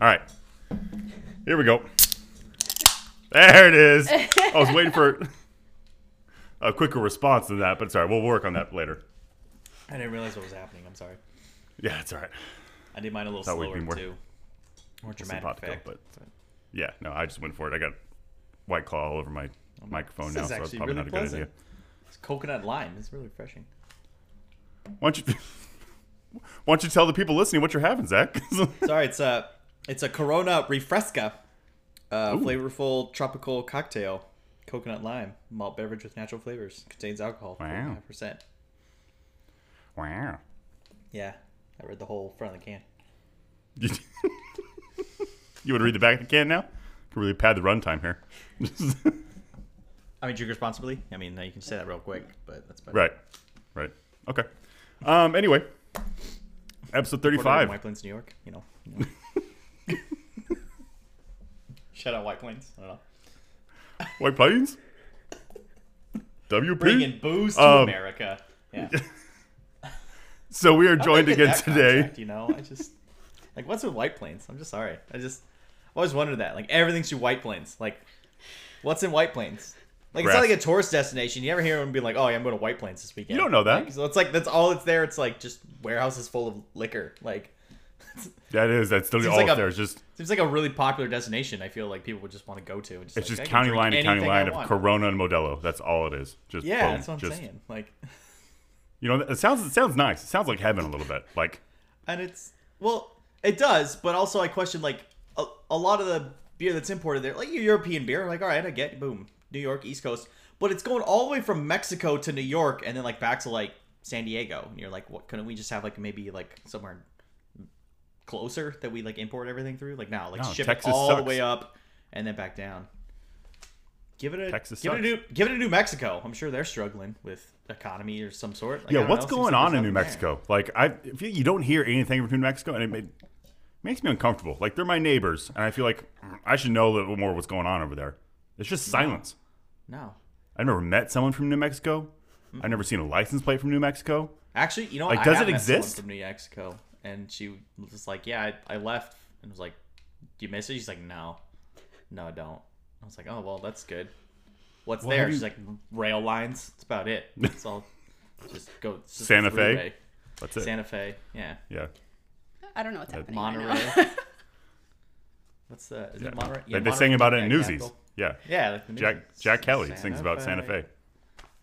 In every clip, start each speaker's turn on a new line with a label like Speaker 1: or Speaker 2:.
Speaker 1: All right. Here we go. There it is. I was waiting for a quicker response than that, but sorry, we'll work on that later.
Speaker 2: I didn't realize what was happening. I'm sorry.
Speaker 1: Yeah, it's all right.
Speaker 2: I did mine a little
Speaker 1: Thought we'd
Speaker 2: slower
Speaker 1: be more-
Speaker 2: too. More
Speaker 1: It's
Speaker 2: dramatic
Speaker 1: about to go,
Speaker 2: effect.
Speaker 1: but yeah, no, I just went for it. I got white claw all over my microphone
Speaker 2: This
Speaker 1: now,
Speaker 2: is
Speaker 1: so that's probably
Speaker 2: really
Speaker 1: not a good idea.
Speaker 2: It's coconut lime. It's really refreshing.
Speaker 1: Why don't you? Why don't you tell the people listening what you're having, Zach?
Speaker 2: Sorry, it's a it's a Corona Refresca, uh, flavorful tropical cocktail, coconut lime malt beverage with natural flavors. Contains alcohol,
Speaker 1: Wow.
Speaker 2: percent.
Speaker 1: wow.
Speaker 2: Yeah, I read the whole front of the can.
Speaker 1: You, to read the back of the can now? Can really pad the runtime here.
Speaker 2: I mean, drink responsibly. I mean, you can say that real quick, but that's better.
Speaker 1: right, right. Okay. Um. Anyway, episode thirty-five.
Speaker 2: White Plains, New York. You know. You know. Shout out White Plains. I don't know.
Speaker 1: White Plains. WP.
Speaker 2: Bringing booze to
Speaker 1: Um,
Speaker 2: America. Yeah.
Speaker 1: So we are joined again today.
Speaker 2: contract, you know, I just like what's with White Plains? I'm just sorry. I just always wondered that. Like everything's through White Plains. Like what's in White Plains? Like it's not like a tourist destination. You ever hear anyone be like, "Oh, yeah, I'm going to White Plains this weekend."
Speaker 1: You don't know that.
Speaker 2: Like, so it's like that's all it's there. It's like just warehouses full of liquor. Like
Speaker 1: That is. That's still all
Speaker 2: like
Speaker 1: up
Speaker 2: a-
Speaker 1: there. It's just.
Speaker 2: seems like a really popular destination. I feel like people would just want to go to. Just,
Speaker 1: It's
Speaker 2: like,
Speaker 1: just county line to county line of. Corona and Modelo. That's all it is. Just
Speaker 2: Yeah,
Speaker 1: boom.
Speaker 2: that's what I'm
Speaker 1: just,
Speaker 2: saying. Like,
Speaker 1: You know, it sounds it sounds nice. It sounds like heaven a little bit. Like
Speaker 2: and it's well, it does, but also I question like a, a lot of the beer that's imported there, like your European beer. Like, all right, I get, boom, New York, East Coast, but it's going all the way from Mexico to New York, and then like back to like San Diego, and you're like, what? Couldn't we just have like maybe like somewhere closer that we like import everything through? Like, now, like
Speaker 1: No,
Speaker 2: ship
Speaker 1: Texas
Speaker 2: it all the way up and then back down. Give it a
Speaker 1: Texas
Speaker 2: give it a new give it a New Mexico. I'm sure they're struggling with economy or some sort. Like,
Speaker 1: yeah, what's
Speaker 2: know,
Speaker 1: going on in New
Speaker 2: nothing there.
Speaker 1: Mexico? Like I feel you don't hear anything from New Mexico, and it made, makes me uncomfortable. Like they're my neighbors, and I feel like I should know a little more what's going on over there. It's just silence.
Speaker 2: No.
Speaker 1: I've never met someone from New Mexico.
Speaker 2: Mm-hmm.
Speaker 1: I've never seen a license plate from New Mexico.
Speaker 2: Actually, you know,
Speaker 1: Like,
Speaker 2: I
Speaker 1: does it exist?
Speaker 2: from New Mexico, and she was like, "Yeah, I, I left," and was like, "Do you miss it?" She's like, "No, no, I don't." I was like, "Oh, well, that's good." What's
Speaker 1: Well,
Speaker 2: there?
Speaker 1: have you-
Speaker 2: She's like, "Rail lines." That's about it. It's all just go just
Speaker 1: Santa Fe?
Speaker 2: freeway.
Speaker 1: That's it.
Speaker 2: Santa Fe, yeah.
Speaker 1: yeah,
Speaker 3: I don't know what's happening
Speaker 2: Monterey.
Speaker 3: right now.
Speaker 2: What's that? Is
Speaker 1: yeah.
Speaker 2: it Monterey?
Speaker 1: They,
Speaker 2: Yeah,
Speaker 1: they
Speaker 2: Monterey,
Speaker 1: sang about it in
Speaker 2: yeah,
Speaker 1: Newsies.
Speaker 2: capital.
Speaker 1: Yeah,
Speaker 2: Yeah, like the
Speaker 1: Jack Jack Kelly
Speaker 2: Santa
Speaker 1: sings about Santa Fe.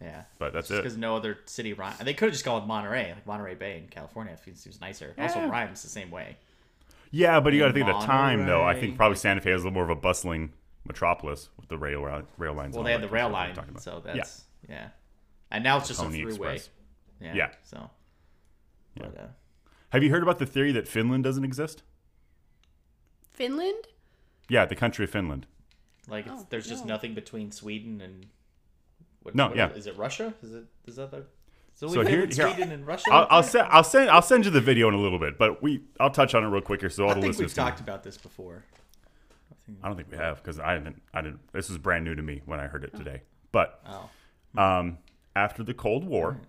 Speaker 2: Yeah,
Speaker 1: But that's
Speaker 2: just
Speaker 1: it.
Speaker 2: because no other city rhymes. They could have just called it Monterey, like Monterey Bay in California. If It seems, seems nicer. Also, rhymes the same way.
Speaker 1: Yeah, but you got to think of the time, though. I think probably Santa Fe is a little more of a bustling metropolis with the rail rail lines.
Speaker 2: Well, they
Speaker 1: all
Speaker 2: had the rail
Speaker 1: stuff
Speaker 2: line,
Speaker 1: talking about.
Speaker 2: so that's yeah. yeah. And now it's just
Speaker 1: Pony
Speaker 2: a throughway.
Speaker 1: Express.
Speaker 2: Yeah.
Speaker 1: Yeah.
Speaker 2: So. But, uh,
Speaker 1: Have you heard about the theory that Finland doesn't exist?
Speaker 3: Finland?
Speaker 1: Yeah, the country of Finland.
Speaker 2: like, it's,
Speaker 3: Oh,
Speaker 2: there's just nothing between Sweden and. What,
Speaker 1: No,
Speaker 2: what
Speaker 1: yeah.
Speaker 2: Is it, is it Russia? Is it is that the? So,
Speaker 1: So
Speaker 2: we
Speaker 1: here-
Speaker 2: here,
Speaker 1: here-
Speaker 2: Sweden and Russia.
Speaker 1: I'll, I'll send I'll send I'll send you the video in a little bit, but we I'll touch on it real quick here so all
Speaker 2: I
Speaker 1: the
Speaker 2: think
Speaker 1: listeners.
Speaker 2: we've talked about this before. I
Speaker 1: don't think we have because I didn't I didn't. This was brand new to me when I heard it today. But
Speaker 2: Oh.
Speaker 1: um, after the Cold War,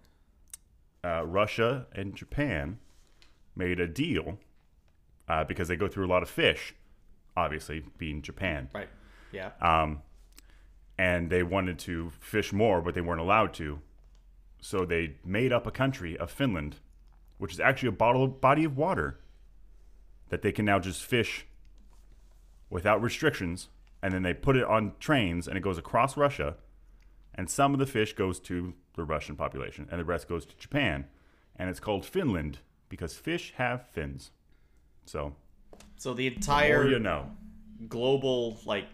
Speaker 1: uh, Russia and Japan made a deal uh, because they go through a lot of fish, obviously being Japan.
Speaker 2: Right. Yeah.
Speaker 1: um, and they wanted to fish more, but they weren't allowed to. So they made up a country of Finland, which is actually a bottle body of water that they can now just fish without restrictions. And then they put it on trains, and it goes across Russia. And some of the fish goes to the Russian population, and the rest goes to Japan. And it's called Finland because fish have fins. So,
Speaker 2: so the entire
Speaker 1: you know,
Speaker 2: global like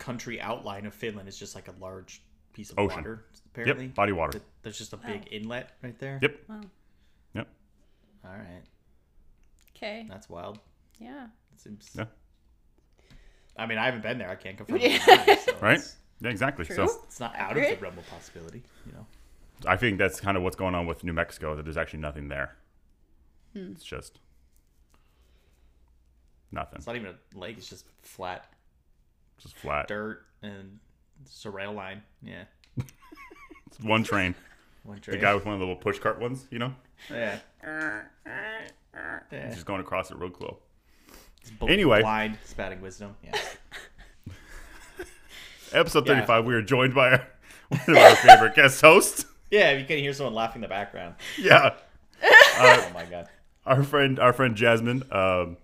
Speaker 2: country outline of Finland is just like a large piece of
Speaker 1: Ocean.
Speaker 2: water. Apparently.
Speaker 1: yep, body water.
Speaker 2: There's just a big inlet right there.
Speaker 1: Yep,
Speaker 3: Wow.
Speaker 1: yep.
Speaker 2: All right.
Speaker 3: Okay.
Speaker 2: That's wild.
Speaker 3: Yeah.
Speaker 2: It seems.
Speaker 1: Yeah.
Speaker 2: I mean, I haven't been there. I can't confirm.
Speaker 3: Yeah.
Speaker 2: or so
Speaker 1: Right? Yeah, exactly.
Speaker 3: True.
Speaker 1: So.
Speaker 2: it's not out of the realm of possibility. You know.
Speaker 1: I think that's kind of what's going on with New Mexico. That there's actually nothing there. Hmm. It's just nothing.
Speaker 2: It's not even a lake. It's just flat
Speaker 1: Just flat.
Speaker 2: dirt and it's a rail line. Yeah.
Speaker 1: It's one train.
Speaker 2: One train.
Speaker 1: The guy with one of the little push cart ones, you know,
Speaker 2: Yeah. Yeah.
Speaker 1: just going across it real slow.
Speaker 2: Bl-
Speaker 1: Anyway.
Speaker 2: blind spatting wisdom. Yeah.
Speaker 1: Episode
Speaker 2: Yeah.
Speaker 1: 35, we are joined by our, one of our favorite guest hosts.
Speaker 2: Yeah, you can hear someone laughing in the background.
Speaker 1: Yeah.
Speaker 2: Oh my god.
Speaker 1: Our friend, our friend Jasmine um,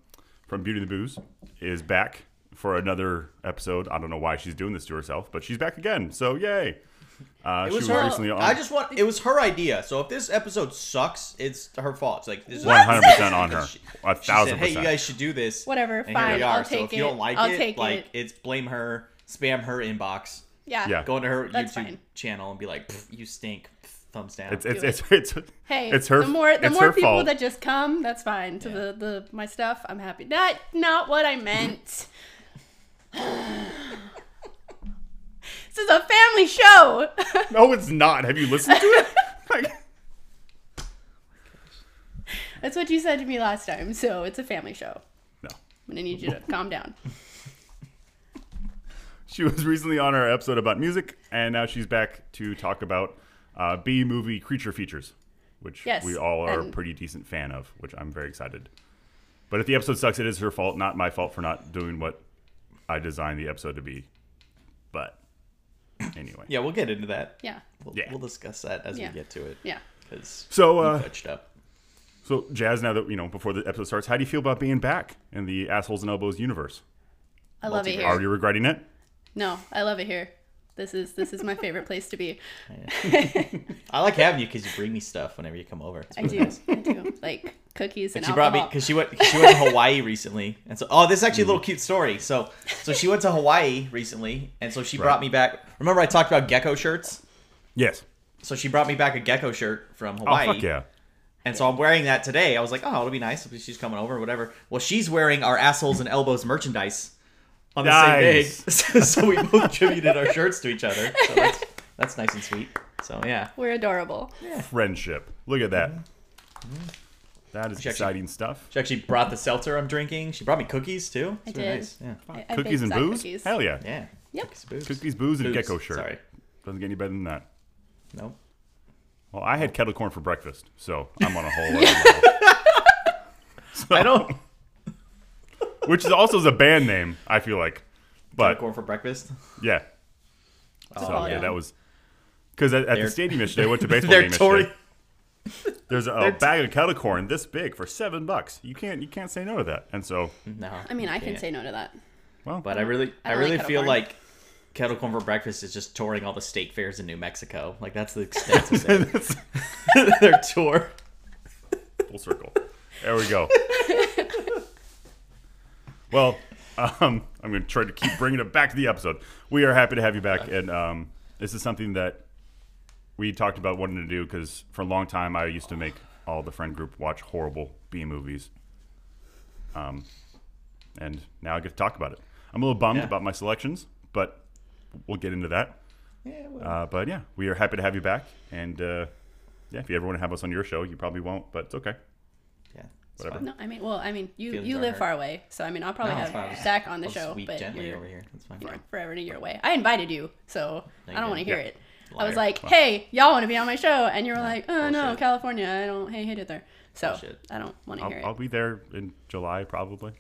Speaker 1: from Beauty and the Booze is back for another episode. I don't know why she's doing this to herself, but she's back again. So yay! Uh,
Speaker 2: It
Speaker 1: she
Speaker 2: was
Speaker 1: was
Speaker 2: her.
Speaker 1: recently on.
Speaker 2: I just want. It was her idea. So if this episode sucks, it's her fault. It's like this.
Speaker 1: one hundred percent on her.
Speaker 2: She-
Speaker 1: A
Speaker 2: She
Speaker 1: thousand
Speaker 2: said, "Hey, you guys should do this."
Speaker 3: Whatever,
Speaker 2: And here
Speaker 3: fine,
Speaker 2: we are.
Speaker 3: I'll
Speaker 2: so
Speaker 3: take
Speaker 2: if you don't like
Speaker 3: I'll
Speaker 2: it,
Speaker 3: take
Speaker 2: like
Speaker 3: it.
Speaker 2: it's blame her, spam her inbox,
Speaker 3: Yeah.
Speaker 1: Yeah.
Speaker 2: go into her
Speaker 3: That's
Speaker 2: YouTube
Speaker 3: fine.
Speaker 2: channel and be like, "You stink." Pff, Thumbs down.
Speaker 1: It's it's,
Speaker 3: Do
Speaker 1: it's it's
Speaker 3: Hey,
Speaker 1: it's her.
Speaker 3: the more the
Speaker 1: it's
Speaker 3: more people
Speaker 1: fault.
Speaker 3: that just come, that's fine. To
Speaker 2: Yeah.
Speaker 3: the, the my stuff, I'm happy. That not what I meant. This is a family show.
Speaker 1: No, it's not. Have you listened to it? Like,
Speaker 3: that's what you said to me last time. So it's a family show.
Speaker 1: no.
Speaker 3: I'm gonna need you to calm down.
Speaker 1: She was recently on our episode about music, and now she's back to talk about uh, B movie creature features, which
Speaker 3: Yes,
Speaker 1: we all are a pretty decent fan of, which I'm very excited. But if the episode sucks, it is her fault, not my fault for not doing what I designed the episode to be. But anyway,
Speaker 2: yeah, we'll get into that.
Speaker 3: Yeah.
Speaker 2: We'll,
Speaker 1: Yeah.
Speaker 2: we'll discuss that as
Speaker 3: Yeah.
Speaker 2: we get to it.
Speaker 3: Yeah.
Speaker 2: Because
Speaker 1: so uh,
Speaker 2: touched up.
Speaker 1: so Jazz, now that you know before the episode starts, how do you feel about being back in the assholes and elbows universe?
Speaker 3: I love it here.
Speaker 1: Are you regretting it?
Speaker 3: No, I love it here. This is this is my favorite place to be.
Speaker 2: I like having you because you bring me stuff whenever you come over. It's
Speaker 3: I do.
Speaker 2: nice.
Speaker 3: I do. Like cookies and
Speaker 2: She brought me because she went she went to Hawaii recently, and so oh, this is actually a little mm. cute story. So so she went to Hawaii recently, and so she brought me back. Remember I talked about gecko shirts?
Speaker 1: Yes.
Speaker 2: So she brought me back a gecko shirt from
Speaker 1: Oh
Speaker 2: Hawaii.
Speaker 1: fuck yeah!
Speaker 2: And so I'm wearing that today. I was like, oh, it'll be nice if she's coming over or whatever. Well, she's wearing our assholes and elbows merchandise on the
Speaker 1: Nice.
Speaker 2: same day. so we both attributed our shirts to each other. So that's, that's nice and sweet. So yeah.
Speaker 3: We're adorable.
Speaker 1: Friendship. Look at that.
Speaker 2: Mm-hmm.
Speaker 1: That is
Speaker 2: She actually-
Speaker 1: exciting stuff.
Speaker 2: She actually brought the seltzer I'm drinking. She brought me cookies too.
Speaker 3: I
Speaker 2: really
Speaker 3: did.
Speaker 2: nice. Yeah.
Speaker 3: I, I
Speaker 1: Cookies
Speaker 3: baked
Speaker 1: and booze?
Speaker 3: Cookies.
Speaker 1: Hell yeah.
Speaker 2: Yeah.
Speaker 3: Yep.
Speaker 2: Cookies, booze.
Speaker 1: Cookies, booze, and
Speaker 2: Booze,
Speaker 1: gecko shirt.
Speaker 2: Sorry.
Speaker 1: Doesn't get any better than that.
Speaker 2: No.
Speaker 1: Well, I had kettle corn for breakfast, so I'm on a whole other level.
Speaker 2: I don't.
Speaker 1: Which is also is a band name, I feel like. But
Speaker 2: corn for breakfast.
Speaker 1: yeah.
Speaker 3: a
Speaker 1: So
Speaker 3: follow.
Speaker 1: yeah, that was because at, at the stadium yesterday, I went to baseball
Speaker 2: They're
Speaker 1: game
Speaker 2: Tory.
Speaker 1: yesterday. There's a,
Speaker 2: They're
Speaker 1: a
Speaker 2: t-
Speaker 1: bag of kettle corn this big for seven bucks. You can't you can't say no to that. And so,
Speaker 2: No.
Speaker 3: I mean, I can
Speaker 2: can't.
Speaker 3: say no to that.
Speaker 1: well,
Speaker 2: But I mm-hmm. really,
Speaker 3: I
Speaker 2: I, really
Speaker 3: like
Speaker 2: feel
Speaker 3: corn.
Speaker 2: like kettle corn for breakfast is just touring all the state fairs in New Mexico. Like that's the extent of their, their tour.
Speaker 1: full circle. There we go. well, um, I'm going to try to keep bringing it back to the episode. We are happy to have you back, and um, this is something that we talked about wanting to do because for a long time I used to make all the friend group watch horrible B movies. Um, and now I get to talk about it. I'm a little bummed
Speaker 2: Yeah.
Speaker 1: about my selections, but we'll get into that.
Speaker 2: Yeah, well,
Speaker 1: Uh, but yeah, we are happy to have you back, and uh, yeah, if you ever want to have us on your show, you probably won't, but it's okay.
Speaker 2: Yeah. it's
Speaker 1: whatever.
Speaker 3: No, I mean, well, I mean, you
Speaker 2: Feelings
Speaker 3: you
Speaker 2: are
Speaker 3: live
Speaker 2: hurt.
Speaker 3: far away, so I mean, I'll probably
Speaker 2: No, it's
Speaker 3: have. Zach on the
Speaker 2: I'll
Speaker 3: show,
Speaker 2: sweep
Speaker 3: but
Speaker 2: gently
Speaker 3: you're,
Speaker 2: over here. That's fine.
Speaker 3: you're forever and a year away. I invited you, so
Speaker 2: No,
Speaker 3: I don't want to
Speaker 2: didn't.
Speaker 3: hear
Speaker 1: Yeah.
Speaker 3: it. I was
Speaker 2: Liar.
Speaker 3: like, hey, y'all want to be on my show, and you were like, oh no,
Speaker 2: bullshit.
Speaker 3: California, I don't, hey, hit it there. So
Speaker 2: Bullshit.
Speaker 3: I don't want to
Speaker 1: I'll,
Speaker 3: hear
Speaker 1: I'll
Speaker 3: it.
Speaker 1: be there in July probably.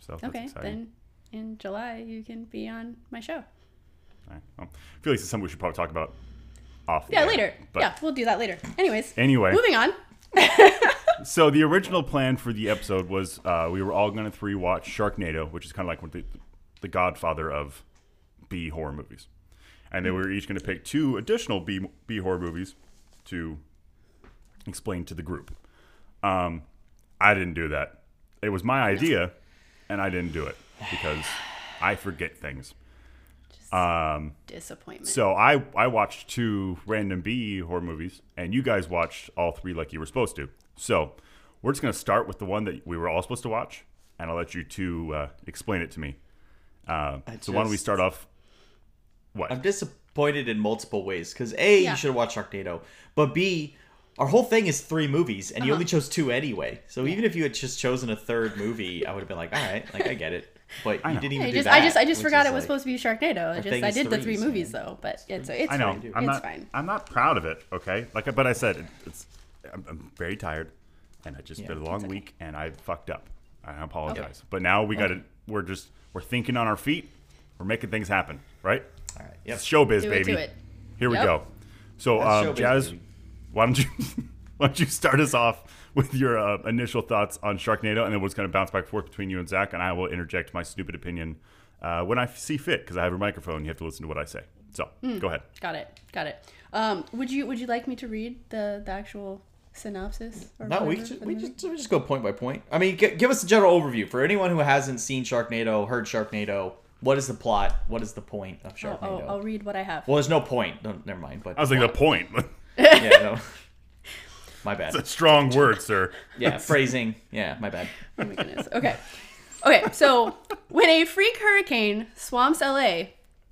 Speaker 1: So that's
Speaker 3: Okay,
Speaker 1: exciting.
Speaker 3: then in July you can be on my show.
Speaker 1: All right. Well, I feel like this is something we should probably talk about off.
Speaker 3: Yeah,
Speaker 1: air,
Speaker 3: later.
Speaker 1: but
Speaker 3: yeah, we'll do that later. Anyways,
Speaker 1: Anyway,
Speaker 3: moving on.
Speaker 1: so the original plan for the episode was uh, we were all going to three watch Sharknado, which is kind of like the, the Godfather of B horror movies, and then we were each going to pick two additional B B horror movies to explain to the group. Um, I didn't do that. It was my idea, and I didn't do it because I forget things. Um,
Speaker 3: Disappointment.
Speaker 1: So I I watched two random B horror movies, and you guys watched all three like you were supposed to. So we're just gonna start with the one that we were all supposed to watch, and I'll let you two uh, explain it to me. Uh,
Speaker 2: I
Speaker 1: so why don't we start off? What?
Speaker 2: I'm disappointed in multiple ways because a
Speaker 3: Yeah.
Speaker 2: you should have watched Sharknado, but b our whole thing is three movies and you
Speaker 3: Uh-huh.
Speaker 2: only chose two anyway. So even if you had just chosen a third movie, I would have been like, all right, like I get it. But
Speaker 1: I
Speaker 2: you didn't
Speaker 3: I
Speaker 2: even do
Speaker 3: just,
Speaker 2: that.
Speaker 3: I just, I just forgot it was
Speaker 2: like-
Speaker 3: supposed to be Sharknado. I just,
Speaker 2: thing
Speaker 3: I
Speaker 2: is
Speaker 3: did the three movies
Speaker 2: man.
Speaker 3: though, but it's, it's
Speaker 1: I know.
Speaker 3: fine.
Speaker 1: I'm
Speaker 3: it's
Speaker 1: not.
Speaker 3: fine.
Speaker 1: I'm not proud of it. Okay. Like, but I said, it, it's. I'm, I'm very tired, and I just
Speaker 2: Yeah,
Speaker 1: did a long week, and I fucked up. I apologize. But now we got to. We're just we're thinking on our feet. We're making things happen, right?
Speaker 2: All right. Yep.
Speaker 1: It's showbiz,
Speaker 3: Do
Speaker 1: baby.
Speaker 3: to it.
Speaker 1: Here we go. So, um, Jazz,
Speaker 2: baby.
Speaker 1: why don't you why don't you start us off with your uh, initial thoughts on Sharknado, and then we'll just kind of bounce back and forth between you and Zach, and I will interject my stupid opinion uh, when I see fit because I have a microphone. You have to listen to what I say. So,
Speaker 3: Hmm.
Speaker 1: go ahead.
Speaker 3: Got it. Got it. Um, would you would you like me to read the the actual synopsis? Or
Speaker 2: No, we just,
Speaker 3: for
Speaker 2: we just we just go point by point. I mean, g- give us a general overview for anyone who hasn't seen Sharknado, heard Sharknado. What is the plot? What is the point of
Speaker 3: movie? I'll,
Speaker 2: Sharknado?
Speaker 3: I'll, I'll read what I have.
Speaker 2: Well, there's no point. No, never mind. But
Speaker 1: I was like, the point.
Speaker 2: yeah, no. my bad.
Speaker 1: It's a strong word, sir.
Speaker 2: Yeah, phrasing. Yeah, my bad.
Speaker 3: Oh my goodness. Okay. Okay, so when a freak hurricane swamps LA,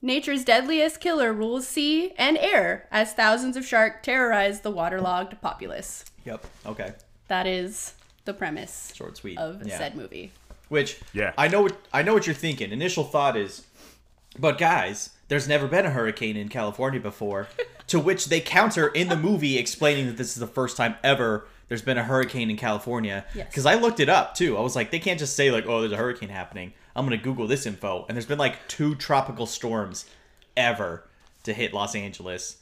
Speaker 3: nature's deadliest killer rules sea and air as thousands of sharks terrorize the waterlogged populace.
Speaker 2: Yep. Okay.
Speaker 3: That is the premise
Speaker 2: Short, sweet.
Speaker 3: of
Speaker 2: yeah.
Speaker 3: said movie.
Speaker 2: Which
Speaker 1: Yeah.
Speaker 2: I know what I know what you're thinking. Initial thought is, but guys, there's never been a hurricane in California before. to which they counter in the movie, explaining that this is the first time ever there's been a hurricane in California.
Speaker 3: Yes.
Speaker 2: Because I looked it up too. I was like, they can't just say like, oh, there's a hurricane happening. I'm gonna Google this info, and there's been like two tropical storms ever to hit Los Angeles.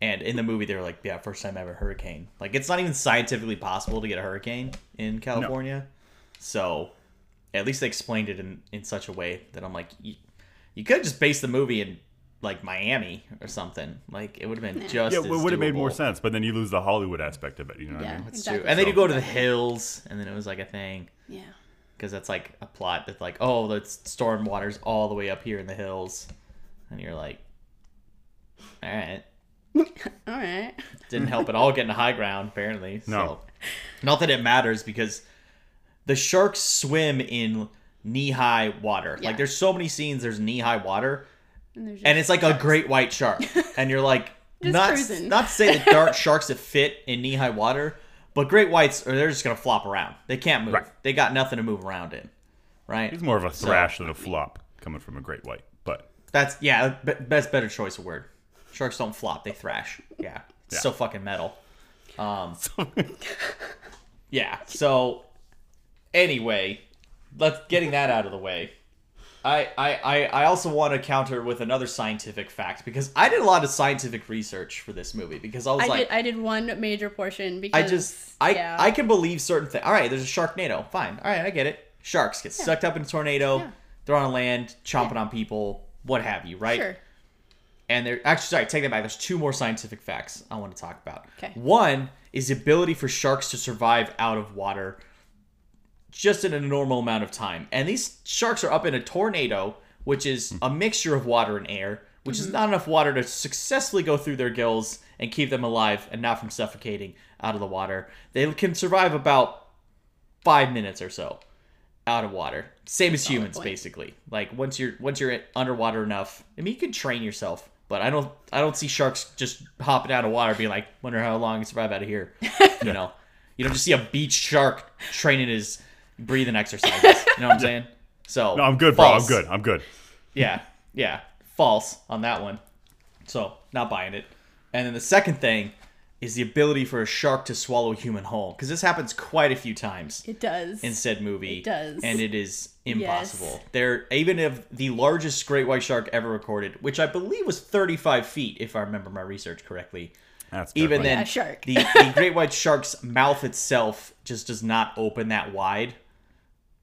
Speaker 2: And in the movie, they were like, "Yeah, first time ever hurricane." Like, it's not even scientifically possible to get a hurricane in California. So, at least they explained it in, in such a way that I'm like, you, you could just base the movie in like Miami or something. Like, it would have been just
Speaker 1: Yeah, it would have made more sense, but then you lose the Hollywood aspect of it. You know what I
Speaker 3: Yeah.
Speaker 1: mean?
Speaker 2: It's
Speaker 3: Exactly.
Speaker 2: true. And then you go to the hills, and then it was like a thing
Speaker 3: Yeah.
Speaker 2: Because that's like a plot that's like, oh, the storm water's all the way up here in the hills, and you're like, all right.
Speaker 3: All right.
Speaker 2: didn't help at all getting to high ground apparently
Speaker 1: No.
Speaker 2: so not that it matters because the sharks swim in knee-high water
Speaker 3: Yeah.
Speaker 2: like there's so many scenes there's knee-high water
Speaker 3: And, there's
Speaker 2: and it's like a great white shark and you're like
Speaker 3: Just
Speaker 2: not
Speaker 3: cruising.
Speaker 2: not to say that dark sharks that fit in knee-high water but great whites are they're just gonna flop around they can't move
Speaker 1: Right.
Speaker 2: they got nothing to move around in right
Speaker 1: He's more of a
Speaker 2: So-
Speaker 1: thrash than a flop coming from a great white. But
Speaker 2: That's yeah, that's better choice of word. Sharks don't flop; they thrash. Yeah, it's
Speaker 1: Yeah.
Speaker 2: so fucking metal. Um, yeah. So anyway, let's getting that out of the way. I I I, also want to counter with another scientific fact because I did a lot of scientific research for this movie because I was
Speaker 3: I
Speaker 2: like.
Speaker 3: did I did one major portion because
Speaker 2: I just I
Speaker 3: yeah.
Speaker 2: I can believe certain things. All right, there's a sharknado. Fine. All right, I get it. Sharks get sucked up in a tornado.
Speaker 3: Yeah.
Speaker 2: They're on land, chomping on people, what have you, right?
Speaker 3: sure.
Speaker 2: And there actually sorry, take that back. There's two more scientific facts I want to talk about.
Speaker 3: Okay.
Speaker 2: One is the ability for sharks to survive out of water just in a normal amount of time. And these sharks are up in a tornado, which is hmm. a mixture of water and air, which is mm-hmm. not enough water to successfully go through their gills and keep them alive and not from suffocating out of the water. They can survive about five minutes or so out of water. Same as humans, basically. Like once you're once you're underwater enough, I mean, you can train yourself, but I don't I don't see sharks just hopping out of water, being like, wonder how long I can survive out of here. you know, you don't just see a beach shark training his breathing exercises. You know what I'm saying? So
Speaker 1: no, I'm good, bro. I'm good. I'm good.
Speaker 2: Yeah, yeah, false on that one. So not buying it. And then the second thing is the ability for a shark to swallow a human whole, because this happens quite a few times
Speaker 3: It does.
Speaker 2: in said movie.
Speaker 3: It does.
Speaker 2: And it is impossible.
Speaker 3: Yes.
Speaker 2: There, even if the largest great white shark ever recorded, which I believe was 35 feet, if I remember my research correctly,
Speaker 1: That's
Speaker 2: even
Speaker 1: definitely-
Speaker 2: then,
Speaker 3: Yeah, shark.
Speaker 2: the, the great white shark's mouth itself just does not open that wide.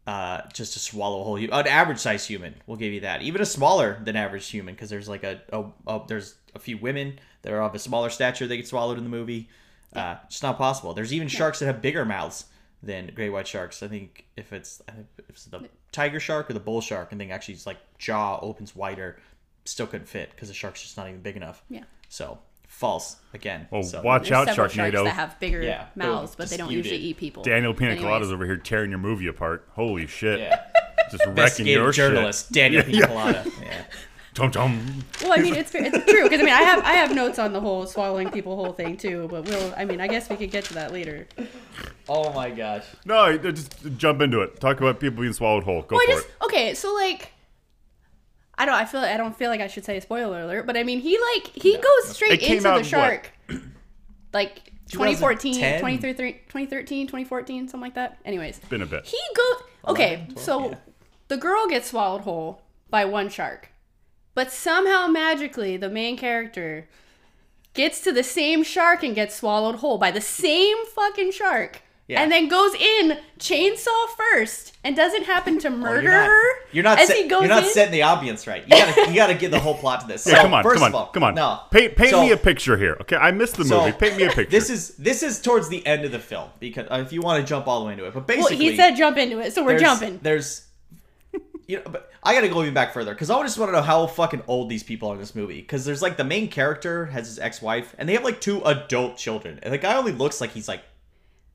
Speaker 2: Uh, just to swallow a whole human, an average size human, we'll give you that. Even a smaller than average human, because there's like a, a, a there's a few women that are of a smaller stature that get swallowed in the movie. Uh, it's not possible. There's even sharks that have bigger mouths than great white sharks. I think if it's I think if it's the tiger shark or the bull shark, and think actually it's like jaw opens wider, still couldn't fit because the shark's just not even big enough.
Speaker 3: Yeah.
Speaker 2: So false again.
Speaker 1: Well,
Speaker 2: so,
Speaker 1: watch
Speaker 3: There's
Speaker 1: out,
Speaker 3: several sharks
Speaker 1: Sharknado.
Speaker 3: that have bigger
Speaker 2: Yeah,
Speaker 3: mouths,
Speaker 2: boom,
Speaker 3: but they don't
Speaker 2: disputed.
Speaker 3: usually eat people.
Speaker 1: Daniel Pina
Speaker 3: Anyways.
Speaker 1: Colada's over here tearing your movie apart. Holy shit.
Speaker 2: Yeah.
Speaker 1: Just wrecking
Speaker 2: Investigative
Speaker 1: your
Speaker 2: journalist Daniel Pina Colada. Yeah.
Speaker 1: shit. Tum tum.
Speaker 3: Well, I mean, it's it's true because I mean, I have I have notes on the whole swallowing people whole thing too, but we'll I mean, I guess we could get to that later.
Speaker 2: Oh my gosh.
Speaker 1: No, just jump into it. Talk about people being swallowed whole. Go
Speaker 3: Well, I
Speaker 1: for
Speaker 3: just
Speaker 1: it.
Speaker 3: okay, so like. I don't. I feel. I don't feel like I should say a spoiler alert, but I mean, he like he goes straight into the
Speaker 1: in what?
Speaker 3: shark, like 2014,
Speaker 2: 2010?
Speaker 3: 2013, 2013, 2014, something like that. Anyways,
Speaker 1: Been a bit.
Speaker 3: he goes Okay,
Speaker 2: 11, 12,
Speaker 3: so
Speaker 2: yeah.
Speaker 3: the girl gets swallowed whole by one shark, but somehow magically the main character gets to the same shark and gets swallowed whole by the same fucking shark.
Speaker 2: Yeah.
Speaker 3: And then goes in chainsaw first and doesn't happen to
Speaker 2: Oh,
Speaker 3: murder
Speaker 2: you're not,
Speaker 3: her.
Speaker 2: you're not,
Speaker 3: as
Speaker 2: set-
Speaker 3: he goes
Speaker 2: you're not
Speaker 3: in.
Speaker 2: setting the ambience right. You gotta, you gotta get the whole plot to this.
Speaker 1: Yeah, come on,
Speaker 2: first
Speaker 1: come on,
Speaker 2: of all,
Speaker 1: come on.
Speaker 2: No,
Speaker 1: paint paint
Speaker 2: So-
Speaker 1: me a picture here. Okay, I missed the
Speaker 2: so,
Speaker 1: movie. Paint me a picture.
Speaker 2: This is this is towards the end of the film because uh, if you want to jump all the way into it, but
Speaker 3: Well,
Speaker 2: basically,
Speaker 3: he said jump into it, so we're
Speaker 2: there's,
Speaker 3: jumping.
Speaker 2: There's, you know, but I gotta go even back further because I just want to know how fucking old these people are in this movie. Because there's like the main character has his ex-wife, and they have like two adult children, and the guy only looks like he's like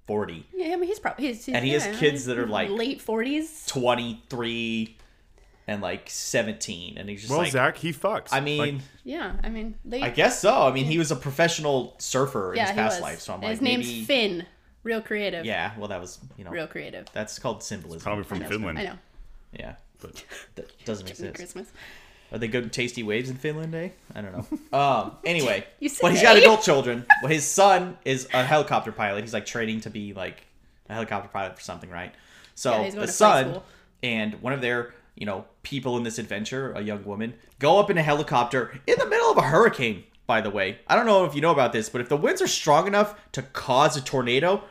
Speaker 2: forty.
Speaker 3: Yeah, I mean he's probably he's, he's
Speaker 2: And he has kids that are, like,
Speaker 3: late forties.
Speaker 2: 23 and like 17 and he's just
Speaker 1: well,
Speaker 2: like
Speaker 1: Zach, he fucks.
Speaker 2: i mean
Speaker 1: Like,
Speaker 3: Yeah, I mean they.
Speaker 2: i guess so i mean he was a professional surfer in
Speaker 3: yeah,
Speaker 2: his past life so i'm
Speaker 3: And
Speaker 2: like
Speaker 3: his name's
Speaker 2: maybe
Speaker 3: Finn. Real creative.
Speaker 2: yeah well that was you know
Speaker 3: Real creative.
Speaker 2: that's called symbolism
Speaker 1: probably from
Speaker 2: I guess.
Speaker 1: Finland.
Speaker 3: I know.
Speaker 2: yeah
Speaker 1: But
Speaker 2: that doesn't exist
Speaker 3: Christmas.
Speaker 2: Are they good tasty waves in finland eh? I don't know. Um anyway but he's got adult children. Well his son is a helicopter pilot. He's like training to be like a helicopter pilot for something right? So
Speaker 3: Yeah,
Speaker 2: the son
Speaker 3: school.
Speaker 2: and one of their you know people in this adventure a young woman go up in a helicopter in the middle of a hurricane by the way. I don't know if you know about this but if the winds are strong enough to cause a tornado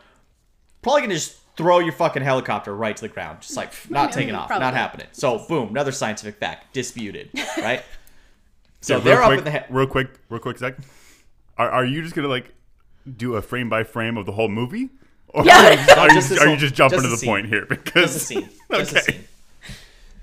Speaker 2: probably gonna just throw your fucking helicopter right to the ground just like not taking off
Speaker 3: probably.
Speaker 2: not happening so boom another scientific fact disputed right so
Speaker 1: yeah,
Speaker 2: they're
Speaker 1: real
Speaker 2: up
Speaker 1: quick,
Speaker 2: in the he-
Speaker 1: real quick, real quick, Zach. Are, are you just gonna like do a frame by frame of the whole movie? Or
Speaker 3: Yeah.
Speaker 1: are you just, are you
Speaker 2: Just
Speaker 1: just, are you just jumping
Speaker 2: just
Speaker 1: to the
Speaker 2: scene.
Speaker 1: point here? Because
Speaker 2: just a scene just a
Speaker 1: okay,
Speaker 2: scene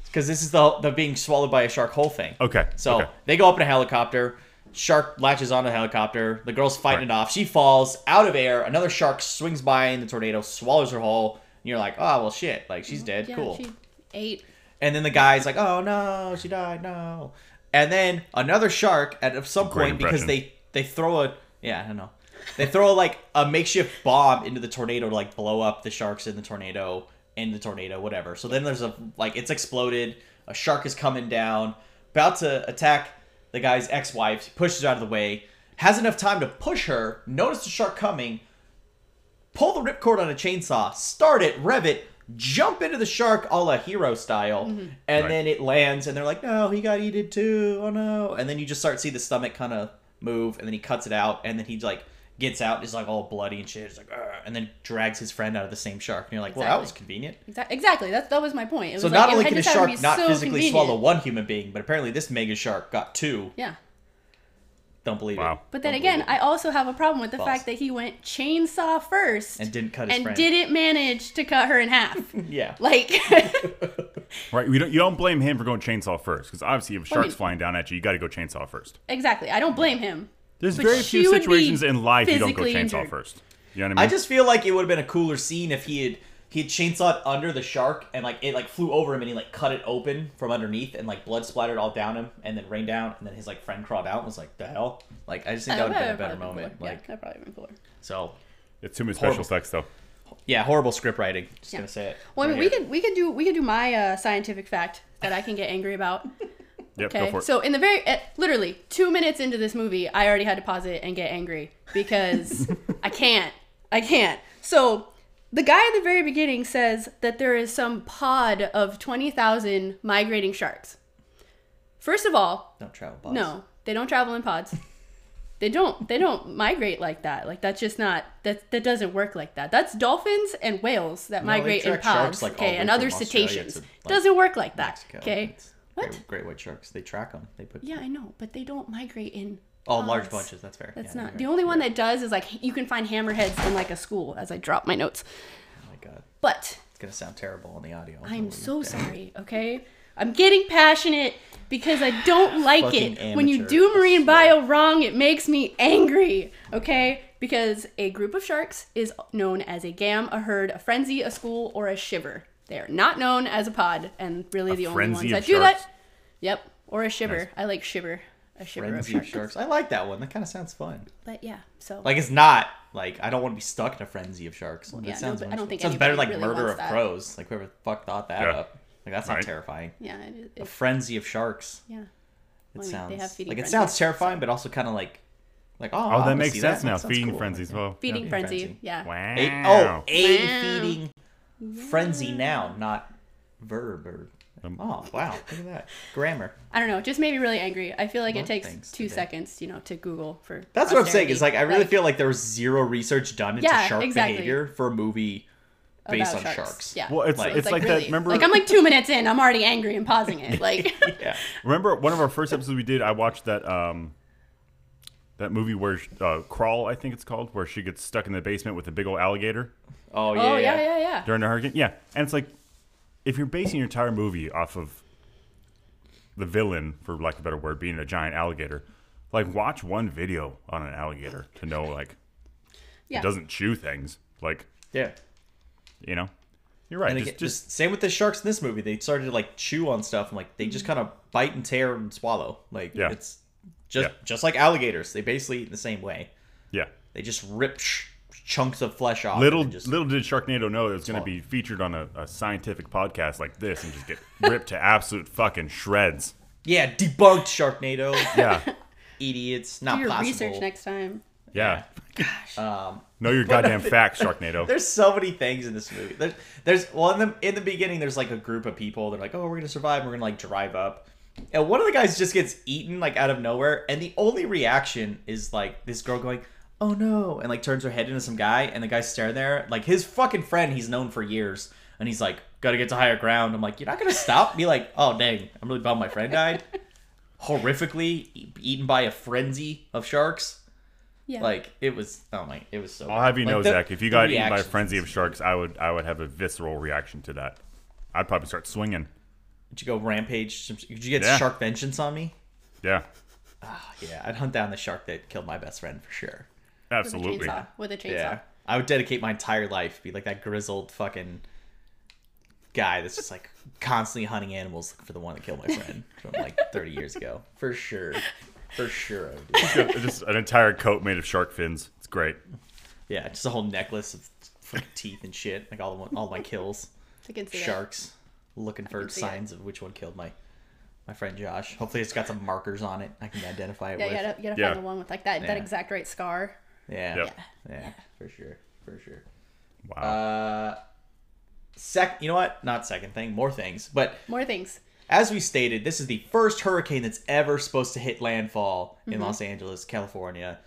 Speaker 2: because this is the the being swallowed by a shark whole thing
Speaker 1: okay.
Speaker 2: So
Speaker 1: okay.
Speaker 2: they go up in a helicopter. Shark latches on the helicopter. The girl's fighting
Speaker 1: Right.
Speaker 2: it off. She falls out of air. Another shark swings by in the tornado, swallows her whole. And you're like, oh well, shit. Like she's mm-hmm. dead.
Speaker 3: Yeah,
Speaker 2: cool.
Speaker 3: she ate.
Speaker 2: And then the guy's like, oh no, she died. No. And then another shark at some
Speaker 1: Great
Speaker 2: point because they they throw a yeah I don't know they throw like a makeshift bomb into the tornado to like blow up the sharks in the tornado in the tornado whatever. So then there's a like it's exploded. A shark is coming down, about to attack the guy's ex-wife. Pushes her out of the way. Has enough time to push her. Notice the shark coming pull the ripcord on a chainsaw, start it, rev it, jump into the shark a la hero style, mm-hmm. and
Speaker 1: Right.
Speaker 2: then it lands, and they're like, no, he got eaten too. Oh no. And then you just start to see the stomach kind of move, and then he cuts it out, and then he like gets out, is like all bloody and shit. He's like, "Argh," and then drags his friend out of the same shark. And you're like, well, that was convenient.
Speaker 3: Exactly. That that was my point. It was
Speaker 2: So
Speaker 3: like,
Speaker 2: not
Speaker 3: it
Speaker 2: only
Speaker 3: had
Speaker 2: can a
Speaker 3: to
Speaker 2: shark not
Speaker 3: so
Speaker 2: physically
Speaker 3: convenient.
Speaker 2: swallow one human being, but apparently this mega shark got two.
Speaker 3: Yeah.
Speaker 2: Don't believe
Speaker 1: Wow.
Speaker 2: it.
Speaker 3: But then
Speaker 2: Don't
Speaker 3: again. I also have a problem with the
Speaker 2: False.
Speaker 3: fact that he went chainsaw first
Speaker 2: and didn't cut his
Speaker 3: and
Speaker 2: friend.
Speaker 3: didn't manage to cut her in half.
Speaker 2: Yeah.
Speaker 3: like,
Speaker 1: Right, we don't. You don't blame him for going chainsaw first, because obviously, if a
Speaker 3: Well, I
Speaker 1: shark's
Speaker 3: mean-
Speaker 1: flying down at you, you got to go chainsaw first.
Speaker 3: exactly. I don't blame him.
Speaker 1: There's
Speaker 3: But
Speaker 1: very few situations in life you don't go chainsaw
Speaker 3: injured.
Speaker 1: first. You know what I mean?
Speaker 2: I just feel like it would have been a cooler scene if he had he had chainsawed under the shark and like it like flew over him and he like cut it open from underneath and like blood splattered all down him and then rained down and then his like friend crawled out and was like the hell like I just think that would have been a better moment
Speaker 3: cooler.
Speaker 2: like
Speaker 3: yeah, that probably been cooler.
Speaker 2: so
Speaker 1: it's too many special
Speaker 2: horrible.
Speaker 1: effects, though.
Speaker 2: yeah horrible script writing just
Speaker 3: Yeah.
Speaker 2: gonna say it
Speaker 3: Well, I mean, we
Speaker 2: here.
Speaker 3: could we could do we could do my uh, scientific fact that I can get angry about.
Speaker 1: Yep, go
Speaker 3: Okay,
Speaker 1: for it.
Speaker 3: so in the very uh, literally two minutes into this movie, I already had to pause it and get angry because I can't, I can't. So the guy at the very beginning says that there is some pod of twenty thousand migrating sharks. First of all,
Speaker 2: don't travel bots.
Speaker 3: no, they don't travel in pods. They don't. They don't migrate like that. Like that's just not. That that doesn't work like that. That's dolphins and whales that
Speaker 2: No,
Speaker 3: migrate in
Speaker 2: track sharks,
Speaker 3: pods.
Speaker 2: like,
Speaker 3: okay, and other
Speaker 2: Australia
Speaker 3: cetaceans.
Speaker 2: to, like,
Speaker 3: doesn't work like that.
Speaker 2: Mexico.
Speaker 3: Okay.
Speaker 2: It's
Speaker 3: What?
Speaker 2: Great, great white sharks they track them they put
Speaker 3: Yeah, I know, but they don't migrate in.
Speaker 2: oh large bunches that's fair
Speaker 3: That's
Speaker 2: Yeah,
Speaker 3: not the only one that does is like you can find hammerheads in like a school. As I drop my notes,
Speaker 2: oh my god
Speaker 3: but
Speaker 2: it's gonna sound terrible on the audio
Speaker 3: I'm so sorry. Okay, I'm getting passionate because I don't like it when you do marine bio wrong. It makes me angry. Okay, because a group of sharks is known as a gam, a herd, a frenzy, a school, or a shiver. They are not known as a pod, and really
Speaker 1: A
Speaker 3: the only ones that
Speaker 1: of
Speaker 3: do
Speaker 1: sharks.
Speaker 3: that. Yep, or a shiver.
Speaker 1: Nice.
Speaker 3: I like shiver. A shiver
Speaker 2: frenzy
Speaker 3: of
Speaker 2: of
Speaker 3: sharks.
Speaker 2: sharks I like that one that kind of sounds fun
Speaker 3: But yeah, so
Speaker 2: Like it's not like I don't want to be stuck in a frenzy of sharks. That
Speaker 3: yeah, no,
Speaker 2: sounds
Speaker 3: but I don't think
Speaker 2: sounds better like
Speaker 3: really
Speaker 2: murder of
Speaker 3: that.
Speaker 2: crows. Like whoever the fuck thought that
Speaker 1: Yeah.
Speaker 2: up. Like that's not terrifying.
Speaker 3: yeah, it,
Speaker 2: A frenzy of sharks.
Speaker 3: yeah.
Speaker 2: It
Speaker 3: Well, I mean,
Speaker 2: sounds
Speaker 3: they have feeding
Speaker 2: like it sounds terrifying, but also kind of like like oh,
Speaker 1: Oh, that makes
Speaker 2: see
Speaker 1: sense
Speaker 2: That
Speaker 1: now.
Speaker 2: sounds
Speaker 1: Feeding
Speaker 2: cool.
Speaker 1: frenzy as well.
Speaker 3: Feeding
Speaker 2: Yeah.
Speaker 3: frenzy.
Speaker 2: Frenzy.
Speaker 3: Yeah.
Speaker 1: Wow.
Speaker 2: A, oh, a
Speaker 3: Wow.
Speaker 2: feeding frenzy now, not verb or.
Speaker 1: Um,
Speaker 2: oh wow! Look at that grammar.
Speaker 3: I don't know. It just made me really angry. I feel like
Speaker 2: Lot
Speaker 3: it takes two
Speaker 2: today.
Speaker 3: seconds, you know, to Google for.
Speaker 2: That's what I'm saying. Is like. I really feel like there was zero research done into
Speaker 3: Yeah,
Speaker 2: shark
Speaker 3: exactly.
Speaker 2: behavior for a movie based
Speaker 3: about
Speaker 2: on sharks.
Speaker 3: Yeah.
Speaker 1: Well, it's
Speaker 2: Like-
Speaker 1: it's like, that.
Speaker 3: really-
Speaker 1: Remember,
Speaker 3: Like I'm like two minutes in, I'm already angry and pausing it. Like,
Speaker 2: Yeah.
Speaker 1: remember one of our first episodes we did. I watched that um, that movie where uh, Crawl, I think it's called, where she gets stuck in the basement with a big old alligator
Speaker 2: Oh, oh yeah.
Speaker 3: oh yeah, yeah, yeah.
Speaker 1: during the hurricane. Yeah, and it's like if you're basing your entire movie off of the villain, for lack of a better word, being a giant alligator, like watch one video on an alligator to know like
Speaker 3: Yeah.
Speaker 1: it doesn't chew things. Like
Speaker 2: Yeah.
Speaker 1: you know, you're right.
Speaker 2: And
Speaker 1: just,
Speaker 2: again,
Speaker 1: just
Speaker 2: just same with the sharks in this movie. They started to like chew on stuff and like they just kind of bite and tear and swallow. Like
Speaker 1: Yeah.
Speaker 2: it's just
Speaker 1: Yeah.
Speaker 2: just like alligators. They basically eat in the same way.
Speaker 1: yeah.
Speaker 2: They just rip sh- chunks of flesh off.
Speaker 1: Little
Speaker 2: and just,
Speaker 1: little did Sharknado know it was going to be featured on a, a scientific podcast like this and just get ripped to absolute fucking shreds.
Speaker 2: yeah, debunked Sharknado.
Speaker 1: Yeah,
Speaker 2: Idiots,
Speaker 3: Do
Speaker 2: not
Speaker 3: your
Speaker 2: possible.
Speaker 3: research next time.
Speaker 1: yeah. Gosh.
Speaker 2: Um,
Speaker 1: Know your goddamn facts, Sharknado.
Speaker 2: There's so many things in this movie. There's, there's well in the in the beginning. There's like a group of people. They're like, oh, we're gonna survive. We're gonna like drive up, and one of the guys just gets eaten like out of nowhere, and the only reaction is like this girl going, oh no, and like turns her head into some guy, and the guy's staring there like his fucking friend he's known for years, and he's like, gotta get to higher ground. I'm like, you're not gonna stop? Be like, oh dang, I'm really bummed my friend died. Horrifically e- eaten by a frenzy of sharks.
Speaker 3: Yeah.
Speaker 2: Like it was, oh my, it was so.
Speaker 1: I'll have you
Speaker 2: like,
Speaker 1: know,
Speaker 2: the-
Speaker 1: Zach, if you got eaten by a frenzy of sharks, I would I would have a visceral reaction to that. I'd probably start swinging.
Speaker 2: Did you go rampage? some- Did you get
Speaker 1: Yeah.
Speaker 2: shark vengeance on me?
Speaker 1: Yeah,
Speaker 2: Oh, yeah, I'd hunt down the shark that killed my best friend for sure.
Speaker 3: With a
Speaker 1: absolutely.
Speaker 3: chainsaw. With a chainsaw.
Speaker 2: Yeah, I would dedicate my entire life be like that grizzled fucking guy that's just like constantly hunting animals looking for the one that killed my friend from like 30 years ago. For sure, for sure. I would do that.
Speaker 1: Just an entire coat made of shark fins. It's great.
Speaker 2: Yeah, just a whole necklace of fucking teeth and shit, like all the, all my kills.
Speaker 3: I can see that.
Speaker 2: Sharks, looking for
Speaker 3: see it.
Speaker 2: signs of which one killed my my friend Josh. Hopefully, it's got some markers on it I can identify it
Speaker 3: Yeah,
Speaker 2: with.
Speaker 3: you gotta, you gotta
Speaker 1: Yeah.
Speaker 3: find the one with like that, that exact right scar.
Speaker 2: Yeah.
Speaker 1: Yep.
Speaker 2: Yeah, for sure. For sure.
Speaker 1: Wow.
Speaker 2: Uh sec you know what? Not second thing, more things. But
Speaker 3: More things.
Speaker 2: as we stated, this is the first hurricane that's ever supposed to hit landfall in Los Angeles, California,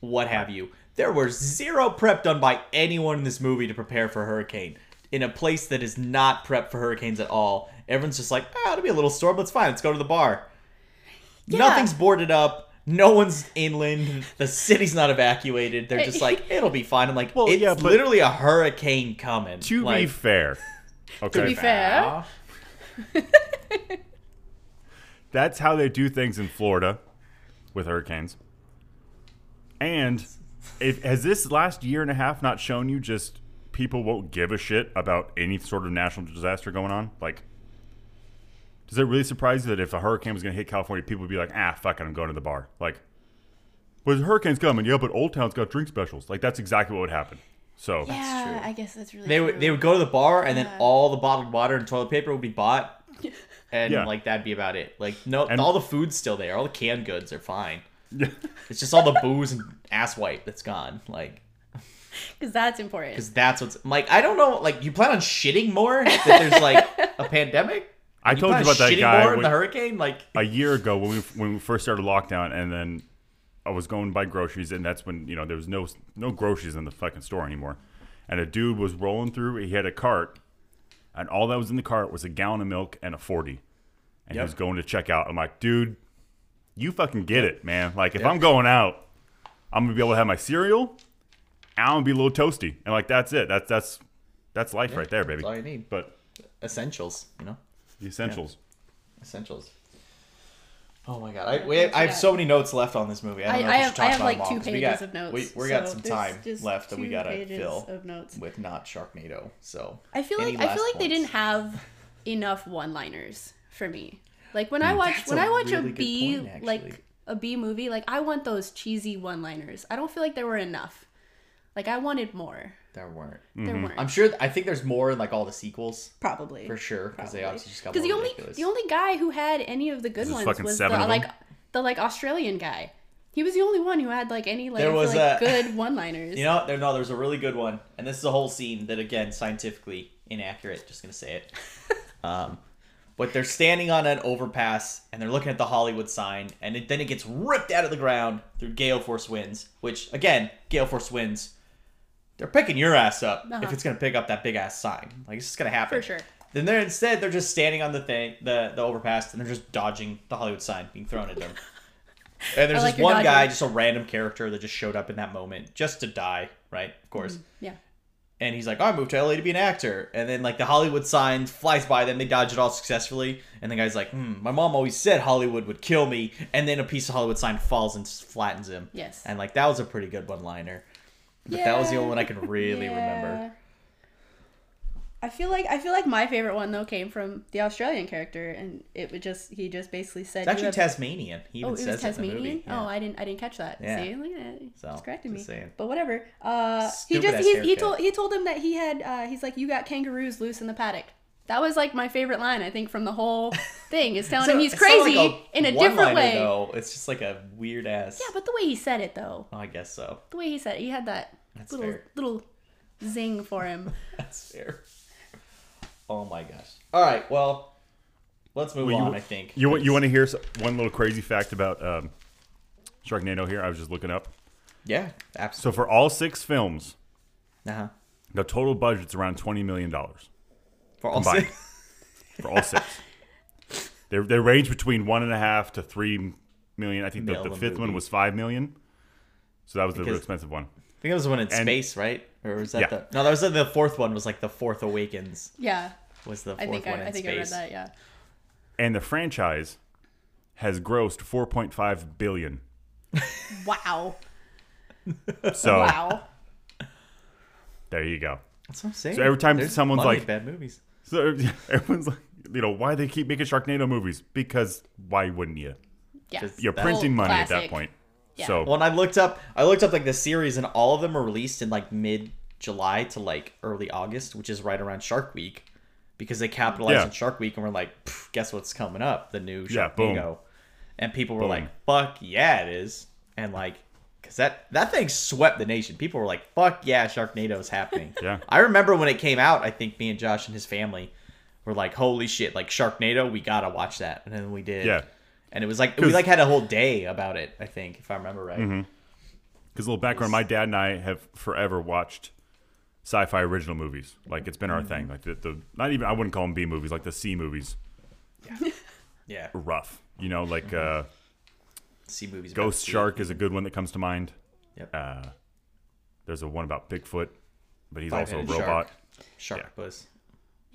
Speaker 2: what have you. There was zero prep done by anyone in this movie to prepare for a hurricane. In a place that is not prepped for hurricanes at all. Everyone's just like, ah, it'll be a little storm, but it's fine. Let's go to the bar.
Speaker 3: Yeah.
Speaker 2: Nothing's boarded up. No one's inland. The city's not evacuated. They're just like, it'll be fine. I'm like,
Speaker 1: Well,
Speaker 2: it's
Speaker 1: yeah,
Speaker 2: literally a hurricane coming.
Speaker 1: to be fair, okay,
Speaker 3: To be fair.
Speaker 1: that's how they do things in Florida with hurricanes. And if has this last year and a half not shown you just people won't give a shit about any sort of national disaster going on? Like, does it really surprise you that if a hurricane was going to hit California, people would be like, ah, fuck it, I'm going to the bar? Like, well, the hurricane's coming, yeah, but Old Town's got drink specials. Like, that's exactly what would happen. So,
Speaker 3: Yeah,
Speaker 2: true.
Speaker 3: I guess that's really
Speaker 2: They
Speaker 3: true.
Speaker 2: would they would go to the bar and then
Speaker 3: Yeah.
Speaker 2: all the bottled water and toilet paper would be bought, and
Speaker 1: Yeah.
Speaker 2: like that'd be about it. Like no,
Speaker 1: And-
Speaker 2: all the food's still there. All the canned goods are fine.
Speaker 1: yeah.
Speaker 2: It's just all the booze and ass wipe that's gone. Like
Speaker 3: Because that's important.
Speaker 2: because that's what's like. I don't know. Like you plan on shitting more that there's like a pandemic.
Speaker 1: I told you about that guy
Speaker 2: more in
Speaker 1: when-
Speaker 2: the hurricane. Like
Speaker 1: a year ago when we when we first started lockdown, and then I was going to buy groceries, and that's when you know there was no no groceries in the fucking store anymore. And a dude was rolling through. He had a cart, and all that was in the cart was a gallon of milk and a forty. And he was going to check out. I'm like, dude, you fucking get it, man. Like if
Speaker 2: Yep.
Speaker 1: I'm going out, I'm gonna be able to have my cereal. And I'm gonna be a little toasty, and like that's it. That's that's that's life right there, baby.
Speaker 2: that's all you need.
Speaker 1: But
Speaker 2: Essentials, you know,
Speaker 1: the essentials.
Speaker 2: essentials. Oh my god, I, we have, I have so many notes left on this movie. I, don't
Speaker 3: I,
Speaker 2: know
Speaker 3: I
Speaker 2: if we
Speaker 3: have
Speaker 2: should
Speaker 3: I
Speaker 2: talk
Speaker 3: have
Speaker 2: about
Speaker 3: like
Speaker 2: them all,
Speaker 3: two
Speaker 2: 'cause
Speaker 3: pages
Speaker 2: we got,
Speaker 3: of notes.
Speaker 2: We, we got
Speaker 3: so
Speaker 2: some
Speaker 3: there's
Speaker 2: time
Speaker 3: just
Speaker 2: left that we
Speaker 3: two
Speaker 2: gotta
Speaker 3: pages
Speaker 2: fill
Speaker 3: of notes.
Speaker 2: with not Sharknado. So
Speaker 3: I feel
Speaker 2: Any
Speaker 3: like I
Speaker 2: last
Speaker 3: feel like they
Speaker 2: points?
Speaker 3: didn't have enough one-liners for me. Like when I watch
Speaker 2: Hmm. That's
Speaker 3: when
Speaker 2: a
Speaker 3: I watch
Speaker 2: really
Speaker 3: a
Speaker 2: good
Speaker 3: B
Speaker 2: point, actually.
Speaker 3: like a B movie, like I want those cheesy one-liners. I don't feel like there were enough. Like I wanted more.
Speaker 2: There weren't.
Speaker 3: There weren't.
Speaker 2: I'm sure. I think there's more in like all the sequels
Speaker 3: probably
Speaker 2: for sure because they obviously just got
Speaker 3: because
Speaker 2: more
Speaker 3: the only
Speaker 2: ridiculous.
Speaker 3: the only guy who had any of the good
Speaker 1: There's
Speaker 3: ones
Speaker 1: fucking
Speaker 3: was the
Speaker 1: seven of them?
Speaker 3: like the like Australian guy. He was the only one who had like any like,
Speaker 2: There was
Speaker 3: like
Speaker 2: a-
Speaker 3: good one-liners.
Speaker 2: You know, there no, there's a really good one, and this is a whole scene that again scientifically inaccurate. Just gonna say it. Um, but they're standing on an overpass and they're looking at the Hollywood sign, and it, then it gets ripped out of the ground through gale force winds. Which again, gale force winds, they're picking your ass up
Speaker 3: Uh-huh.
Speaker 2: if it's gonna pick up that big ass sign. Like it's just gonna happen
Speaker 3: For sure.
Speaker 2: Then they're instead they're just standing on the thing, the the overpass, and they're just dodging the Hollywood sign being thrown at them. And there's
Speaker 3: like
Speaker 2: this one guy, just a random character that just showed up in that moment, just to die, right? Of course.
Speaker 3: Yeah.
Speaker 2: And he's like, "Oh, I moved to LA to be an actor. And then like the Hollywood sign flies by them, they dodge it all successfully. And the guy's like, hmm, my mom always said Hollywood would kill me. And then a piece of Hollywood sign falls and flattens him.
Speaker 3: Yes.
Speaker 2: And like that was a pretty good one liner. But that was the only one I can really remember.
Speaker 3: I feel like I feel like my favorite one though came from the Australian character, and it would just he just basically said
Speaker 2: It's actually
Speaker 3: have-
Speaker 2: Tasmanian. He even
Speaker 3: Oh, it
Speaker 2: says
Speaker 3: was
Speaker 2: it in the
Speaker 3: Tasmanian.
Speaker 2: Yeah.
Speaker 3: Oh, I didn't. I didn't catch that.
Speaker 2: Yeah.
Speaker 3: See, look at that.
Speaker 2: So,
Speaker 3: He's correcting me.
Speaker 2: saying.
Speaker 3: But whatever. Uh, he just he, he told he told him that he had. Uh, he's like, you got kangaroos loose in the paddock. That was like my favorite line. I think from the whole thing is telling
Speaker 2: So
Speaker 3: him he's crazy
Speaker 2: like
Speaker 3: in a different way.
Speaker 2: Though. It's just like a weird ass.
Speaker 3: Yeah, but the way he said it though,
Speaker 2: Oh, I guess so.
Speaker 3: the way he said it, he had that
Speaker 2: That's
Speaker 3: little
Speaker 2: fair.
Speaker 3: little zing for him.
Speaker 2: That's fair. Oh my gosh. All right. Well, let's move
Speaker 1: Well, you-
Speaker 2: on. I think
Speaker 1: You want you want to hear one little crazy fact about um, Sharknado here? I was just looking up.
Speaker 2: Yeah, absolutely.
Speaker 1: So for all six films,
Speaker 2: uh-huh.
Speaker 1: the total budget's around twenty million dollars
Speaker 2: For all
Speaker 1: Combined.
Speaker 2: six.
Speaker 1: for all six. they they range between one and a half to three million. I think the,
Speaker 2: Mil
Speaker 1: the
Speaker 2: a
Speaker 1: fifth one was five million. So that was the real expensive one.
Speaker 2: I think it was the one in
Speaker 1: And-
Speaker 2: space, right? Or was that
Speaker 1: Yeah.
Speaker 2: the? No, that was the, the fourth one. Was like the Fourth Awakens.
Speaker 3: Yeah,
Speaker 2: Was the fourth
Speaker 3: I think
Speaker 2: one
Speaker 3: I,
Speaker 2: in
Speaker 3: I think
Speaker 2: space?
Speaker 3: I read that. Yeah.
Speaker 1: And the franchise has grossed four point five billion.
Speaker 3: Wow.
Speaker 1: So
Speaker 3: Wow.
Speaker 1: there you go.
Speaker 2: That's what I'm saying.
Speaker 1: So every time
Speaker 2: There's
Speaker 1: someone's like-
Speaker 2: bad movies.
Speaker 1: So everyone's like, you know, why they keep making Sharknado movies? Because why wouldn't you?
Speaker 3: Yeah.
Speaker 1: You're printing
Speaker 3: whole
Speaker 1: money at that point.
Speaker 3: Yeah.
Speaker 1: So
Speaker 2: Well, and I looked up. I looked up like the series, and all of them are released in like mid July to like early August, which is right around Shark Week, because they capitalized
Speaker 1: Yeah.
Speaker 2: on Shark Week, and we're like, guess what's coming up? The new
Speaker 1: Yeah,
Speaker 2: Sharknado.
Speaker 1: boom.
Speaker 2: And people were
Speaker 1: Boom.
Speaker 2: like, "Fuck yeah, it is!" And like, cause that that thing swept the nation. People were like, "Fuck yeah, Sharknado is happening."
Speaker 1: Yeah.
Speaker 2: I remember when it came out. I think me and Josh and his family were like, "Holy shit! Like Sharknado, we gotta watch that." And then we did.
Speaker 1: Yeah.
Speaker 2: And it was like we like had a whole day about it. I think, if I remember right.
Speaker 1: Mm-hmm. Because a little background, my dad and I have forever watched sci-fi original movies. Like it's been our
Speaker 2: Mm-hmm.
Speaker 1: thing. Like the, the not even I wouldn't call them B movies, like the C movies.
Speaker 2: Yeah.
Speaker 1: Are rough. You know, like uh,
Speaker 2: See movies.
Speaker 1: Ghost
Speaker 2: sea.
Speaker 1: Shark is a good one that comes to mind.
Speaker 2: Yep.
Speaker 1: Uh, there's a one about Bigfoot, but he's also a
Speaker 2: Five-headed
Speaker 1: robot.
Speaker 2: Shark
Speaker 1: yeah.
Speaker 2: Buzz.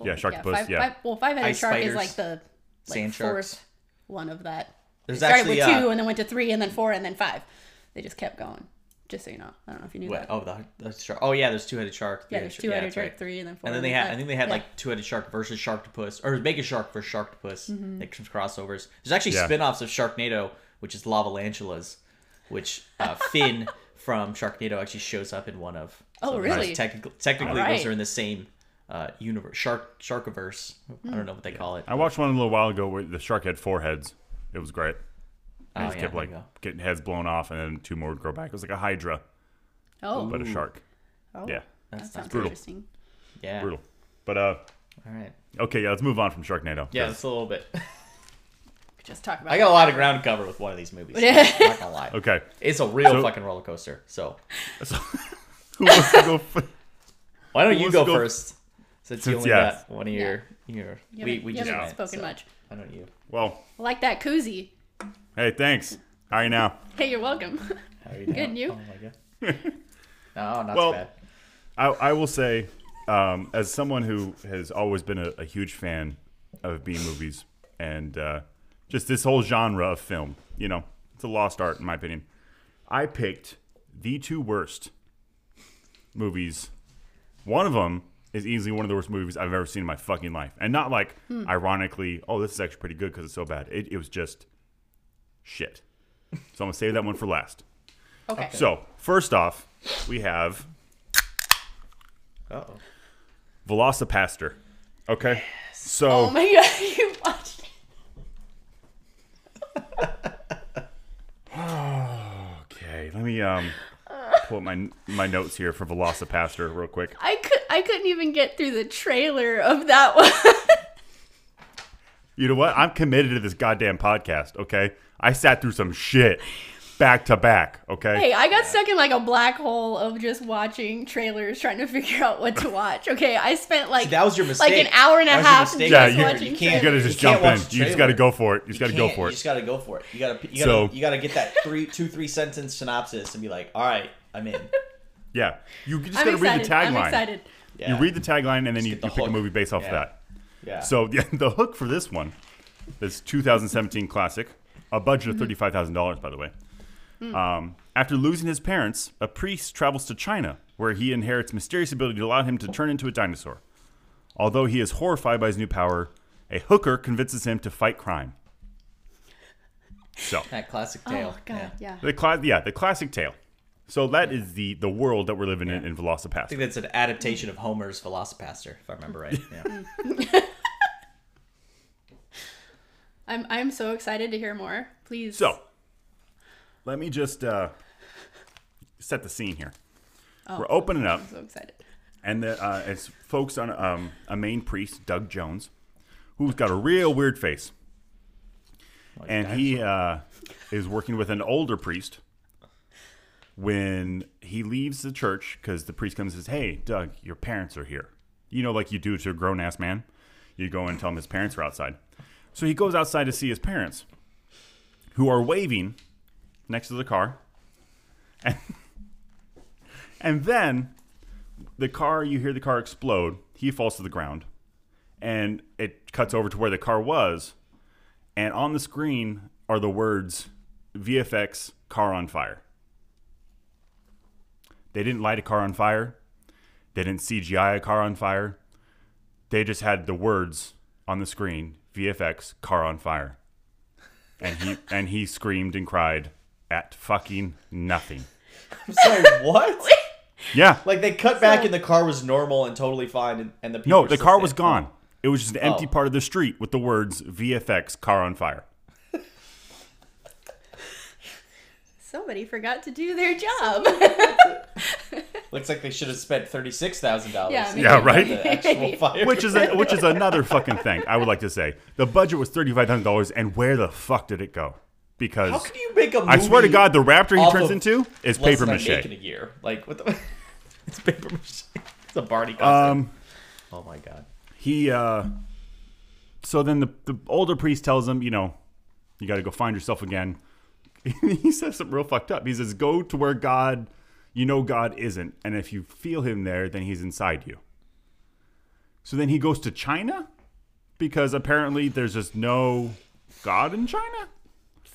Speaker 1: Yeah, Sharktopus.
Speaker 3: Five,
Speaker 1: Yeah,
Speaker 3: Five, well, five-headed
Speaker 2: Ice
Speaker 3: shark is like the like
Speaker 2: sand
Speaker 3: fourth
Speaker 2: sharks.
Speaker 3: one of that.
Speaker 2: There's
Speaker 3: It started
Speaker 2: actually,
Speaker 3: with
Speaker 2: uh,
Speaker 3: two, and then went to three, and then four, and then five. They just kept going. Just so you know, I don't know if you knew
Speaker 2: What?
Speaker 3: that.
Speaker 2: Oh, the, the shark. Oh yeah, there's two-headed shark.
Speaker 3: yeah,
Speaker 2: three-headed
Speaker 3: there's two-headed
Speaker 2: that's
Speaker 3: shark,
Speaker 2: right.
Speaker 3: three, and then four.
Speaker 2: And then they
Speaker 3: then
Speaker 2: had, I think they had
Speaker 3: five.
Speaker 2: like two-headed shark versus Sharktopus, or Mega Shark versus Sharktopus.
Speaker 3: Mm-hmm.
Speaker 2: Like some crossovers. There's actually
Speaker 1: Yeah.
Speaker 2: spin-offs of Sharknado, which is Lavalantulas, which uh, Finn from Sharknado actually shows up in one of.
Speaker 3: Oh, really?
Speaker 2: Technically, technically
Speaker 3: Alright.
Speaker 2: those are in the same uh, universe. Shark Sharkiverse. I don't know what they call it.
Speaker 1: I watched one a little while ago where the shark had four heads. It was great.
Speaker 2: Oh,
Speaker 1: And it just
Speaker 2: yeah,
Speaker 1: kept like getting heads blown off, and then two more would grow back. It was like a hydra,
Speaker 3: oh,
Speaker 1: but a shark.
Speaker 3: oh,
Speaker 1: Yeah,
Speaker 3: that
Speaker 2: That's
Speaker 3: sounds
Speaker 1: brutal.
Speaker 3: interesting.
Speaker 2: Yeah.
Speaker 1: brutal. But uh,
Speaker 2: All right.
Speaker 1: okay, yeah, let's move on from Sharknado.
Speaker 2: Yeah, it's a little bit.
Speaker 3: Just talk about.
Speaker 2: I got a lot of ground to cover with one of these movies.
Speaker 3: Yeah.
Speaker 2: I'm not gonna lie.
Speaker 1: Okay.
Speaker 2: It's a real
Speaker 1: So-
Speaker 2: fucking roller coaster. So
Speaker 1: So, who wants to go? F-
Speaker 2: why don't you
Speaker 1: wants
Speaker 2: go,
Speaker 1: to go-
Speaker 2: first? Since you
Speaker 1: Since-
Speaker 2: only
Speaker 1: yeah.
Speaker 2: got one of your your
Speaker 3: You
Speaker 2: we
Speaker 3: haven't-
Speaker 2: we
Speaker 3: you
Speaker 2: just
Speaker 3: haven't
Speaker 2: went,
Speaker 3: spoken
Speaker 2: so
Speaker 3: much.
Speaker 2: Why don't you?
Speaker 1: well,
Speaker 3: I like that koozie.
Speaker 1: hey, thanks. How are you now?
Speaker 3: Hey, you're welcome.
Speaker 2: How are you
Speaker 3: doing?
Speaker 2: Good,
Speaker 3: and you?
Speaker 2: Oh my god. no, not
Speaker 1: Well,
Speaker 2: too bad.
Speaker 1: I, I will say, um, as someone who has always been a, a huge fan of B movies and uh, just this whole genre of film, you know, it's a lost art in my opinion. I picked the two worst movies. One of them is easily one of the worst movies I've ever seen in my fucking life, and not like ironically, oh, this is actually pretty good because it's so bad. It, it was just shit. So I'm gonna save that one for last.
Speaker 3: Okay.
Speaker 1: So first off, we have
Speaker 2: Uh oh.
Speaker 1: VelociPastor. Okay. So
Speaker 3: Oh my god, you watched it.
Speaker 1: okay, let me um pull up my my notes here for VelociPastor real quick.
Speaker 3: I could I couldn't even get through the trailer of that one.
Speaker 1: You know what? I'm committed to this goddamn podcast. Okay, I sat through some shit back to back. Okay.
Speaker 3: Hey, I got stuck in like a black hole of just watching trailers, trying to figure out what to watch. Okay, I spent like
Speaker 2: that was your mistake.
Speaker 3: like an hour and a
Speaker 2: That was your
Speaker 3: half just
Speaker 1: Yeah, you-
Speaker 3: watching
Speaker 2: you
Speaker 1: You
Speaker 2: can't-
Speaker 1: gotta just
Speaker 2: you
Speaker 1: jump in. You just gotta go for it. You just gotta go
Speaker 2: can't-
Speaker 1: for
Speaker 2: You
Speaker 1: it.
Speaker 2: just gotta go for it. You gotta you gotta
Speaker 1: So-
Speaker 2: you gotta get that three two three sentence synopsis and be like, all right, I'm in.
Speaker 1: Yeah, you just
Speaker 3: I'm
Speaker 1: gotta read
Speaker 3: excited.
Speaker 1: the
Speaker 3: I'm
Speaker 1: tagline.
Speaker 3: excited.
Speaker 2: Yeah.
Speaker 1: You read the tagline and then you,
Speaker 2: the
Speaker 1: you pick a movie based off
Speaker 2: Yeah.
Speaker 1: of that.
Speaker 2: Yeah.
Speaker 1: So yeah, the hook for this one, this 2017 classic, a budget of mm-hmm. thirty-five thousand dollars, by the way. Um, after losing his parents, a priest travels to China, where he inherits mysterious ability to allow him to turn into a dinosaur. Although he is horrified by his new power, a hooker convinces him to fight crime. So
Speaker 2: that classic tale.
Speaker 3: Oh god, yeah.
Speaker 1: the cla- yeah, the classic tale. So that is the the world that we're living in in
Speaker 2: VelociPastor.
Speaker 1: I
Speaker 2: think that's an adaptation of Homer's VelociPastor, if I remember right. Yeah.
Speaker 3: I'm I'm so excited to hear more. Please.
Speaker 1: So, let me just uh, set the scene here.
Speaker 3: Oh,
Speaker 1: We're opening up,
Speaker 3: I'm so excited.
Speaker 1: and the, uh, it's folks on um, a main priest, Doug Jones, who's got a real weird face, and he uh, is working with an older priest. When he leaves the church, because the priest comes and says, "Hey, Doug, your parents are here." You know, like you do to a grown ass man. You go and tell him his parents are outside. So he goes outside to see his parents, who are waving next to the car. And, and then the car, you hear the car explode. He falls to the ground. And it cuts over to where the car was. And on the screen are the words VFX car on fire. They didn't light a car on fire. They didn't CGI a car on fire. They just had the words on the screen VFX car on fire. And he and he screamed and cried at fucking nothing.
Speaker 2: I'm sorry, what?
Speaker 1: Yeah.
Speaker 2: like they cut back and the car was normal and totally fine, and, and the people
Speaker 1: No,
Speaker 2: were
Speaker 1: the
Speaker 2: still
Speaker 1: car
Speaker 2: standing-
Speaker 1: was gone. It was just an empty
Speaker 2: Oh.
Speaker 1: part of the street with the words VFX car on fire.
Speaker 3: Somebody forgot to do their job.
Speaker 2: Looks like they should have spent thirty six thousand dollars.
Speaker 3: Yeah, maybe.
Speaker 1: Yeah, right?
Speaker 2: The actual fire.
Speaker 1: Which is a, which is another fucking thing I would like to say. The budget was thirty five thousand dollars, and where the fuck did it go? Because
Speaker 2: how can you make a?
Speaker 1: I swear to God, the raptor he turns into is paper mache.
Speaker 2: in a year? Like what the? it's paper mache. It's a Barney costume.
Speaker 1: Um,
Speaker 2: oh my god.
Speaker 1: he uh, so then the the older priest tells him, you know, you got to go find yourself again. he says something real fucked up. He says, "Go to where God, you know God isn't, and if you feel Him there, then He's inside you." So then he goes to China because apparently there's just no God in China.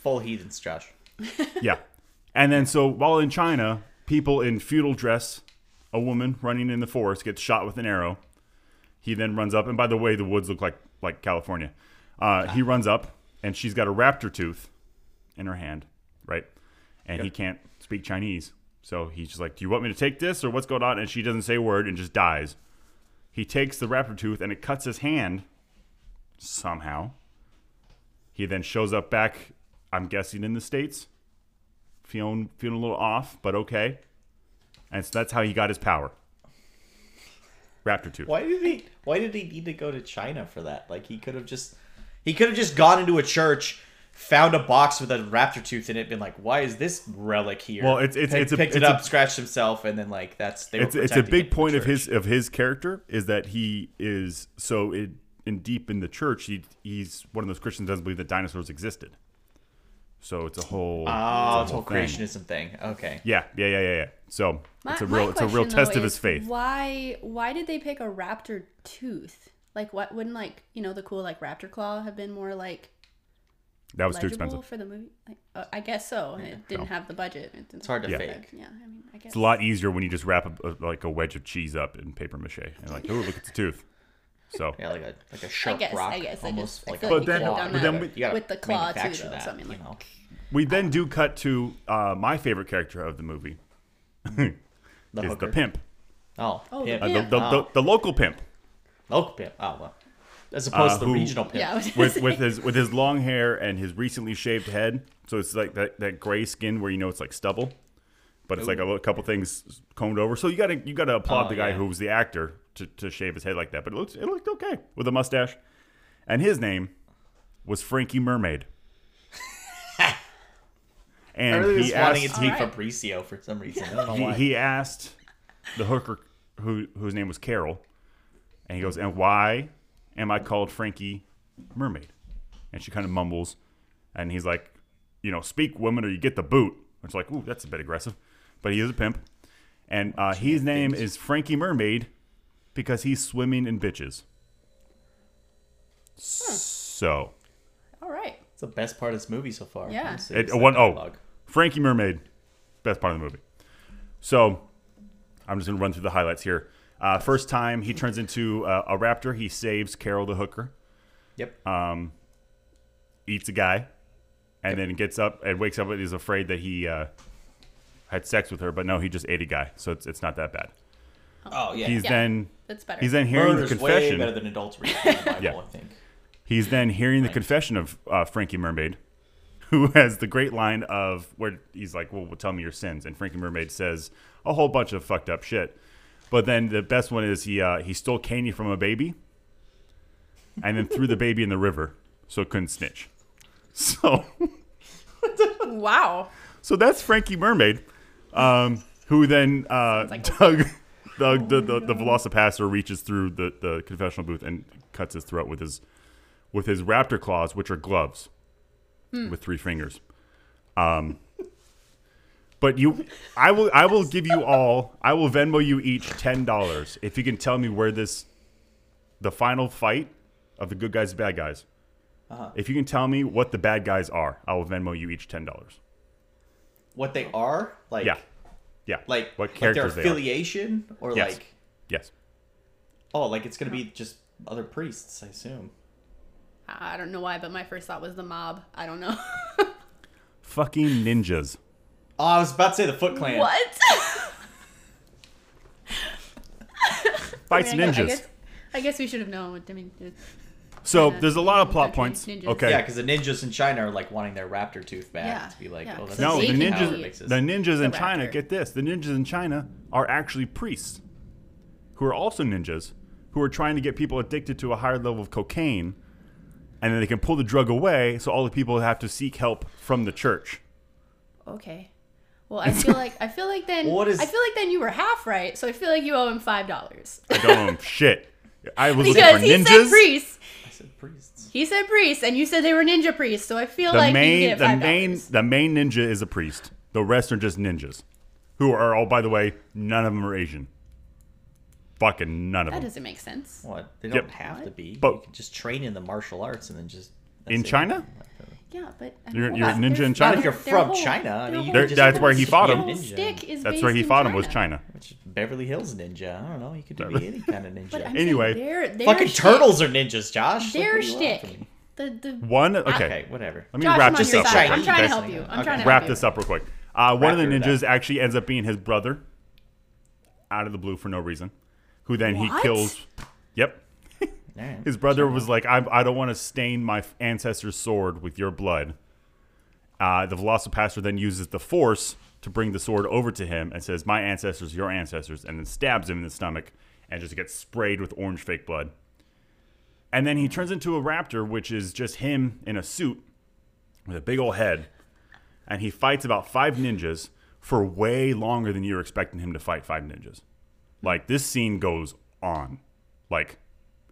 Speaker 2: Full heathens, Josh.
Speaker 1: Yeah. And then so while in China, people in feudal dress, a woman running in the forest gets shot with an arrow. He then runs up, and by the way, the woods look like like California. Uh, he runs up, and she's got a raptor tooth in her hand, right? And he can't speak Chinese, so he's just like, "Do you want me to take this, or what's going on?" And she doesn't say a word and just dies. He takes the raptor tooth, and it cuts his hand somehow. He then shows up back, I'm guessing in the states, feeling feeling a little off, but okay. And so that's how he got his power. Raptor tooth.
Speaker 2: Why did he? Why did he need to go to China for that? Like he could have just, he could have just gone into a church, found a box with a raptor tooth in it, been like, "Why is this relic here?"
Speaker 1: Well, it's- it's-
Speaker 2: Pick-
Speaker 1: it's a-
Speaker 2: picked
Speaker 1: it's
Speaker 2: it
Speaker 1: a-
Speaker 2: up, scratched himself, and then like that's they were
Speaker 1: It's it's a big point of his of his character is that he is so it, in deep in the church. He he's one of those Christians that doesn't believe that dinosaurs existed. So it's a whole
Speaker 2: Oh,
Speaker 1: it's a
Speaker 2: it's a whole creationism thing. Okay.
Speaker 1: Yeah, yeah, yeah, yeah, yeah. So
Speaker 3: My-
Speaker 1: it's a
Speaker 3: my
Speaker 1: real it's a real test
Speaker 3: though,
Speaker 1: of his faith.
Speaker 3: Why why did they pick a raptor tooth? Like what wouldn't like you know the cool like raptor claw have been more like
Speaker 1: That was too expensive.
Speaker 3: for the movie? Like, uh, I guess so. It didn't have the budget. It
Speaker 2: It's hard to
Speaker 1: Yeah.
Speaker 2: fake.
Speaker 3: Yeah, I mean, I guess.
Speaker 1: It's a lot easier when you just wrap a, a, like a wedge of cheese up in paper mache and like, oh, look at the tooth. So
Speaker 2: Yeah, like a like a sharp
Speaker 3: guess-
Speaker 2: rock.
Speaker 3: I guess I
Speaker 2: almost
Speaker 3: just-
Speaker 2: like
Speaker 3: feel
Speaker 2: a
Speaker 3: like you
Speaker 1: But then-
Speaker 3: could've
Speaker 1: but
Speaker 3: that
Speaker 1: then we-
Speaker 2: You
Speaker 3: with the claw too,
Speaker 2: manufacture
Speaker 3: though.
Speaker 2: that,
Speaker 3: So I mean,
Speaker 2: you
Speaker 3: like,
Speaker 2: know.
Speaker 1: We then do cut to uh, my favorite character of the movie
Speaker 2: The
Speaker 1: is the pimp,
Speaker 2: Oh,
Speaker 3: Oh,
Speaker 2: pimp.
Speaker 1: uh, the,
Speaker 3: Yeah.
Speaker 1: the, the, the local pimp.
Speaker 2: Local pimp. Oh well. As opposed
Speaker 1: Uh,
Speaker 2: to the
Speaker 1: who-
Speaker 2: regional pimp.
Speaker 3: yeah, I was gonna
Speaker 1: with
Speaker 3: say.
Speaker 1: with his with his long hair and his recently shaved head. So it's like that, that gray skin where you know it's like stubble, but it's like a little, couple things combed over. So you gotta you gotta applaud
Speaker 2: Oh,
Speaker 1: the guy
Speaker 2: yeah.
Speaker 1: who was the actor to, to shave his head like that. But it looks it looked okay with a mustache, and his name was Frankie Mermaid.
Speaker 2: I
Speaker 1: and
Speaker 2: really was
Speaker 1: he
Speaker 2: wanting
Speaker 1: asked,
Speaker 2: it to be
Speaker 3: Alright.
Speaker 2: Fabricio for some reason. I don't know
Speaker 1: he,
Speaker 2: why.
Speaker 1: he asked the hooker who whose name was Carol, and he goes, "And why am I called Frankie Mermaid?" And she kind of mumbles, and he's like, "You know, speak woman, or you get the boot." It's like, "Ooh, that's a bit aggressive," but he is a pimp, and uh, his name is Frankie Mermaid because he's swimming in bitches. So,
Speaker 3: All right.
Speaker 2: It's the best part of this movie so far.
Speaker 3: Yeah.
Speaker 2: honestly,
Speaker 1: It,
Speaker 2: is that
Speaker 1: one, oh,
Speaker 2: dialogue.
Speaker 1: Frankie Mermaid, best part of the movie. So, I'm just gonna run through the highlights here. Uh, first time he turns into uh, a raptor, he saves Carol the hooker,
Speaker 2: Yep.
Speaker 1: Um, eats a guy, and then gets up and wakes up and is afraid that he uh, had sex with her, but no, he just ate a guy, so it's, it's not that bad.
Speaker 2: oh yeah.
Speaker 1: He's
Speaker 3: Yeah.
Speaker 1: then
Speaker 3: That's better.
Speaker 1: he's then hearing
Speaker 2: Murder's
Speaker 1: the
Speaker 2: way
Speaker 1: confession.
Speaker 2: better than adultery in the Bible,
Speaker 1: Yeah.
Speaker 2: I think.
Speaker 1: He's then hearing the confession of uh, Frankie Mermaid, who has the great line of where he's like, "Well, tell me your sins," and Frankie Mermaid says a whole bunch of fucked up shit. But then the best one is he uh, he stole candy from a baby, and then threw the baby in the river so it couldn't snitch. So
Speaker 3: wow.
Speaker 1: so that's Frankie Mermaid, um, who then uh,
Speaker 3: like-
Speaker 1: Doug. Doug, the, the, the VelociPastor reaches through the, the confessional booth and cuts his throat with his with his raptor claws, which are gloves with three fingers. Um, but you, I will I will give you all I will Venmo you each ten dollars if you can tell me where this the final fight of the good guys and bad guys. If you can tell me what the bad guys are, I will Venmo you each ten dollars.
Speaker 2: What they are, like
Speaker 1: Yeah, yeah.
Speaker 2: like
Speaker 1: what
Speaker 2: like their
Speaker 1: characters they are?
Speaker 2: affiliation, or
Speaker 1: Yes.
Speaker 2: like
Speaker 1: Yes.
Speaker 2: oh, like it's gonna be just other priests, I assume.
Speaker 3: I don't know why, but my first thought was the mob. I don't know.
Speaker 1: Fucking ninjas.
Speaker 2: Oh, I was about to say the Foot Clan.
Speaker 3: what?
Speaker 1: Fights
Speaker 3: I mean, I guess- I
Speaker 1: ninjas.
Speaker 3: guess, I guess we should have known. I mean,
Speaker 1: So
Speaker 3: Yeah.
Speaker 1: there's a lot of plot
Speaker 3: Country
Speaker 1: points.
Speaker 3: ninjas.
Speaker 1: Okay.
Speaker 2: Yeah, because the ninjas in China are like wanting their raptor tooth back
Speaker 3: Yeah,
Speaker 2: to be like,
Speaker 3: yeah,
Speaker 2: oh, that's
Speaker 3: 'cause
Speaker 1: No, the ninjas, the ninjas in
Speaker 3: the
Speaker 1: China.
Speaker 3: raptor.
Speaker 1: Get this: the ninjas in China are actually priests, who are also ninjas, who are trying to get people addicted to a higher level of cocaine, and then they can pull the drug away, so all the people have to seek help from the church.
Speaker 3: okay. Well, I feel like I feel like then
Speaker 2: What is-
Speaker 3: I feel like then you were half right. So I feel like you owe him five dollars
Speaker 1: I don't know shit. I was looking
Speaker 3: because
Speaker 1: for
Speaker 3: he said
Speaker 1: ninjas.
Speaker 3: priests.
Speaker 2: I said priests.
Speaker 3: He said priests, and you said they were ninja priests. So I feel
Speaker 1: The
Speaker 3: like you
Speaker 1: main,
Speaker 3: get
Speaker 1: the
Speaker 3: five
Speaker 1: main, the main ninja is a priest. The rest are just ninjas, who are all, by the way, none of them are Asian. Fucking none of it.
Speaker 3: That
Speaker 1: them.
Speaker 3: doesn't make sense.
Speaker 2: What? They don't have to be.
Speaker 1: But-
Speaker 2: you can just train in the martial arts and then just
Speaker 1: In
Speaker 2: it.
Speaker 1: China?
Speaker 3: Yeah, but I
Speaker 1: You're- you're a ninja in China?
Speaker 2: Not if you're from
Speaker 3: whole-
Speaker 2: China. I mean, you
Speaker 3: whole-
Speaker 1: There-
Speaker 2: can just
Speaker 1: that's where he fought him.
Speaker 2: Ninja.
Speaker 3: is
Speaker 1: That's where he
Speaker 3: in
Speaker 1: fought him was
Speaker 3: China.
Speaker 1: China.
Speaker 2: Which Beverly Hills ninja. I don't know. You could be any kind of ninja.
Speaker 3: But I'm
Speaker 1: Anyway.
Speaker 3: saying their, their
Speaker 2: Fucking
Speaker 3: shtick-
Speaker 2: turtles are ninjas, Josh. Like,
Speaker 3: Their
Speaker 2: what do you want from
Speaker 3: shtick. The the
Speaker 1: One, okay.
Speaker 2: Okay, whatever.
Speaker 1: Let me
Speaker 3: Josh,
Speaker 1: wrap
Speaker 3: I'm
Speaker 1: this up.
Speaker 3: side.
Speaker 1: real
Speaker 3: I'm trying to help you. I'm
Speaker 2: Okay.
Speaker 3: trying to
Speaker 1: Wrap this up real quick. Uh, one of the ninjas actually ends up being his brother, out of the blue for no reason, who then he kills. Yep.
Speaker 2: Alright.
Speaker 1: His brother was like, I, I don't want to stain my ancestor's sword with your blood. Uh, the VelociPastor then uses the Force to bring the sword over to him and says, My ancestors, your ancestors, and then stabs him in the stomach and just gets sprayed with orange fake blood. And then he turns into a raptor, which is just him in a suit with a big old head. And he fights about five ninjas for way longer than you were expecting him to fight five ninjas. Like, this scene goes on. Like,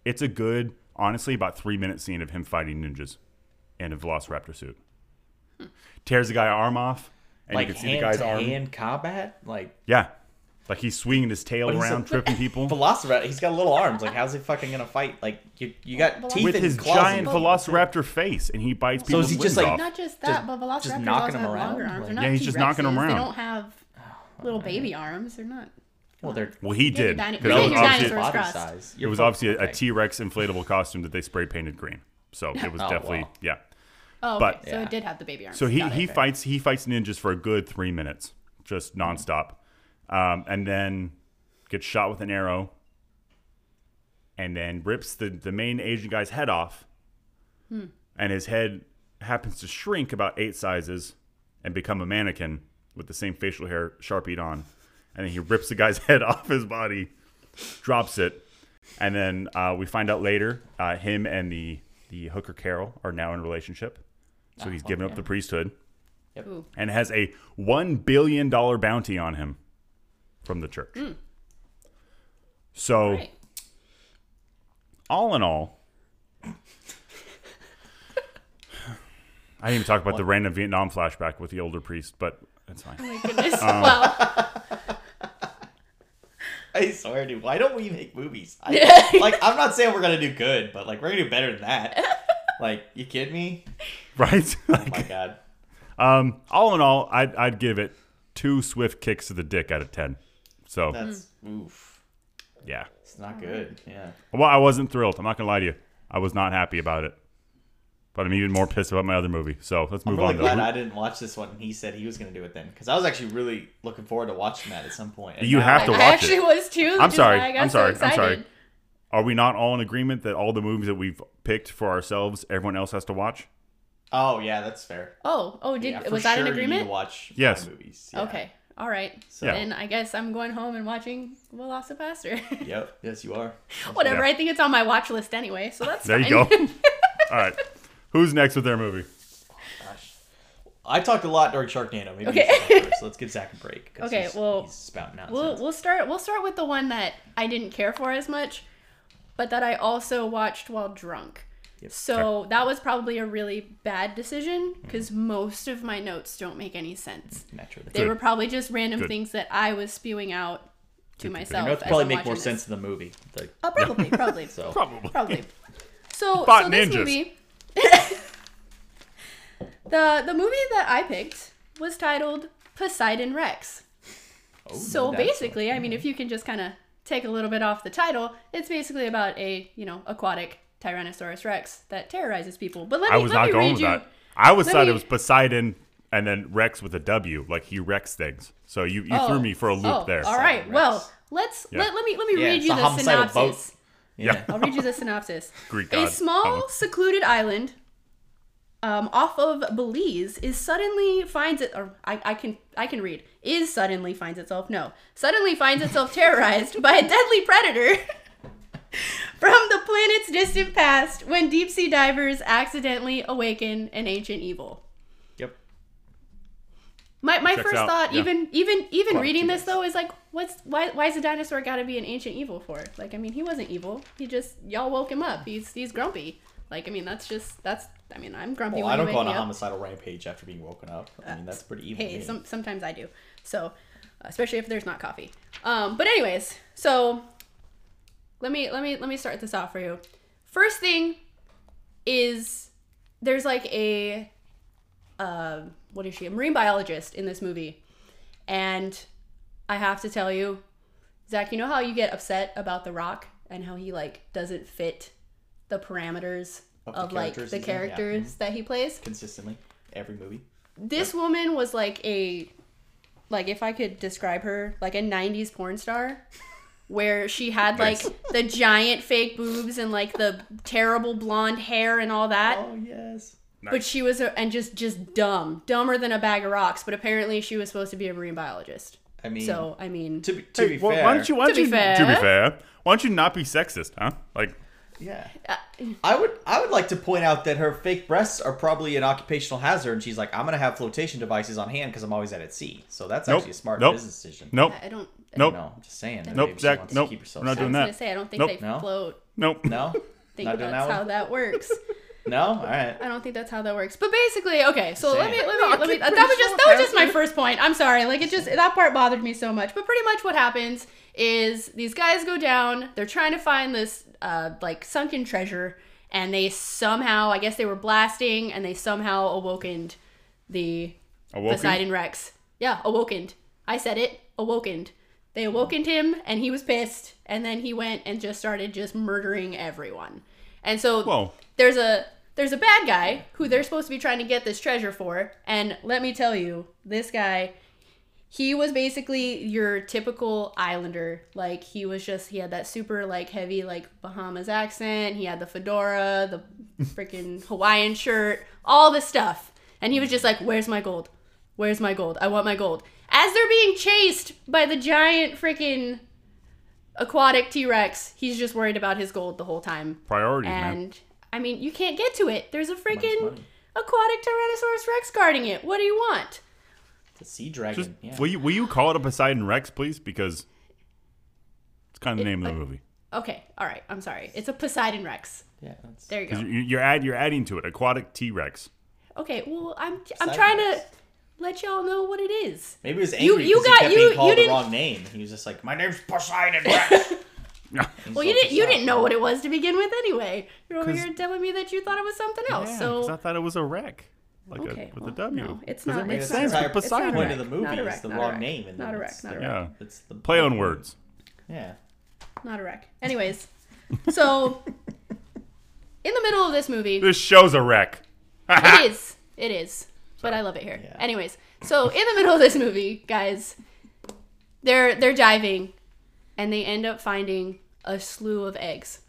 Speaker 1: it's a good, honestly, about three minute scene of him fighting ninjas in a Velociraptor suit. Hmm. Tears the guy arm off, and
Speaker 2: like
Speaker 1: you can see the guy's arm.
Speaker 2: hand combat. Like
Speaker 1: Yeah, like he's swinging his tail around,
Speaker 2: a-
Speaker 1: tripping people
Speaker 2: Velociraptor, he's got little arms. Like how's he fucking gonna fight? Like you, you got
Speaker 3: Well,
Speaker 2: teeth
Speaker 1: with
Speaker 2: and
Speaker 1: his
Speaker 2: claws
Speaker 1: giant Velociraptor face, and he bites people.
Speaker 2: So
Speaker 1: people's
Speaker 2: is he just, like,
Speaker 1: off.
Speaker 3: Not just
Speaker 2: Just-
Speaker 3: that, but Velociraptors
Speaker 2: just knocking
Speaker 3: also
Speaker 2: them
Speaker 3: have
Speaker 2: around?
Speaker 3: longer arms.
Speaker 2: Like-
Speaker 3: They're not
Speaker 1: Yeah, he's just knocking them
Speaker 3: T-Rexes. They don't have oh, little baby arms. They're not.
Speaker 2: Well, they're
Speaker 1: well, he
Speaker 3: Get your
Speaker 1: did.
Speaker 3: dino-
Speaker 1: 'cause it was
Speaker 3: your
Speaker 1: obviously,
Speaker 3: dinosaurs
Speaker 2: body
Speaker 3: crossed.
Speaker 2: size.
Speaker 1: it
Speaker 2: You're
Speaker 1: was
Speaker 2: full-
Speaker 1: obviously a
Speaker 2: okay.
Speaker 1: T Rex inflatable costume that they spray painted green. So it was
Speaker 2: Oh,
Speaker 1: definitely
Speaker 2: wow.
Speaker 1: yeah.
Speaker 3: Oh, okay.
Speaker 1: But-
Speaker 3: so
Speaker 2: Yeah.
Speaker 3: it did have the baby arms.
Speaker 1: So he,
Speaker 3: Got it.
Speaker 1: he fights he fights ninjas for a good three minutes, just nonstop, um, and then gets shot with an arrow, and then rips the the main Asian guy's head off, and his head happens to shrink about eight sizes and become a mannequin with the same facial hair sharpied on, and then he rips the guy's head off his body, drops it, and then uh, we find out later uh, him and the the hooker Carol are now in a relationship. So he's
Speaker 2: well,
Speaker 1: given up the priesthood
Speaker 3: Ooh.
Speaker 1: and has a one billion dollar bounty on him from the church. So
Speaker 3: Right.
Speaker 1: all in all, I didn't even talk about the random Vietnam flashback with the older priest, but that's fine.
Speaker 3: Oh my goodness.
Speaker 1: Um,
Speaker 3: well,
Speaker 2: I swear, dude. Why don't we make movies? I, like, I'm not saying we're gonna do good, but like, we're gonna do better than that. Like, you kidding me?
Speaker 1: Right?
Speaker 2: Oh my god.
Speaker 1: um, all in all, I'd, I'd give it two swift kicks to the dick out of 10. So,
Speaker 2: That's oof.
Speaker 1: yeah.
Speaker 2: It's not good. Yeah.
Speaker 1: Well, I wasn't thrilled. I'm not going to lie to you. I was not happy about it. But I'm even more pissed about my other movie. So let's move on.
Speaker 2: I'm really
Speaker 1: on.
Speaker 2: glad
Speaker 1: to
Speaker 2: I didn't watch this one. and He said he was gonna do it then, because I was actually really looking forward to watching that at some point. And
Speaker 1: You
Speaker 2: now-
Speaker 1: have to watch
Speaker 3: I
Speaker 1: watch
Speaker 3: actually
Speaker 1: it.
Speaker 3: was too.
Speaker 1: I'm sorry.
Speaker 3: I got
Speaker 1: I'm
Speaker 3: so
Speaker 1: sorry. I'm sorry. Are we not all in agreement that all the movies that we've picked for ourselves, everyone else has to watch?
Speaker 2: Oh yeah, that's fair.
Speaker 3: Oh, oh, did
Speaker 2: Yeah,
Speaker 3: was that
Speaker 2: sure
Speaker 3: an
Speaker 2: You need
Speaker 3: agreement?
Speaker 2: to watch more
Speaker 1: Yes.
Speaker 2: movies. Yeah.
Speaker 3: Okay. All right.
Speaker 2: So,
Speaker 1: Yeah.
Speaker 3: Then I guess I'm going home and watching VelociPastor.
Speaker 2: Yep. Yes, you are.
Speaker 3: Whatever.
Speaker 1: Yeah.
Speaker 3: I think it's on my watch list anyway, so that's
Speaker 1: There you go. all right. Who's next with their movie?
Speaker 2: Gosh. I talked a lot during Sharknado. Maybe
Speaker 3: Okay.
Speaker 2: you first. Let's give Zach a break.
Speaker 3: Okay,
Speaker 2: he's-
Speaker 3: well,
Speaker 2: he's spouting nonsense.
Speaker 3: We'll we'll start we'll start with the one that I didn't care for as much, but that I also watched while drunk.
Speaker 2: Yep.
Speaker 3: So that was probably a really bad decision because most of my notes don't make any sense.
Speaker 2: Naturally.
Speaker 3: They
Speaker 1: Good.
Speaker 3: were probably just random
Speaker 1: Good.
Speaker 3: things that I was spewing out to myself.
Speaker 2: Your notes
Speaker 3: as
Speaker 2: probably
Speaker 3: I'm
Speaker 2: make more
Speaker 3: this.
Speaker 2: sense in the movie. Like,
Speaker 3: Oh, probably, probably,
Speaker 2: so
Speaker 1: Probably.
Speaker 3: probably. So,
Speaker 1: Bot
Speaker 3: so this
Speaker 1: ninjas.
Speaker 3: movie, the the movie that I picked was titled Poseidon Rex.
Speaker 2: Oh,
Speaker 3: So
Speaker 2: that's-
Speaker 3: basically, I mean, if you can just kind of take a little bit off the title, it's basically about a you know aquatic Tyrannosaurus Rex that terrorizes people. But let me
Speaker 1: I was
Speaker 3: let
Speaker 1: not
Speaker 3: me
Speaker 1: going
Speaker 3: read
Speaker 1: with
Speaker 3: you.
Speaker 1: that. I was
Speaker 3: let
Speaker 1: thought
Speaker 3: me-
Speaker 1: it was Poseidon and then Rex with a W, like he wrecks things. So you, you
Speaker 3: Oh.
Speaker 1: through me for a loop
Speaker 3: Oh,
Speaker 1: there.
Speaker 3: All right.
Speaker 2: Rex.
Speaker 3: Well, let's
Speaker 1: Yeah.
Speaker 3: let, let me let me
Speaker 2: Yeah,
Speaker 3: read you the
Speaker 2: homicidal boat.
Speaker 3: synopsis.
Speaker 2: Yeah.
Speaker 3: I'll read you the synopsis.
Speaker 1: Greek
Speaker 3: A small,
Speaker 1: Oh.
Speaker 3: secluded island um, off of Belize is suddenly finds it, or I, I can I can read is suddenly finds itself no suddenly finds itself terrorized by a deadly predator from the planet's distant past when deep sea divers accidentally awaken an ancient evil.
Speaker 2: Yep.
Speaker 3: My, my
Speaker 1: Checks
Speaker 3: first
Speaker 1: out,
Speaker 3: thought,
Speaker 1: yeah.
Speaker 3: even even even
Speaker 2: Quite
Speaker 3: reading this
Speaker 2: curious.
Speaker 3: though, is like, what's why why is a dinosaur got to be an ancient evil for? Like, I mean, he wasn't evil. He just y'all woke him up. He's he's grumpy. Like, I mean, that's just that's. I mean, I'm grumpy.
Speaker 2: Well,
Speaker 3: when
Speaker 2: I don't go on a
Speaker 3: up.
Speaker 2: homicidal rampage after being woken up. I mean, that's pretty evil. to
Speaker 3: Hey,
Speaker 2: me.
Speaker 3: some, sometimes I do. So, especially if there's not coffee. Um, but anyways, so let me let me let me start this off for you. First thing is there's like a uh, what is she? A marine biologist in this movie, and I have to tell you, Zach, you know how you get upset about The Rock and how he like doesn't fit the parameters
Speaker 2: Of
Speaker 3: of,
Speaker 2: the
Speaker 3: like
Speaker 2: characters
Speaker 3: the
Speaker 2: in, yeah.
Speaker 3: characters that he plays
Speaker 2: consistently every movie.
Speaker 3: this woman was like a like if i could describe her like a 90s porn star where she had like the giant fake boobs and like the terrible blonde hair and all that
Speaker 2: Oh yes.
Speaker 3: But she was a, and just just dumb dumber than a bag of rocks but apparently she was supposed to be a marine biologist
Speaker 2: I mean,
Speaker 3: so i mean
Speaker 2: to be, to
Speaker 1: Hey,
Speaker 2: be
Speaker 1: why-
Speaker 2: fair,
Speaker 1: why don't you? Why
Speaker 3: To
Speaker 1: don't
Speaker 3: be
Speaker 1: you?
Speaker 3: fair.
Speaker 1: To be fair, why don't you not be sexist, huh? Like,
Speaker 2: yeah.
Speaker 3: uh,
Speaker 2: I would I would like to point out that her fake breasts are probably an occupational hazard, and she's like, I'm gonna have flotation devices on hand because I'm always out at sea. So that's
Speaker 1: Nope.
Speaker 2: actually a smart
Speaker 1: Nope.
Speaker 2: business decision.
Speaker 1: nope,
Speaker 3: i don't
Speaker 1: Nope.
Speaker 2: No, I'm just saying.
Speaker 1: Nope,
Speaker 2: maybe she
Speaker 1: Zach,
Speaker 2: wants to
Speaker 1: nope.
Speaker 2: keep herself
Speaker 1: We're not
Speaker 2: safe.
Speaker 3: i
Speaker 1: doing
Speaker 3: was
Speaker 1: that.
Speaker 3: gonna say i don't think
Speaker 1: Nope.
Speaker 3: they
Speaker 2: No?
Speaker 3: float
Speaker 1: nope.
Speaker 2: No,
Speaker 3: think
Speaker 2: Not doing
Speaker 3: that's
Speaker 2: that
Speaker 3: how
Speaker 2: one?
Speaker 3: that works
Speaker 2: no. All right.
Speaker 3: I don't think that's how that works. But basically, okay. So let me let me
Speaker 1: I
Speaker 3: let me. That was just that was just my first point. I'm sorry. Like it just that part bothered me so much. But pretty much what happens is these guys go down. They're trying to find this uh like sunken treasure, and they somehow I guess they were blasting, and they somehow awokened the
Speaker 1: Awoken?
Speaker 3: Poseidon Rex. Yeah, awokened. I said it. Awokened. They awokened him, and he was pissed, and then he went and just started just murdering everyone. And so
Speaker 1: Whoa.
Speaker 3: there's a there's a bad guy who they're supposed to be trying to get this treasure for, and let me tell you, this guy, he was basically your typical islander. Like he was just he had that super like heavy like Bahamas accent. He had the fedora, the freaking Hawaiian shirt, all this stuff, and he was just like, "Where's my gold? Where's my gold? I want my gold." As they're being chased by the giant freaking aquatic T Rex, he's just worried about his gold the whole time
Speaker 1: Priorities, man.
Speaker 3: And I mean, you can't get to it. There's a freaking aquatic Tyrannosaurus Rex guarding it. What do you want?
Speaker 2: The sea dragon.
Speaker 1: Just
Speaker 2: yeah.
Speaker 1: will you will you call it a Poseidon Rex, please? Because it's kind of the name of the
Speaker 3: like-
Speaker 1: movie.
Speaker 3: Okay, all right. I'm sorry. It's a Poseidon Rex.
Speaker 2: yeah. That's,
Speaker 3: There you go.
Speaker 1: Because you, you're add you're adding to it aquatic T Rex.
Speaker 3: Okay, well, I'm I'm
Speaker 2: Poseidon
Speaker 3: trying to let y'all know what it is.
Speaker 2: Maybe he was
Speaker 3: You-
Speaker 2: angry
Speaker 3: you
Speaker 2: because
Speaker 3: got-
Speaker 2: he kept
Speaker 3: you-
Speaker 2: being
Speaker 3: you
Speaker 2: the
Speaker 3: didn't-
Speaker 2: wrong name. He was just like, "My name's Poseidon Rex."
Speaker 3: Well, you didn't you didn't know what it was to begin with anyway. You're over
Speaker 1: 'Cause-
Speaker 3: here telling me that you thought it was something else.
Speaker 1: Yeah,
Speaker 3: so
Speaker 1: 'cause I thought it was a wreck, like
Speaker 3: Okay,
Speaker 1: a with
Speaker 3: well,
Speaker 1: a W.
Speaker 3: no, it's
Speaker 1: 'Cause
Speaker 3: not-
Speaker 1: It makes
Speaker 3: it's
Speaker 2: not
Speaker 1: sense
Speaker 2: a
Speaker 1: with
Speaker 2: wreck.
Speaker 1: Poseidon.
Speaker 2: Point of
Speaker 3: wreck.
Speaker 2: the movie
Speaker 3: Not a
Speaker 2: is
Speaker 3: wreck,
Speaker 2: the
Speaker 3: not a
Speaker 2: wrong
Speaker 3: wreck.
Speaker 2: name, and
Speaker 3: Not a wreck,
Speaker 2: it's
Speaker 3: not a
Speaker 2: the-
Speaker 3: wreck.
Speaker 1: Yeah,
Speaker 2: It's the
Speaker 1: play on words.
Speaker 2: Yeah.
Speaker 3: not a wreck. Anyways, so in the middle of this movie,
Speaker 1: This show's a wreck.
Speaker 3: it is. It is. But I love it here.
Speaker 2: Yeah.
Speaker 3: Anyways, so in the middle of this movie, guys, they're they're diving and they end up finding a slew of eggs.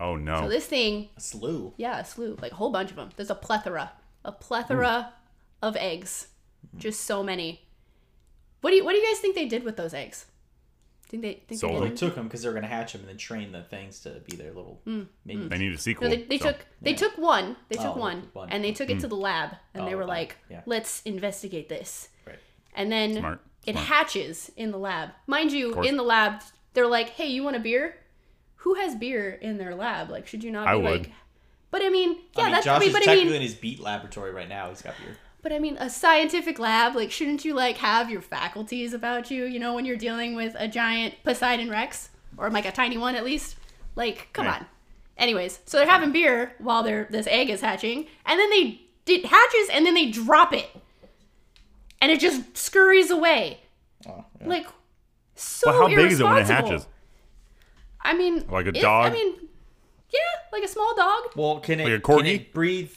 Speaker 1: Oh no.
Speaker 3: So this thing,
Speaker 2: A slew.
Speaker 3: yeah, a slew, like a whole bunch of them. There's a plethora, a plethora of eggs. Just so many. What do you what do you guys think they did with those eggs? Think they think
Speaker 1: Sold
Speaker 3: they
Speaker 2: they took them because they were gonna hatch them and then train the things to be their little hmm. minions.
Speaker 1: they need a sequel.
Speaker 3: No, they, they
Speaker 1: so-
Speaker 3: took they
Speaker 2: Yeah.
Speaker 3: took one. They
Speaker 2: Oh,
Speaker 3: took
Speaker 2: they
Speaker 3: one,
Speaker 2: took one.
Speaker 3: and they took it to hmm. the lab, and they
Speaker 2: Oh,
Speaker 3: were
Speaker 2: lab,
Speaker 3: like,
Speaker 2: yeah.
Speaker 3: "Let's investigate this."
Speaker 2: Right.
Speaker 3: And then
Speaker 1: Smart,
Speaker 3: it
Speaker 1: smart.
Speaker 3: hatches in the lab. Mind you, in the lab, they're like, "Hey, you want a beer?" Who has beer in their lab? Like, should you not be
Speaker 1: I
Speaker 3: like?
Speaker 1: would.
Speaker 3: But I mean, yeah,
Speaker 2: I mean,
Speaker 3: that's
Speaker 2: Josh
Speaker 3: I mean,
Speaker 2: is
Speaker 3: but I mean,
Speaker 2: in his beat laboratory right now. He's got beer.
Speaker 3: but I mean, a scientific lab, like, shouldn't you like have your faculties about you? You know, when you're dealing with a giant Poseidon Rex or like a tiny one at least. Like, come
Speaker 1: Yeah.
Speaker 3: on. Anyways, so they're having beer while they're this egg is hatching, and then they it hatches, and then they drop it, and it just scurries away.
Speaker 2: Oh, yeah.
Speaker 3: Like, so
Speaker 1: Well, how big is it when it
Speaker 3: irresponsible.
Speaker 1: hatches?
Speaker 3: I mean,
Speaker 1: Like a
Speaker 3: if-
Speaker 1: dog?
Speaker 3: I mean, yeah, like a small dog.
Speaker 2: well, can it,
Speaker 1: Like a
Speaker 2: can
Speaker 1: corgi?
Speaker 2: it breathe?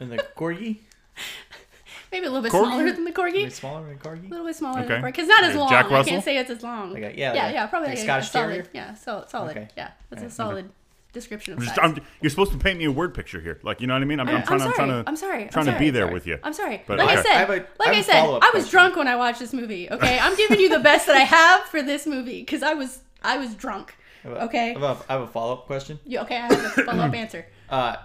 Speaker 2: In the corgi?
Speaker 3: Maybe a little bit
Speaker 1: Corgi?
Speaker 3: smaller than the corgi.
Speaker 2: Is smaller than a corgi?
Speaker 3: A little bit smaller
Speaker 1: Okay.
Speaker 3: than the corgi. Because not as long.
Speaker 1: Jack
Speaker 3: I can't say it's as long.
Speaker 2: Like a- yeah,
Speaker 3: yeah,
Speaker 2: like-
Speaker 3: yeah, probably
Speaker 2: like
Speaker 3: like,
Speaker 2: a
Speaker 3: a
Speaker 2: Scottish
Speaker 3: solid.
Speaker 2: Terrier?
Speaker 3: Yeah, solid, solid.
Speaker 2: Okay.
Speaker 3: Yeah, that's
Speaker 2: Yeah.
Speaker 3: a solid description of
Speaker 1: I'm just,
Speaker 3: size.
Speaker 1: I'm, you're supposed to paint me a word picture here. Like you know what I mean? I'm, I'm, trying.
Speaker 3: sorry.
Speaker 1: I'm trying to.
Speaker 3: I'm sorry. I'm
Speaker 1: Trying to be there
Speaker 3: Sorry.
Speaker 1: with you.
Speaker 3: I'm sorry.
Speaker 1: But
Speaker 3: like I
Speaker 1: okay.
Speaker 3: said,
Speaker 2: I have a-
Speaker 3: like
Speaker 2: I have
Speaker 3: I
Speaker 2: a
Speaker 3: said, I was
Speaker 2: question.
Speaker 3: drunk when I watched this movie. Okay, I'm giving you the best that I have for this movie because I was I was drunk.
Speaker 2: I have a-
Speaker 3: Okay.
Speaker 2: I have a, I have a follow up question.
Speaker 3: You, okay, I have a follow up answer.
Speaker 2: Uh,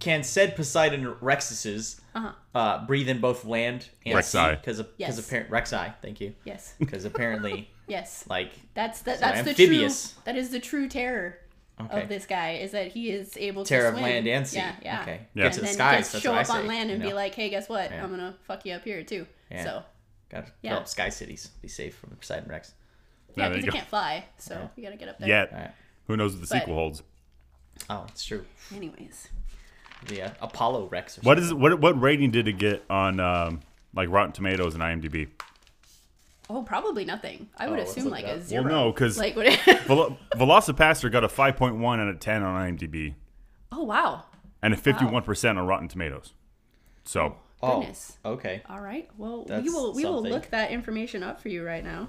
Speaker 2: can said Poseidon Rexuses
Speaker 3: Uh-huh.
Speaker 2: uh, breathe in both land and
Speaker 1: Rexi.
Speaker 2: Because
Speaker 3: Yes.
Speaker 2: apparent Rexi, thank you.
Speaker 3: Yes,
Speaker 2: Because apparently,
Speaker 3: yes.
Speaker 2: like,
Speaker 3: That's the,
Speaker 2: So
Speaker 3: that's the
Speaker 2: amphibious.
Speaker 3: true. That is the true terror
Speaker 2: Okay.
Speaker 3: of this guy is that he is able to
Speaker 2: Terror of
Speaker 3: swim.
Speaker 2: land and sea.
Speaker 3: Yeah, yeah.
Speaker 2: Okay.
Speaker 1: Yeah.
Speaker 3: And
Speaker 2: To the
Speaker 3: then
Speaker 2: skies,
Speaker 3: just
Speaker 2: that's
Speaker 3: show
Speaker 2: what I
Speaker 3: up on
Speaker 2: say,
Speaker 3: land and
Speaker 2: you
Speaker 3: be
Speaker 2: know?
Speaker 3: like, "Hey, guess what?
Speaker 2: Yeah.
Speaker 3: I'm gonna fuck you up here too."
Speaker 2: Yeah.
Speaker 3: So
Speaker 2: Got to
Speaker 3: Yeah.
Speaker 2: develop sky cities. Be safe from the Poseidon Rex.
Speaker 3: yeah,
Speaker 1: there
Speaker 3: because
Speaker 1: you
Speaker 3: it can't fly, so you gotta get up there.
Speaker 1: Yet,
Speaker 2: All right.
Speaker 1: who knows what the
Speaker 3: But-
Speaker 1: sequel holds?
Speaker 2: Oh, it's true.
Speaker 3: Anyways,
Speaker 2: The uh, Apollo Rex. Or
Speaker 1: What what? What rating did it get on um, like Rotten Tomatoes and IMDb?
Speaker 3: Oh, probably nothing. I would
Speaker 2: Oh,
Speaker 3: assume like a zero.
Speaker 1: Well, no, because
Speaker 3: Like what?
Speaker 1: Vel- VelociPastor got a 5.1 out of 10 on IMDb
Speaker 3: oh wow,
Speaker 1: and a 51% on Rotten Tomatoes. So
Speaker 2: Oh,
Speaker 3: goodness.
Speaker 2: okay.
Speaker 3: All right. Well, we will we will look that information up for you right now.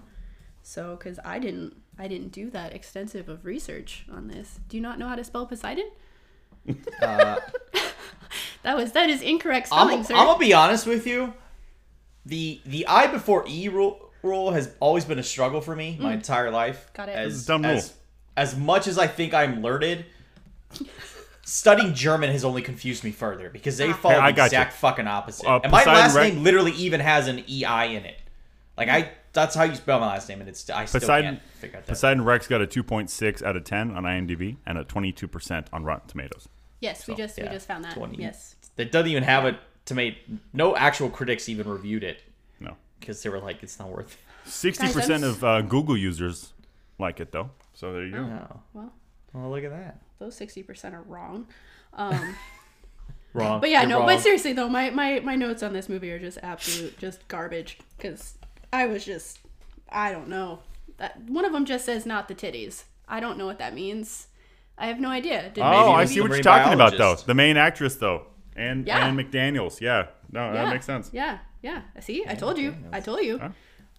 Speaker 3: So, because I didn't I didn't do that extensive of research on this. Do you not know how to spell Poseidon?
Speaker 2: Uh,
Speaker 3: That was that is incorrect
Speaker 2: I'm,
Speaker 3: spelling,
Speaker 2: I'm gonna be honest with you. The the I before E rule rule has always been a struggle for me my entire life.
Speaker 3: Mm. Got it.
Speaker 2: As,
Speaker 1: It's a dumb
Speaker 2: as,
Speaker 1: rule.
Speaker 2: as much as I think I'm learned, studying German has only confused me further because they follow
Speaker 1: Hey, I
Speaker 2: the
Speaker 1: got
Speaker 2: exact
Speaker 1: you.
Speaker 2: fucking opposite.
Speaker 1: Uh,
Speaker 2: and my
Speaker 1: Poseidon
Speaker 2: last
Speaker 1: Rex-
Speaker 2: name literally even has an EI in it. Like I, that's how you spell my last name, and it's I still
Speaker 1: Poseidon,
Speaker 2: can't figure out that.
Speaker 1: Poseidon Rex got a 2.6 out of 10 on IMDb and a 22% on Rotten Tomatoes.
Speaker 3: yes, we just
Speaker 2: yeah,
Speaker 3: we just found that.
Speaker 2: 20.
Speaker 3: Yes.
Speaker 2: It doesn't even have a tomato. No actual critics even reviewed it
Speaker 1: No.
Speaker 2: Because they were like, it's not worth.
Speaker 1: 60%
Speaker 3: Guys,
Speaker 1: of uh, Google users like it, though. So there you go.
Speaker 2: Oh,
Speaker 3: Well,
Speaker 2: well, look at that.
Speaker 3: those sixty percent are wrong. Um,
Speaker 2: Wrong.
Speaker 3: but yeah,
Speaker 2: You're
Speaker 3: no.
Speaker 2: wrong.
Speaker 3: But seriously though, my, my my notes on this movie are just absolute just garbage because I was just I don't know that one of them just says not the titties. I don't know what that means. I have no idea. Did
Speaker 1: Oh,
Speaker 2: Maybe
Speaker 1: I see what you're
Speaker 2: marine
Speaker 1: talking about, though. The main actress, though. And,
Speaker 3: Yeah.
Speaker 1: and McDaniels. Yeah. No,
Speaker 3: yeah,
Speaker 1: that makes sense.
Speaker 3: Yeah, yeah. See, I told you. I told you.
Speaker 1: Huh?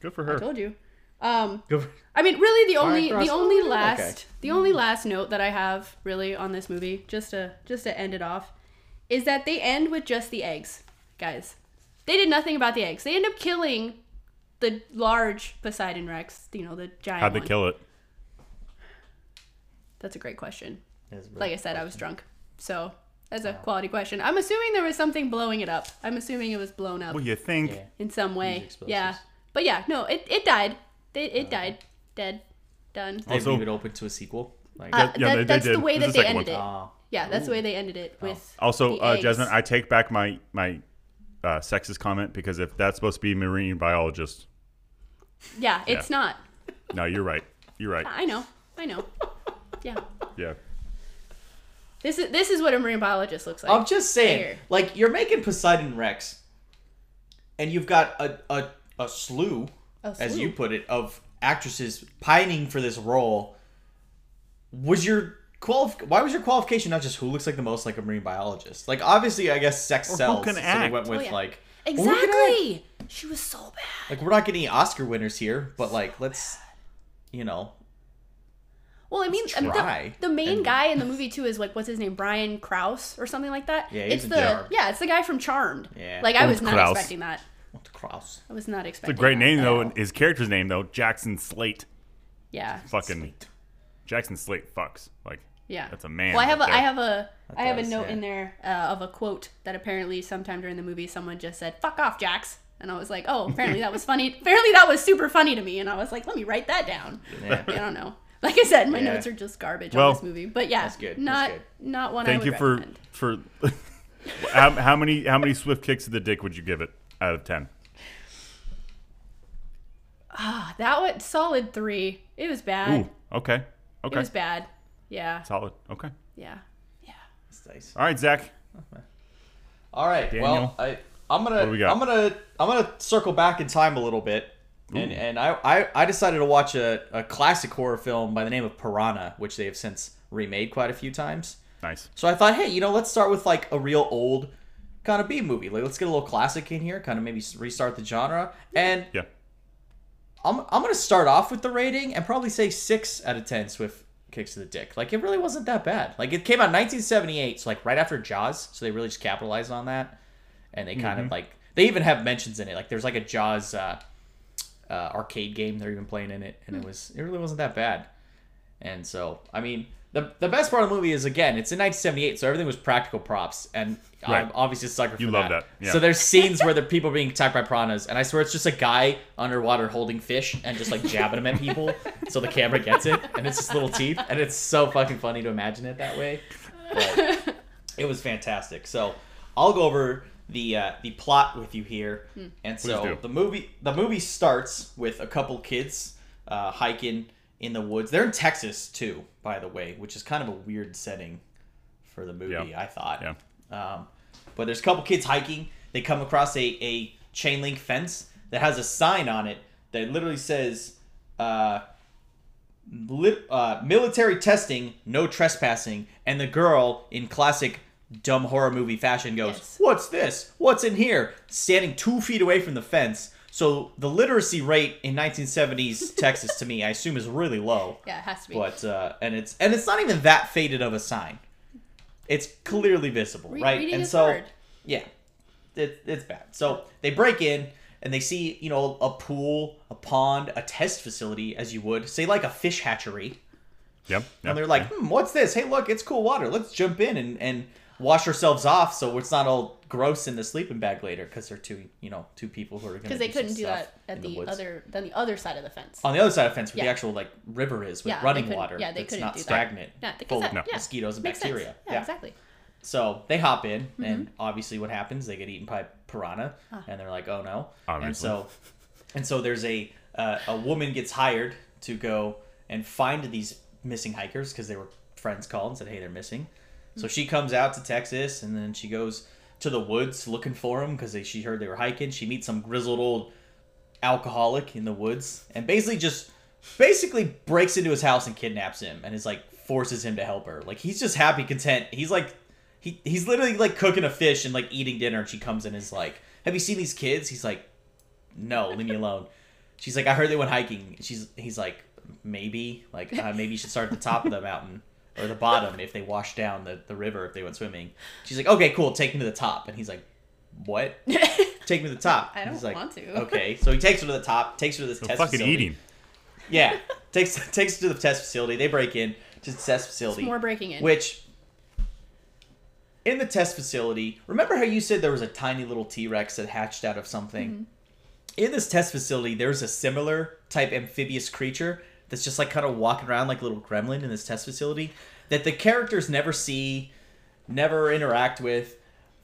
Speaker 1: Good for her.
Speaker 3: I told you. Um,
Speaker 2: for-
Speaker 3: I mean, really, the only
Speaker 2: Ross.
Speaker 3: the only
Speaker 2: Okay.
Speaker 3: last the only last note that I have really on this movie, just to just to end it off, is that they end with just the eggs, guys. They did nothing about the eggs. They end up killing the large Poseidon Rex. You know, the giant.
Speaker 1: How'd they
Speaker 3: one.
Speaker 1: kill it?
Speaker 3: That's a great question.
Speaker 2: Yes,
Speaker 3: Like I said, I was drunk. So that's a quality question. I'm assuming there was something blowing it up. I'm assuming it was blown up
Speaker 1: Well, you think?
Speaker 2: Yeah.
Speaker 3: in some way.
Speaker 2: Use explosives.
Speaker 3: Yeah. But yeah, no, it, it died. It, it died. Dead. Done.
Speaker 2: They
Speaker 1: Also-
Speaker 2: leave it open to a sequel. Like,
Speaker 3: Uh,
Speaker 1: yeah,
Speaker 3: that-
Speaker 1: they- they
Speaker 3: that's the
Speaker 1: did.
Speaker 3: way
Speaker 1: There's
Speaker 3: that
Speaker 1: a
Speaker 3: they
Speaker 1: second
Speaker 3: ended it.
Speaker 2: ah,
Speaker 3: Yeah, that's the way they ended it with.
Speaker 1: Also,
Speaker 3: the
Speaker 1: uh,
Speaker 3: eggs.
Speaker 1: Jasmine, I take back my my uh, sexist comment because if that's supposed to be marine biologist,
Speaker 3: Yeah, it's not.
Speaker 1: no, you're right. You're right.
Speaker 3: I know. I know. Yeah.
Speaker 1: Yeah.
Speaker 3: This is this is what a marine biologist looks like.
Speaker 2: I'm just saying,
Speaker 3: Here.
Speaker 2: like you're making Poseidon Rex, and you've got a a, a slew,
Speaker 3: A
Speaker 2: as you put it, of actresses pining for this role. Was your qualif- Why was your qualification not just who looks like the most like a marine biologist? Like obviously, I guess sex
Speaker 1: Or who
Speaker 2: sells,
Speaker 1: can
Speaker 2: so they
Speaker 1: act.
Speaker 2: went with
Speaker 3: Oh, yeah.
Speaker 2: like who can
Speaker 3: exactly. She was so bad.
Speaker 2: Like we're not getting any Oscar winners here, but like let's, you know,
Speaker 3: Well, I mean, I mean, the, the main
Speaker 2: and-
Speaker 3: guy in the movie too is like what's his name, Brian Krause or something like that.
Speaker 2: Yeah, he's
Speaker 3: it's
Speaker 2: in
Speaker 3: the
Speaker 2: Charmed.
Speaker 3: yeah, it's the guy from Charmed.
Speaker 2: Yeah.
Speaker 3: like I was not
Speaker 1: Krause.
Speaker 3: expecting that.
Speaker 2: what the.
Speaker 3: I was not expecting.
Speaker 1: It's a great
Speaker 3: that
Speaker 1: name though. and His character's name though, Jackson Slate.
Speaker 3: Yeah,
Speaker 1: Fucking Jackson Slate fucks. Like
Speaker 3: yeah.
Speaker 1: that's a man.
Speaker 3: Well, I have a
Speaker 1: right
Speaker 3: I have a I have a note
Speaker 2: yeah.
Speaker 3: in there uh, of a quote that apparently sometime during the movie someone just said "fuck off, Jax," and I was like, oh, apparently that was funny. apparently that was super funny to me, and I was like, let me write that down.
Speaker 2: Yeah.
Speaker 3: I don't know. Like I said, my
Speaker 2: Yeah.
Speaker 3: notes are just garbage
Speaker 1: Well,
Speaker 3: on this movie. But yeah,
Speaker 2: That's good, that's
Speaker 3: not
Speaker 2: good.
Speaker 3: not one. I
Speaker 1: Thank
Speaker 3: would
Speaker 1: you for
Speaker 3: recommend.
Speaker 1: for. how, how many how many swift kicks to the dick would you give it out of ten?
Speaker 3: Ah, that was solid three. It was bad.
Speaker 1: Ooh, okay,
Speaker 3: It was bad. Yeah,
Speaker 1: solid. Okay,
Speaker 3: yeah, yeah.
Speaker 2: That's nice.
Speaker 1: all right, Zach.
Speaker 2: All right.
Speaker 1: Daniel?
Speaker 2: Well, I I'm gonna
Speaker 1: we?
Speaker 2: I'm gonna I'm gonna circle back in time a little bit, and and I, I I decided to watch a, a classic horror film by the name of Piranha, which they have since remade quite a few times.
Speaker 1: Nice.
Speaker 2: So I thought, hey, you know, let's start with like a real old kind of B movie. Like, let's get a little classic in here, kind of maybe restart the genre. And
Speaker 1: Yeah.
Speaker 2: I'm I'm gonna start off with the rating and probably say six out of ten Swift kicks to the dick. Like it really wasn't that bad. Like it came out in 1978, so like right after Jaws, so they really just capitalized on that, and they kind of like they even have mentions in it. Like there's like a Jaws uh, uh, arcade game they're even playing in it, and it was it really wasn't that bad. And so I mean. The, the best part of the movie is again it's in 1978 so everything was practical props and I'm
Speaker 1: Right.
Speaker 2: obviously a sucker for
Speaker 1: You love that, yeah.
Speaker 2: so there's scenes where the people are being attacked by piranhas, and I swear it's just a guy underwater holding fish and just like jabbing them at people, so the camera gets it, and it's just little teeth, and it's so fucking funny to imagine it that way. But it was fantastic. So I'll go over the uh, the plot with you here, and so the movie the movie starts with a couple kids uh, hiking in the woods. They're in Texas too, by the way, which is kind of a weird setting for the movie.
Speaker 1: Yeah.
Speaker 2: I thought.
Speaker 1: Yeah.
Speaker 2: Um, but there's a couple kids hiking. They come across a, a chain link fence that has a sign on it that literally says, uh, lit, uh, military testing, no trespassing. And the girl, in classic dumb horror movie fashion, goes,
Speaker 3: Yes.
Speaker 2: What's this? What's in here? Standing two feet away from the fence. So the literacy rate in 1970s Texas, to me, I assume, is really low.
Speaker 3: Yeah, it has to be.
Speaker 2: But uh, and it's and it's not even that faded of a sign. It's clearly visible,
Speaker 3: Re-
Speaker 2: right? and
Speaker 3: is
Speaker 2: so
Speaker 3: hard.
Speaker 2: yeah, it, it's bad. So they break in and they see you know a pool, a pond, a test facility, as you would say, like a fish hatchery.
Speaker 1: Yep.
Speaker 2: And they're like, hmm, what's this? Hey, look, it's cool water. Let's jump in and, and wash ourselves off so it's not all gross in the sleeping bag later because they're two, you know, two people who are going to
Speaker 3: because they couldn't do that at
Speaker 2: in
Speaker 3: the, other than the other side of the fence.
Speaker 2: On the other side of the fence where the actual like river is with
Speaker 3: Yeah, they
Speaker 2: running
Speaker 3: couldn't-
Speaker 2: water.
Speaker 3: yeah, they couldn't
Speaker 2: not
Speaker 3: do that.
Speaker 2: stagnant,
Speaker 3: Yeah, because
Speaker 2: full
Speaker 3: that-
Speaker 2: of
Speaker 3: yeah,
Speaker 2: mosquitoes and
Speaker 3: Makes sense.
Speaker 2: bacteria.
Speaker 3: Yeah, exactly.
Speaker 2: So they hop in,
Speaker 3: Mm-hmm.
Speaker 2: and obviously, what happens? They get eaten by piranha,
Speaker 3: Ah.
Speaker 2: and they're like, "Oh no!" And
Speaker 1: Obviously.
Speaker 2: so, and so there's a uh, a woman gets hired to go and find these missing hikers because they were friends called and said, "Hey, they're missing." So she comes out to Texas, and then she goes to the woods looking for them because she heard they were hiking. She meets some grizzled old alcoholic in the woods, and basically just basically breaks into his house and kidnaps him, and is like forces him to help her. Like he's just happy, content. He's like he he's literally like cooking a fish and like eating dinner, and she comes in and is like, "Have you seen these kids?" He's like, "No, leave me alone." She's like, "I heard they went hiking." She's he's like, "Maybe like uh, maybe you should start at the top of the mountain." Or the bottom if they washed down the, the river if they went swimming. She's like, okay, cool, take me to the top. And he's like, what? Take me to the top.
Speaker 3: I don't
Speaker 2: He's like,
Speaker 3: want to.
Speaker 2: Okay, so he takes her to the top, takes her to this
Speaker 1: So
Speaker 2: test
Speaker 1: fucking
Speaker 2: facility.
Speaker 1: eating.
Speaker 2: Yeah, takes takes her to the test facility. They break in to the test facility,
Speaker 3: More breaking in.
Speaker 2: which in the test facility, remember how you said there was a tiny little T Rex that hatched out of something? Mm-hmm. In this test facility, there's a similar type amphibious creature that's just like kind of walking around like a little gremlin in this test facility that the characters never see, never interact with.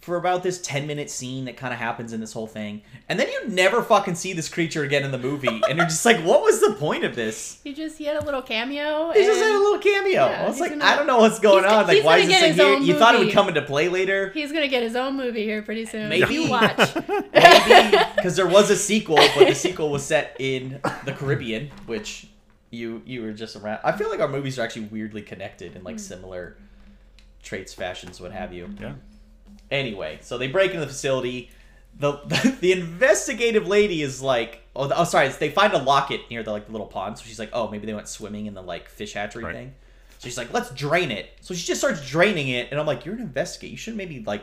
Speaker 2: For about this 10 minute scene that kind of happens in this whole thing. And then you never fucking see this creature again in the movie. And you're just like, what was the point of this?
Speaker 3: He just he had a little cameo.
Speaker 2: He just had a little cameo.
Speaker 3: Yeah,
Speaker 2: I was like,
Speaker 3: gonna-
Speaker 2: I don't know what's going
Speaker 3: he's-
Speaker 2: on. Like, why is this in here?
Speaker 3: own
Speaker 2: You thought it would come into play later?
Speaker 3: He's gonna get his own movie here pretty soon.
Speaker 2: Maybe.
Speaker 3: You watch.
Speaker 2: Maybe because there was a sequel, but the sequel was set in the Caribbean, which you you were just around. I feel like our movies are actually weirdly connected in like hmm. similar traits, fashions, what have you.
Speaker 1: Yeah.
Speaker 2: Anyway, so they break into the facility. The, the investigative lady is like, oh, oh, sorry, they find a locket near the like the little pond. So she's like, oh, maybe they went swimming in the like fish hatchery
Speaker 1: Right.
Speaker 2: thing. So she's like, let's drain it. So she just starts draining it, and I'm like, you're an investigator. You should maybe like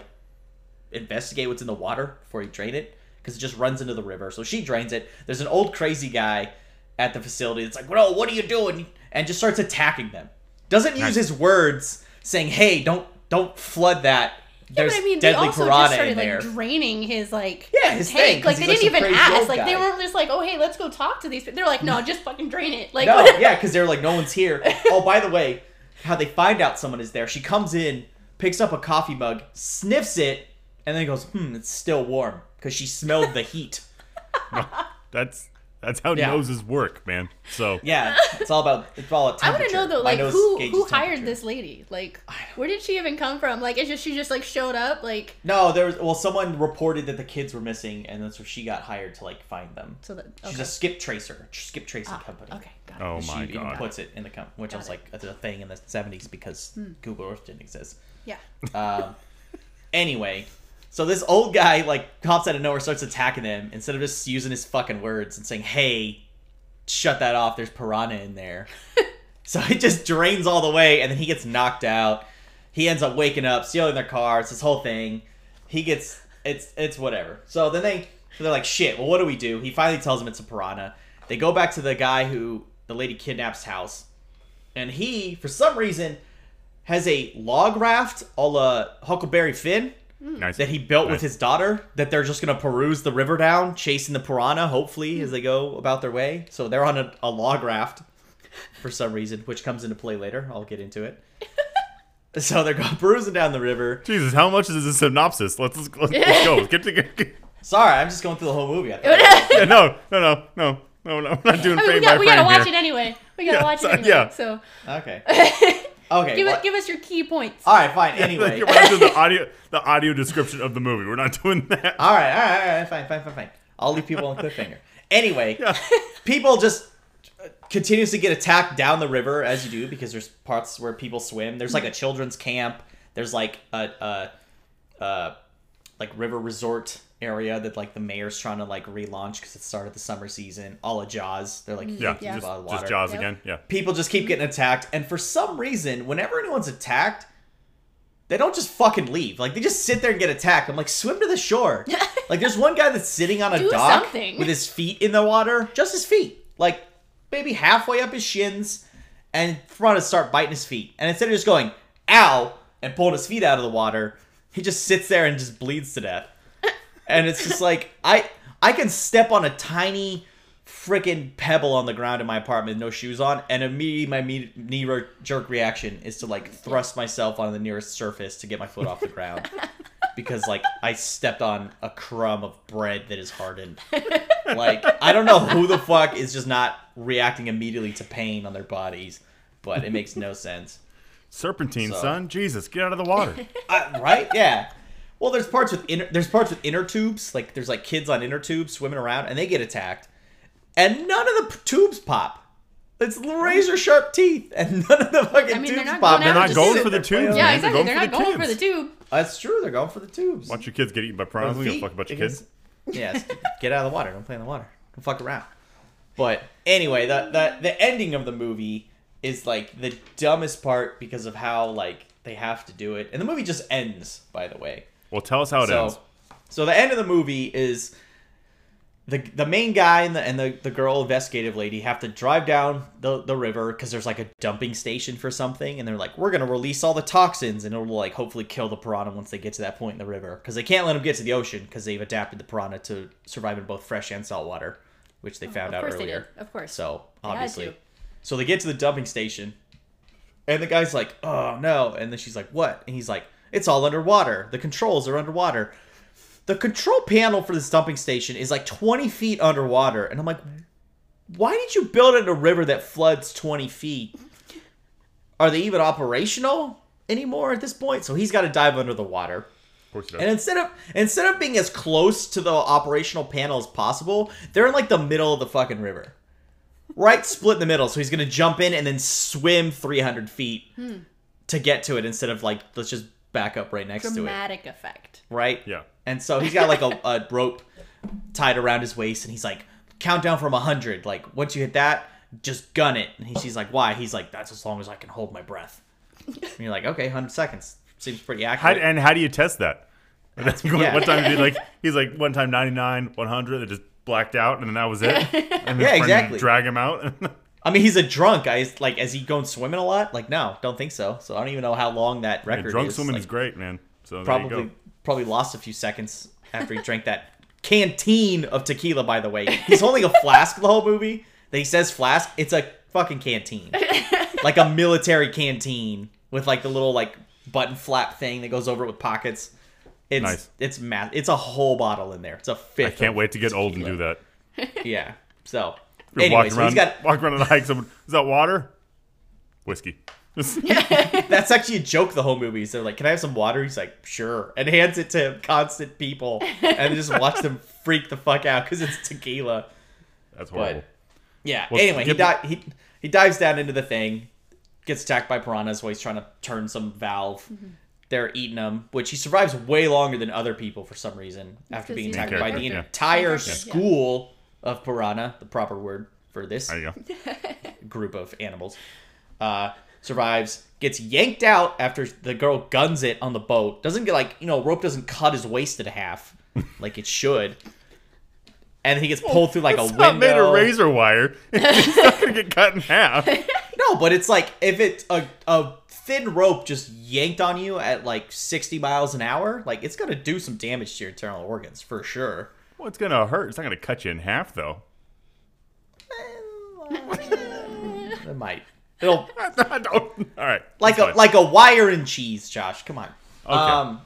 Speaker 2: investigate what's in the water before you drain it because it just runs into the river. So she drains it. There's an old crazy guy at the facility that's like, "Well, what are you doing?" and just starts attacking them. Doesn't use
Speaker 1: Nice.
Speaker 2: his words saying, "Hey, don't don't flood that."
Speaker 3: Yeah,
Speaker 2: There's
Speaker 3: but I mean, they also
Speaker 2: piranha
Speaker 3: just started like
Speaker 2: there.
Speaker 3: draining his like
Speaker 2: Yeah, his
Speaker 3: tank.
Speaker 2: thing, 'cause
Speaker 3: Like they didn't even ask.
Speaker 2: old
Speaker 3: Like they weren't just like, oh hey, let's go talk to these. people. They're like, no, just fucking drain it. Like
Speaker 2: no, yeah, because they're like, no one's here. Oh, by the way, how they find out someone is there? She comes in, picks up a coffee mug, sniffs it, and then goes, "Hmm, it's still warm," because she smelled the heat.
Speaker 1: That's that's how
Speaker 2: Yeah.
Speaker 1: noses work, man. So
Speaker 2: Yeah, it's all about it's all about
Speaker 3: I want to know though, like who who hired this lady? Like, where did she even come from? Like, it's just she just like showed up. Like,
Speaker 2: No, there was well, someone reported that the kids were missing, and that's where she got hired to like find them.
Speaker 3: so that
Speaker 2: She's a skip tracer, skip tracing
Speaker 3: Ah,
Speaker 2: company.
Speaker 3: okay, got it.
Speaker 1: Oh
Speaker 2: she
Speaker 1: my
Speaker 2: even
Speaker 1: god.
Speaker 2: puts it in the company, which I
Speaker 3: Got
Speaker 2: was
Speaker 3: it.
Speaker 2: like, a thing in the '70s because
Speaker 3: Hmm.
Speaker 2: Google Earth didn't exist.
Speaker 3: Yeah.
Speaker 2: Um, anyway, so this old guy like comes out of nowhere, starts attacking them instead of just using his fucking words and saying, "Hey, shut that off. There's piranha in there." so it just drains all the way, and then he gets knocked out. He ends up waking up, stealing their car. It's this whole thing. He gets it's it's whatever. So then they they're like, "Shit. Well, what do we do?" He finally tells them it's a piranha. They go back to the guy who the lady kidnaps house, and he for some reason has a log raft a la Huckleberry Finn Mm.
Speaker 1: Nice.
Speaker 2: that he built with his daughter that they're just gonna peruse the river down, chasing the piranha, hopefully, mm. as they go about their way. So they're on a, a log raft for some reason, which comes into play later. I'll get into it. so they're going perusing down the river.
Speaker 1: Jesus, how much is this synopsis? Let's let's, let's, let's go. Let's get to get,
Speaker 2: Sorry, I'm just going through the whole movie. I
Speaker 1: yeah, no, no, no, no, no, no. We're not doing
Speaker 3: I mean,
Speaker 1: frame
Speaker 3: we, got,
Speaker 1: by
Speaker 3: we
Speaker 1: frame
Speaker 3: gotta watch
Speaker 1: here.
Speaker 3: it anyway. We gotta
Speaker 1: Yeah,
Speaker 3: watch
Speaker 1: so-
Speaker 3: it anyway.
Speaker 1: yeah.
Speaker 3: So
Speaker 2: okay. Okay.
Speaker 3: give
Speaker 2: well-
Speaker 3: us give us your key points.
Speaker 2: all right, fine. Anyway.
Speaker 1: We're not doing the audio the audio description of the movie. We're not doing that.
Speaker 2: All right, all right, all right, fine, fine, fine, fine. I'll leave people on cliffhanger. Anyway,
Speaker 1: Yeah.
Speaker 2: people just uh, continuously get attacked down the river as you do because there's parts where people swim. There's like a children's camp. There's like a, a, a like river resort area that like the mayor's trying to like relaunch because it started the summer season. All of Jaws, they're like mm,
Speaker 1: Yeah,
Speaker 2: huge
Speaker 1: just,
Speaker 2: about
Speaker 1: just. Jaws
Speaker 3: Yep.
Speaker 1: again. Yeah.
Speaker 2: People just keep getting attacked, and for some reason, whenever anyone's attacked, they don't just fucking leave. Like they just sit there and get attacked. I'm like, swim to the shore. like there's one guy that's sitting on a
Speaker 3: Do
Speaker 2: dock
Speaker 3: something.
Speaker 2: with his feet in the water, just his feet, like maybe halfway up his shins, and front to start biting his feet. And instead of just going ow and pulling his feet out of the water, he just sits there and just bleeds to death. And it's just like I I can step on a tiny freaking pebble on the ground in my apartment, no shoes on, and immediately my me- knee ro- jerk reaction is to like thrust myself on the nearest surface to get my foot off the ground because like I stepped on a crumb of bread that is hardened. Like I don't know who the fuck is just not reacting immediately to pain on their bodies, but it makes no sense.
Speaker 1: Serpentine,
Speaker 2: So-
Speaker 1: son. Jesus, get out of the water.
Speaker 2: Uh, right? Yeah. Well, there's parts with inner there's parts with inner tubes, like there's like kids on inner tubes swimming around, and they get attacked, and none of the p- tubes pop. It's razor sharp teeth, and none of the fucking
Speaker 3: I mean, they're
Speaker 2: tubes
Speaker 3: not
Speaker 2: pop.
Speaker 3: going
Speaker 1: They're
Speaker 3: after
Speaker 1: not
Speaker 3: just
Speaker 1: going
Speaker 3: sit
Speaker 1: for the
Speaker 2: there
Speaker 1: tubes.
Speaker 2: with
Speaker 3: yeah,
Speaker 1: man.
Speaker 3: exactly.
Speaker 1: They're
Speaker 3: They're not going for the
Speaker 1: kids.
Speaker 3: tube.
Speaker 2: That's true. They're going for the tubes.
Speaker 1: Watch your kids get eaten by piranhas. We don't fuck a bunch of kids.
Speaker 2: Yes, get out of the water. Don't play in the water. Don't fuck around. But anyway, the the the ending of the movie is like the dumbest part because of how like they have to do it, and the movie just ends. By the way,
Speaker 1: Well, tell us how it
Speaker 2: so
Speaker 1: ends.
Speaker 2: so the end of the movie is the the main guy and the and the, the girl investigative lady have to drive down the, the river because there's like a dumping station for something and they're like we're gonna release all the toxins and it'll like hopefully kill the piranha once they get to that point in the river because they can't let them get to the ocean because they've adapted the piranha to survive in both fresh and salt water which they oh,
Speaker 3: found
Speaker 2: out earlier.
Speaker 3: Of course.
Speaker 2: so obviously
Speaker 3: to.
Speaker 2: so they get to the dumping station and the guy's like oh no and then she's like what and he's like it's all underwater. The controls are underwater. The control panel for this dumping station is like 20 feet underwater and i'm like why did you build it in a river that floods 20 feet? Are they even operational anymore at this point? So he's got to dive under the water.
Speaker 1: Of course it
Speaker 2: and instead of instead of being as close to the operational panel as possible, they're in like the middle of the fucking river. Right split in the middle, so he's gonna jump in and then swim 300 feet hmm. to get to it instead of like let's just back up right next to it,
Speaker 3: Dramatic effect.
Speaker 2: right?
Speaker 1: Yeah.
Speaker 2: And so he's got like a, a rope tied around his waist, and he's like, count down from 100. Like once you hit that, just gun it. And he, she's like, why? He's like, that's as long as I can hold my breath. And you're like, okay, 100 seconds seems pretty
Speaker 1: How,
Speaker 2: accurate.
Speaker 1: and how do you test that?
Speaker 2: yeah.
Speaker 1: One time he'd like he's like one time 99, 100, it just blacked out, and then that was it. And his
Speaker 2: Yeah,
Speaker 1: friend
Speaker 2: exactly.
Speaker 1: Drag him out.
Speaker 2: I mean, he's a drunk. I like, is he going swimming a lot? Like, no, don't think so. So I don't even know how long that
Speaker 1: And
Speaker 2: record
Speaker 1: drunk
Speaker 2: is.
Speaker 1: swimming
Speaker 2: Like,
Speaker 1: is great, man. So there
Speaker 2: Probably,
Speaker 1: you go.
Speaker 2: probably lost a few seconds after he drank that canteen of tequila. By the way, he's holding a flask the whole movie. That he says flask. It's a fucking canteen, like a military canteen with like the little like button flap thing that goes over it with pockets. It's
Speaker 1: Nice.
Speaker 2: it's math. It's a whole bottle in there. It's a fifth.
Speaker 1: I can't
Speaker 2: of
Speaker 1: wait to get old and do that.
Speaker 2: Yeah. So,
Speaker 1: You're
Speaker 2: anyway,
Speaker 1: walking
Speaker 2: so
Speaker 1: around,
Speaker 2: he's got
Speaker 1: walking around and hike. Someone, is that water? Whiskey.
Speaker 2: That's actually a joke. The whole movie. So like, "Can I have some water?" He's like, "Sure," and hands it to constant people, and just watch them freak the fuck out because it's tequila.
Speaker 1: That's horrible.
Speaker 2: But yeah.
Speaker 1: Well,
Speaker 2: anyway, he
Speaker 1: give-
Speaker 2: di- he he dives down into the thing, gets attacked by piranhas while he's trying to turn some valve. They're eating him, which he survives way longer than other people for some reason after being attacked by the
Speaker 1: yeah.
Speaker 2: entire
Speaker 3: Yeah.
Speaker 2: school of piranha, the proper word for this
Speaker 1: There you go.
Speaker 2: group of animals. Uh, survives, gets yanked out after the girl guns it on the boat. Doesn't get like you know rope doesn't cut his waist in half like it should, and he gets pulled through like a
Speaker 1: It's not made of razor wire. it's not gonna get cut in half.
Speaker 2: No, but it's like if it's a a thin rope just yanked on you at like sixty miles an hour, like it's gonna do some damage to your internal organs for sure.
Speaker 1: Well, it's gonna hurt. It's not gonna cut you in half, though.
Speaker 2: It might. It'll I
Speaker 1: Don't- All right.
Speaker 2: like
Speaker 1: that's
Speaker 2: a
Speaker 1: fine.
Speaker 2: like a wire and cheese, Josh. Come on.
Speaker 1: Okay.
Speaker 2: Um,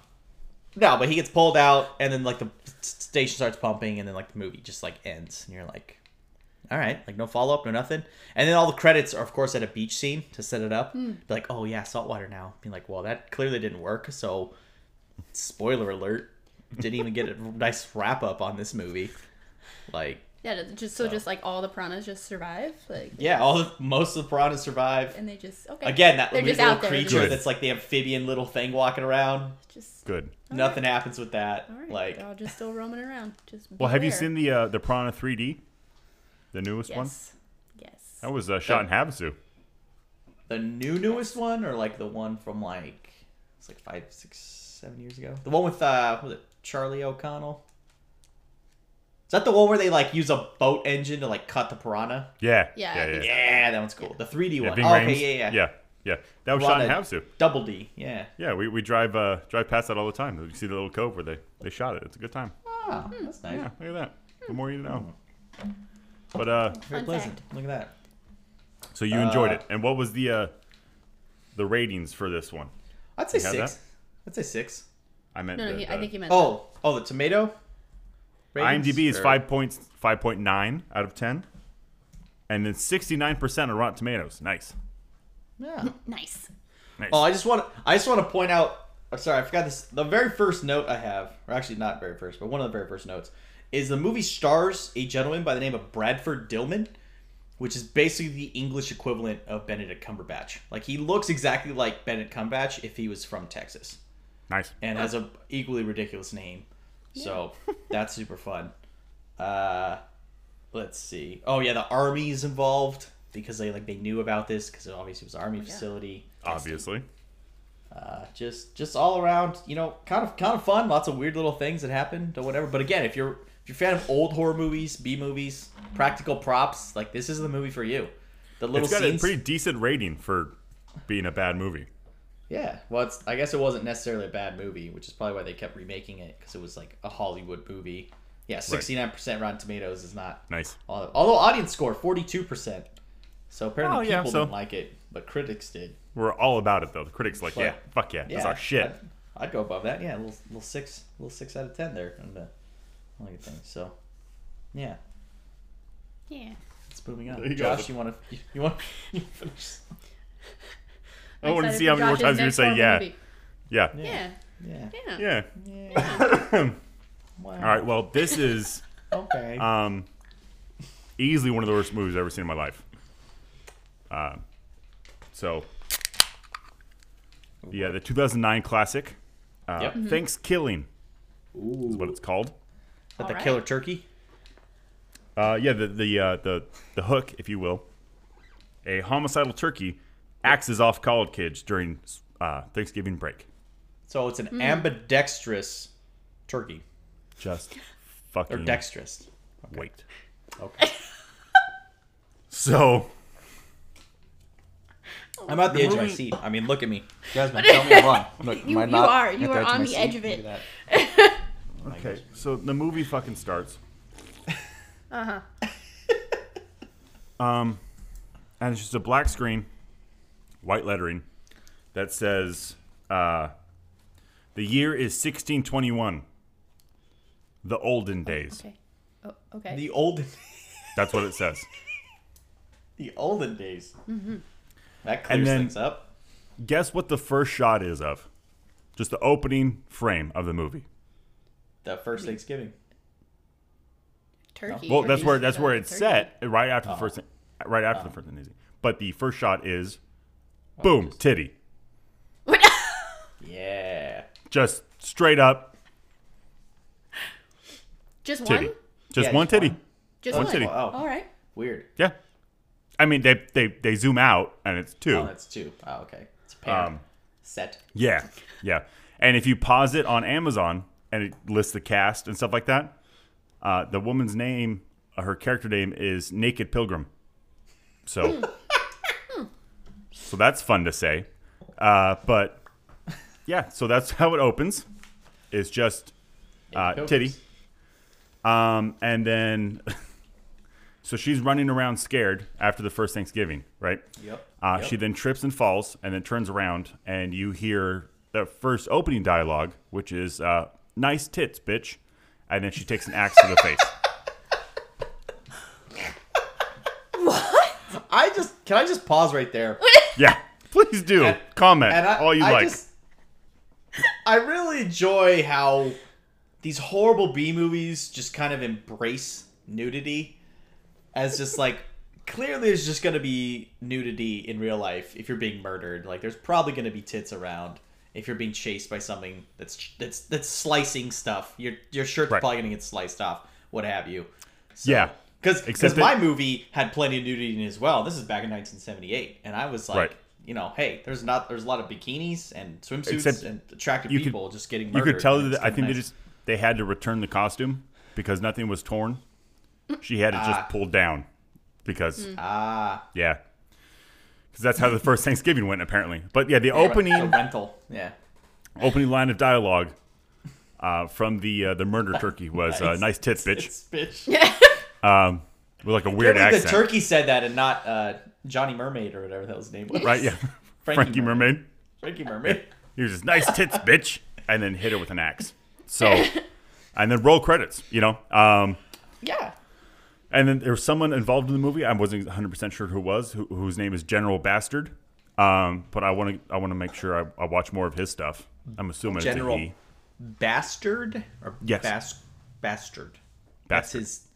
Speaker 2: no, but he gets pulled out, and then like the s- station starts pumping, and then like the movie just like ends, and you're like, all right, like no follow up, no nothing, and then all the credits are of course at a beach scene to set it up. Be like, oh yeah, saltwater now. Being like, well, that clearly didn't work. So, spoiler alert, didn't even get a nice wrap up on this movie. Like,
Speaker 3: Yeah, just so just like all the piranhas just survive, like
Speaker 2: yeah, all the, most of the piranhas survive.
Speaker 3: and they just okay.
Speaker 2: Again, that
Speaker 3: They're
Speaker 2: weird
Speaker 3: just
Speaker 2: little
Speaker 3: out there.
Speaker 2: creature
Speaker 1: Good.
Speaker 2: that's like the amphibian little thing walking around.
Speaker 3: Just
Speaker 1: good.
Speaker 2: Nothing happens with that.
Speaker 3: all right.
Speaker 2: Like,
Speaker 3: they're all just still roaming around. Just
Speaker 1: Well, have you seen the uh, the Piranha 3D, the newest one?
Speaker 3: Yes. Yes.
Speaker 1: That was uh, shot in Havasu.
Speaker 2: the new newest one, or like the one from like it's like five, six, seven years ago. The one with uh, what was it Charlie O'Connell? Is that the one where they like use a boat engine to like cut the piranha?
Speaker 1: Yeah.
Speaker 3: Yeah,
Speaker 1: Yeah. Yeah.
Speaker 2: Yeah, that one's cool. The 3D
Speaker 1: yeah
Speaker 2: one.
Speaker 1: Ving
Speaker 2: Oh, okay, yeah, yeah,
Speaker 1: Yeah. Yeah. That was shot in
Speaker 2: Piranha-
Speaker 1: Havasu.
Speaker 2: Double D. Yeah.
Speaker 1: Yeah, we, we drive uh, drive past that all the time. You see the little cove where they, they shot it. It's a good time.
Speaker 2: Ah, that's nice.
Speaker 1: Yeah, look at that. The more you know. But uh,
Speaker 2: Very pleasant. Look at that.
Speaker 1: so you enjoyed
Speaker 2: Uh,
Speaker 1: it, and what was the uh, the ratings for this one?
Speaker 2: I'd say six.
Speaker 1: that?
Speaker 2: I'd say six.
Speaker 1: I meant
Speaker 3: No, no,
Speaker 1: the,
Speaker 3: he, I
Speaker 1: the-
Speaker 3: think you meant.
Speaker 2: Oh, oh, the tomato. ratings,
Speaker 1: IMDb is
Speaker 2: or-
Speaker 1: five points five point nine out of ten, and then sixty nine percent on Rotten Tomatoes. Nice,
Speaker 2: Yeah.
Speaker 3: nice.
Speaker 1: nice.
Speaker 2: Oh, I just want to. I just want to point out. oh, Sorry, I forgot this. The very first note I have, or actually not very first, but one of the very first notes, is the movie stars a gentleman by the name of Bradford Dillman, which is basically the English equivalent of Benedict Cumberbatch. Like he looks exactly like Benedict Cumberbatch if he was from Texas,
Speaker 1: nice.
Speaker 2: and has a equally ridiculous name. So that's super fun. Uh, let's see. Oh yeah, the army's involved because they like they knew about this because it obviously was an army
Speaker 3: yeah.
Speaker 2: facility
Speaker 1: Obviously,
Speaker 2: uh, just just all around, you know, kind of kind of fun. Lots of weird little things that happened or whatever. But again, if you're if you're a fan of old horror movies, B movies, practical props, like this is the movie for you. The little
Speaker 1: It's got
Speaker 2: scenes.
Speaker 1: a pretty decent rating for being a bad movie.
Speaker 2: Yeah, well, it's, I guess it wasn't necessarily a bad movie, which is probably why they kept remaking it because it was like a Hollywood movie. Yeah, sixty nine percent Rotten Tomatoes is not.
Speaker 1: Nice.
Speaker 2: all- Although audience score forty two percent, so apparently
Speaker 1: Oh, yeah,
Speaker 2: people
Speaker 1: so-
Speaker 2: didn't like it, but critics did.
Speaker 1: We're all about it though. The critics like,
Speaker 2: But-
Speaker 1: yeah, fuck yeah, that's our shit.
Speaker 2: I'd, I'd go above that. Yeah, a little, little six, little six out of ten there on the look at things. So, yeah,
Speaker 3: Yeah.
Speaker 2: it's moving on.
Speaker 1: There you go.
Speaker 2: Josh, you want to you, you want you finish?
Speaker 1: I want to see how many more times you say
Speaker 3: horror
Speaker 1: yeah. yeah,
Speaker 3: Yeah.
Speaker 2: Yeah.
Speaker 3: Yeah.
Speaker 1: yeah.
Speaker 2: Wow.
Speaker 1: All right. Well, this is
Speaker 2: Okay.
Speaker 1: um, easily one of the worst movies I've ever seen in my life. Uh, so, yeah, the 2009 classic, uh,
Speaker 2: Yep. Mhm.
Speaker 1: ThanksKilling
Speaker 2: Ooh.
Speaker 1: is what it's called.
Speaker 2: But the
Speaker 3: Alright.
Speaker 2: killer turkey.
Speaker 1: Uh, yeah, the the uh, the the hook, if you will, a homicidal turkey axes off college kids during uh, Thanksgiving break.
Speaker 2: So it's an
Speaker 3: Hmm.
Speaker 2: ambidextrous turkey
Speaker 1: Just
Speaker 2: or
Speaker 1: fucking
Speaker 2: dextrous.
Speaker 1: wait.
Speaker 2: Okay.
Speaker 1: So
Speaker 2: I'm at the,
Speaker 1: The
Speaker 2: edge of my seat. I mean, look at me.
Speaker 4: Jasmine, tell me I'm wrong. Look,
Speaker 3: You-
Speaker 4: am I
Speaker 3: you
Speaker 4: not
Speaker 3: are. You are on
Speaker 4: my
Speaker 3: the
Speaker 4: seat?
Speaker 3: edge of it.
Speaker 2: that.
Speaker 1: okay, so the movie fucking starts.
Speaker 3: Uh huh.
Speaker 1: Um, and it's just a black screen, white lettering, that says, uh, "The year is 1621, the olden days."
Speaker 3: Okay. Oh, okay.
Speaker 2: The olden,
Speaker 1: That's what it says.
Speaker 2: the olden days.
Speaker 3: Mm-hmm.
Speaker 2: That clears
Speaker 1: then-
Speaker 2: things up.
Speaker 1: Guess what the first shot is of? Just the opening frame of the movie.
Speaker 2: The first Thanksgiving.
Speaker 3: turkey.
Speaker 1: Well, that's where that's where it's
Speaker 3: turkey.
Speaker 1: set right after the first right after the first Thanksgiving. But the first shot is, boom, titty,
Speaker 2: Yeah.
Speaker 1: just straight up
Speaker 3: Just
Speaker 1: titty,
Speaker 3: one.
Speaker 1: just
Speaker 2: Yeah,
Speaker 1: one
Speaker 2: just
Speaker 1: titty.
Speaker 2: one.
Speaker 3: Just
Speaker 1: One
Speaker 3: one.
Speaker 1: titty.
Speaker 2: Oh,
Speaker 3: All right.
Speaker 2: weird.
Speaker 1: Yeah, I mean they they they zoom out and it's two.
Speaker 2: Oh, that's two. Oh, okay. It's a pair.
Speaker 1: Um,
Speaker 2: Set.
Speaker 1: Yeah, yeah. And if you pause it on Amazon and it lists the cast and stuff like that, uh, the woman's name, uh, her character name is Naked Pilgrim. So, so that's fun to say. Uh, but yeah, so that's how it opens. It's just uh,
Speaker 2: Pilgrims.
Speaker 1: titty. Um, and then, so she's running around scared after the first Thanksgiving, right?
Speaker 2: Yep.
Speaker 1: Uh,
Speaker 2: Yep.
Speaker 1: She then trips and falls, and then turns around, and you hear the first opening dialogue, which is uh, "Nice tits, bitch," and then she takes an axe to the face. What?
Speaker 2: I just can I just pause right there.
Speaker 1: Yeah, please do
Speaker 2: And-
Speaker 1: comment
Speaker 2: And I,
Speaker 1: all you
Speaker 2: I
Speaker 1: like.
Speaker 2: just I really enjoy how these horrible B movies just kind of embrace nudity as just like clearly there's just gonna be nudity in real life if you're being murdered. Like there's probably gonna be tits around if you're being chased by something that's that's that's slicing stuff. Your your shirt's
Speaker 1: Right.
Speaker 2: probably gonna get sliced off, what have you. So,
Speaker 1: Yeah.
Speaker 2: Because
Speaker 1: Except
Speaker 2: my movie had plenty of nudity in it as well. This is back in 1978, and I was like,
Speaker 1: Right.
Speaker 2: you know, hey, there's not there's a lot of bikinis and swimsuits
Speaker 1: Except
Speaker 2: and attractive
Speaker 1: you could-
Speaker 2: people just getting
Speaker 1: you could tell that I
Speaker 2: kinda
Speaker 1: think they just they had to return the costume because nothing was torn. She had it
Speaker 2: Ah.
Speaker 1: just pulled down because
Speaker 2: ah
Speaker 1: yeah, because that's how the first Thanksgiving went apparently. But yeah, the
Speaker 2: the
Speaker 1: opening
Speaker 2: rental, yeah.
Speaker 1: opening line of dialogue uh, from the uh, the murder turkey was uh, "Nice tits, bitch."
Speaker 2: It's bitch.
Speaker 1: Um, with like a weird accent,
Speaker 2: the turkey said that and not uh, Johnny Mermaid or whatever that was his name was.
Speaker 1: right? Yeah,
Speaker 2: Frankie
Speaker 1: Frankie, Mermaid.
Speaker 2: Frankie Mermaid.
Speaker 1: He was just nice tits, bitch, and then hit her with an axe. So, and then roll credits, you know. Um,
Speaker 2: Yeah.
Speaker 1: and then there was someone involved in the movie. I wasn't 100 percent sure who was, who, whose name is General Bastard. Um, but I want to I want to make sure I, I watch more of his stuff. I'm assuming
Speaker 2: General
Speaker 1: it's a he.
Speaker 2: Bastard or
Speaker 1: Yes.
Speaker 2: Bas- Bastard. That's his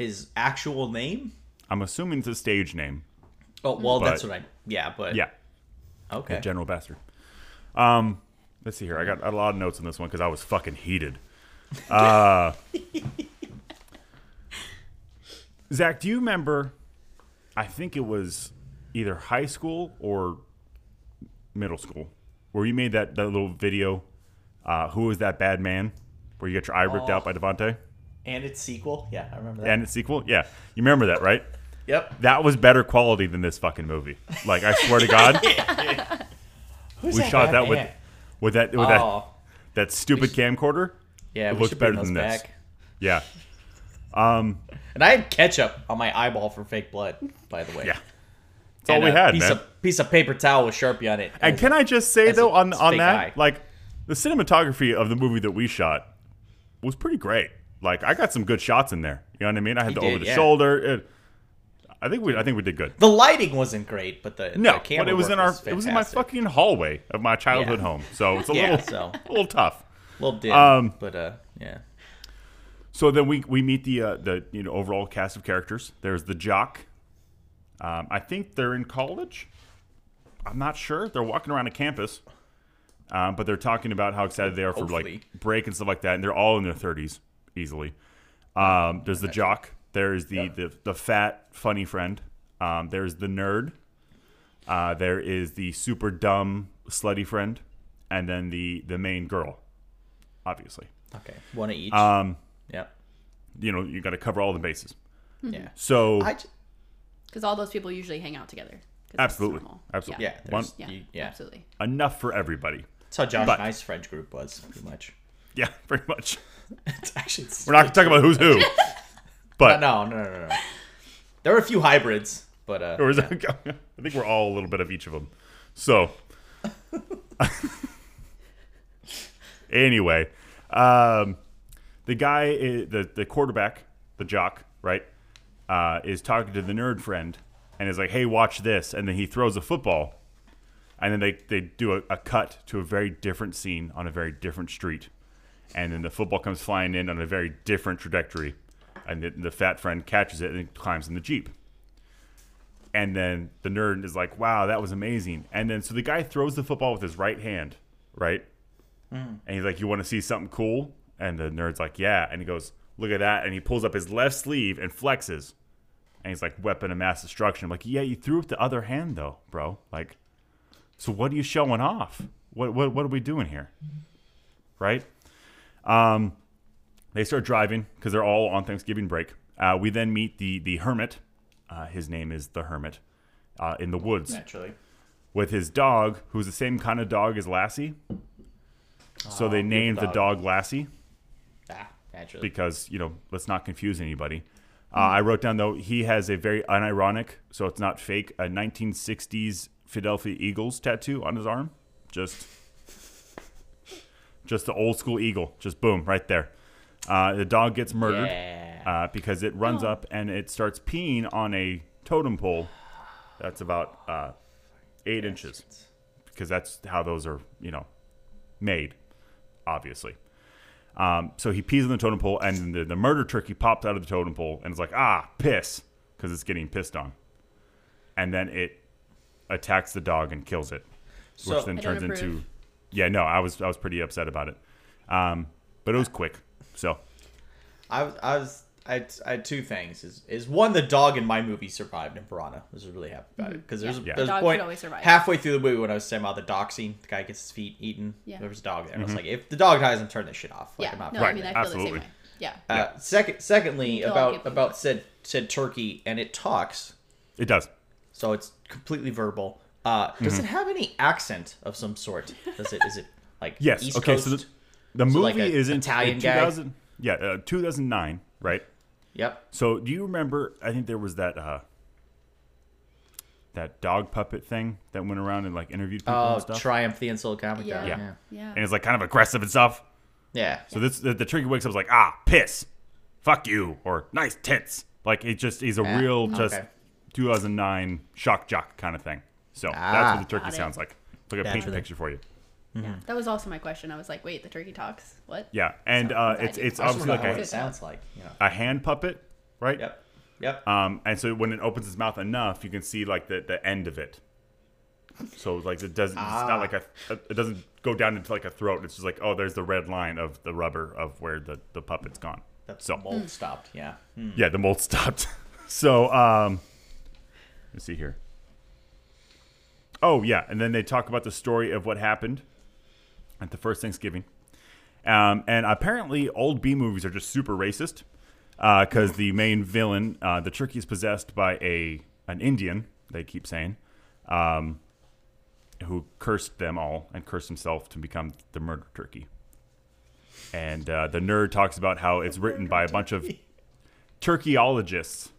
Speaker 2: his actual name.
Speaker 1: I'm assuming it's a stage name.
Speaker 2: Oh well, that's what I. Yeah, but
Speaker 1: Yeah,
Speaker 2: Okay.
Speaker 1: General Bastard. Um, let's see here. I got a lot of notes on this one because I was fucking heated. Uh, Zach, do you remember? I think it was either high school or middle school where you made that, that little video. Uh, Who was that bad man? Where you got your eye ripped
Speaker 2: Oh.
Speaker 1: out by Devontae?
Speaker 2: And its sequel. Yeah, I remember that.
Speaker 1: and its sequel. Yeah, you remember that, right?
Speaker 2: yep.
Speaker 1: That was better quality than this fucking movie. Like I swear to God, we shot that with
Speaker 2: Yeah.
Speaker 1: with that with
Speaker 2: Oh,
Speaker 1: that that stupid camcorder.
Speaker 2: yeah.
Speaker 1: it
Speaker 2: we
Speaker 1: looks
Speaker 2: should
Speaker 1: better
Speaker 2: bring
Speaker 1: than
Speaker 2: those
Speaker 1: this.
Speaker 2: back.
Speaker 1: Yeah, um,
Speaker 2: And I had ketchup on my eyeball for fake blood, by the way.
Speaker 1: yeah. That's all
Speaker 2: And
Speaker 1: we
Speaker 2: a
Speaker 1: had,
Speaker 2: piece
Speaker 1: man.
Speaker 2: Of, piece of paper towel with Sharpie on it.
Speaker 1: And can I just say
Speaker 2: as a
Speaker 1: though on on
Speaker 2: fake
Speaker 1: that,
Speaker 2: eye.
Speaker 1: like the cinematography of the movie that we shot was pretty great. Like I got some good shots in there. You know what I mean? I had
Speaker 2: You
Speaker 1: the over the
Speaker 2: yeah.
Speaker 1: shoulder. It, I think we I think we did good.
Speaker 2: The lighting wasn't great, but the
Speaker 1: No,
Speaker 2: the camera
Speaker 1: but it was in our
Speaker 2: was
Speaker 1: it was in my fucking hallway of my childhood
Speaker 2: Yeah.
Speaker 1: home. So it's a
Speaker 2: Yeah,
Speaker 1: little
Speaker 2: so-
Speaker 1: a little tough.
Speaker 2: A little dim,
Speaker 1: Um,
Speaker 2: but uh, yeah.
Speaker 1: So then we we meet the uh, the you know overall cast of characters. There's the jock. Um, I think they're in college. I'm not sure. They're walking around a campus, um, but they're talking about how excited they are for
Speaker 2: Hopefully.
Speaker 1: like break and stuff like that. And they're all in their 30s easily. Um, there's the jock. There's the, the the fat funny friend. Um, there's the nerd. Uh, there is the super dumb slutty friend, and then the the main girl. Obviously,
Speaker 2: Okay, one of each.
Speaker 1: um,
Speaker 2: yep.
Speaker 1: you know you got to cover all the bases.
Speaker 2: Yeah.
Speaker 1: So
Speaker 2: I j-
Speaker 3: Because all those people usually hang out together.
Speaker 1: Absolutely. Absolutely.
Speaker 2: yeah.
Speaker 1: One-
Speaker 3: Yeah.
Speaker 2: you-
Speaker 3: Yeah.
Speaker 2: yeah.
Speaker 3: Absolutely.
Speaker 1: enough for everybody.
Speaker 2: That's how Josh
Speaker 1: But-
Speaker 2: and I's French group was, pretty much.
Speaker 1: Yeah, pretty much.
Speaker 2: It's actually it's
Speaker 1: We're not gonna talk about who's who, but
Speaker 2: no, no, no, no, no. There were a few hybrids, but uh,
Speaker 1: or is it- I think we're all a little bit of each of them. So anyway, um, the guy, i- the the quarterback, the jock, right, uh, is talking to the nerd friend and is like, "Hey, watch this," and then he throws a football. And then they, they do a, a cut to a very different scene on a very different street. And then the football comes flying in on a very different trajectory. And the, the fat friend catches it and climbs in the Jeep. And then the nerd is like, wow, that was amazing. And then so the guy throws the football with his right hand, right? Hmm. And he's like, you want to see something cool? And the nerd's like, yeah. And he goes, look at that. And he pulls up his left sleeve and flexes. And he's like, weapon of mass destruction. I'm like, yeah, you threw it the other hand, though, bro. Like, so what are you showing off? What what what are we doing here? Right? Um, they start driving because they're all on Thanksgiving break. Uh, we then meet the the hermit. Uh, his name is the hermit. Uh, in the woods
Speaker 2: naturally.
Speaker 1: with his dog, who's the same kind of dog as Lassie. So they
Speaker 2: Oh,
Speaker 1: named the
Speaker 2: dog.
Speaker 1: dog Lassie
Speaker 2: Ah, naturally.
Speaker 1: because you know let's not confuse anybody. Uh, I wrote down though he has a very unironic, so it's not fake, a 1960s Philadelphia Eagles tattoo on his arm. Just, just the old school eagle. Just boom, right there. Uh, the dog gets murdered
Speaker 2: yeah.
Speaker 1: uh, because it runs
Speaker 3: Oh.
Speaker 1: up and it starts peeing on a totem pole that's about uh, eight inches because that's how those are, you know, made, obviously. Um, so he pees on the totem pole, and the, the murder turkey pops out of the totem pole and is like, ah, piss, because it's getting pissed on. And then it attacks the dog and kills it,
Speaker 2: So-
Speaker 1: which then
Speaker 3: I don't
Speaker 1: turns into,
Speaker 3: approve.
Speaker 1: Yeah, no, I was I was pretty upset about it, um, but it was quick. So
Speaker 2: I was, I was, I had, I had two things. Is is one the dog in my movie survived in Piranha. I was really happy about it because there's
Speaker 3: Yeah.
Speaker 2: a,
Speaker 1: Yeah.
Speaker 2: there's a
Speaker 3: Dog
Speaker 2: point
Speaker 3: should always survive.
Speaker 2: halfway through the movie when I was saying about the dog scene, the guy gets his feet eaten.
Speaker 3: Yeah.
Speaker 2: There was a dog there.
Speaker 1: Mm-hmm.
Speaker 2: I was like, if the dog dies, I'm turning this shit off. Like,
Speaker 3: Yeah.
Speaker 2: I'm not
Speaker 3: No,
Speaker 1: Right,
Speaker 3: I mean, I feel
Speaker 1: absolutely.
Speaker 3: the same way. Yeah.
Speaker 2: Uh, second, secondly,
Speaker 3: kill all
Speaker 2: about about said said turkey, and it talks,
Speaker 1: it does.
Speaker 2: so it's completely verbal. Uh, does
Speaker 1: Mm-hmm.
Speaker 2: it have any accent of some sort? Does it? Is it like
Speaker 1: Yes.
Speaker 2: East
Speaker 1: okay.
Speaker 2: Coast?
Speaker 1: So the, the
Speaker 2: So
Speaker 1: movie
Speaker 2: like a
Speaker 1: is in,
Speaker 2: Italian
Speaker 1: in
Speaker 2: guy?
Speaker 1: 2000. Yeah, uh, 2009, right?
Speaker 2: yep.
Speaker 1: So do you remember? I think there was that uh, that dog puppet thing that went around and like interviewed people
Speaker 2: Oh,
Speaker 1: and stuff.
Speaker 2: Triumph the Insult Comic
Speaker 3: Yeah.
Speaker 2: Dog.
Speaker 1: Yeah.
Speaker 2: Yeah.
Speaker 3: Yeah.
Speaker 1: and it's like kind of aggressive and stuff.
Speaker 2: Yeah.
Speaker 1: So this the, the turkey wakes up is like ah piss, fuck you or nice tits. Like it just is a
Speaker 2: Ah,
Speaker 1: real just
Speaker 2: okay.
Speaker 1: 2009 shock jock kind of thing. So that's
Speaker 2: Ah.
Speaker 1: what the turkey
Speaker 3: Got it.
Speaker 1: sounds like. Look at paint the
Speaker 2: Naturally.
Speaker 1: picture for you.
Speaker 3: Yeah. That was also my question. I was like, wait, the turkey talks? What?
Speaker 1: Yeah, and
Speaker 3: So,
Speaker 1: uh,
Speaker 3: what did I
Speaker 1: it's it's obviously like a,
Speaker 2: it sounds like. You know.
Speaker 1: a hand puppet, right?
Speaker 2: Yep. Yep.
Speaker 1: Um, and so when it opens its mouth enough, you can see like the, the end of it. So like it doesn't, it's
Speaker 2: Ah.
Speaker 1: not like a, it doesn't go down into like a throat. It's just like oh, there's the red line of the rubber of where the the puppet's gone.
Speaker 2: That's
Speaker 1: so
Speaker 2: mold stopped. Yeah. Hmm.
Speaker 1: yeah, the mold stopped. so um, let's see here. Oh yeah, and then they talk about the story of what happened at the first Thanksgiving, Um, and apparently, old B movies are just super racist because the main villain, uh, the turkey, is possessed by a an Indian. They keep saying, um, who cursed them all and cursed himself to become the murder turkey. And uh, the nerd talks about how it's written by a bunch of turkeyologists.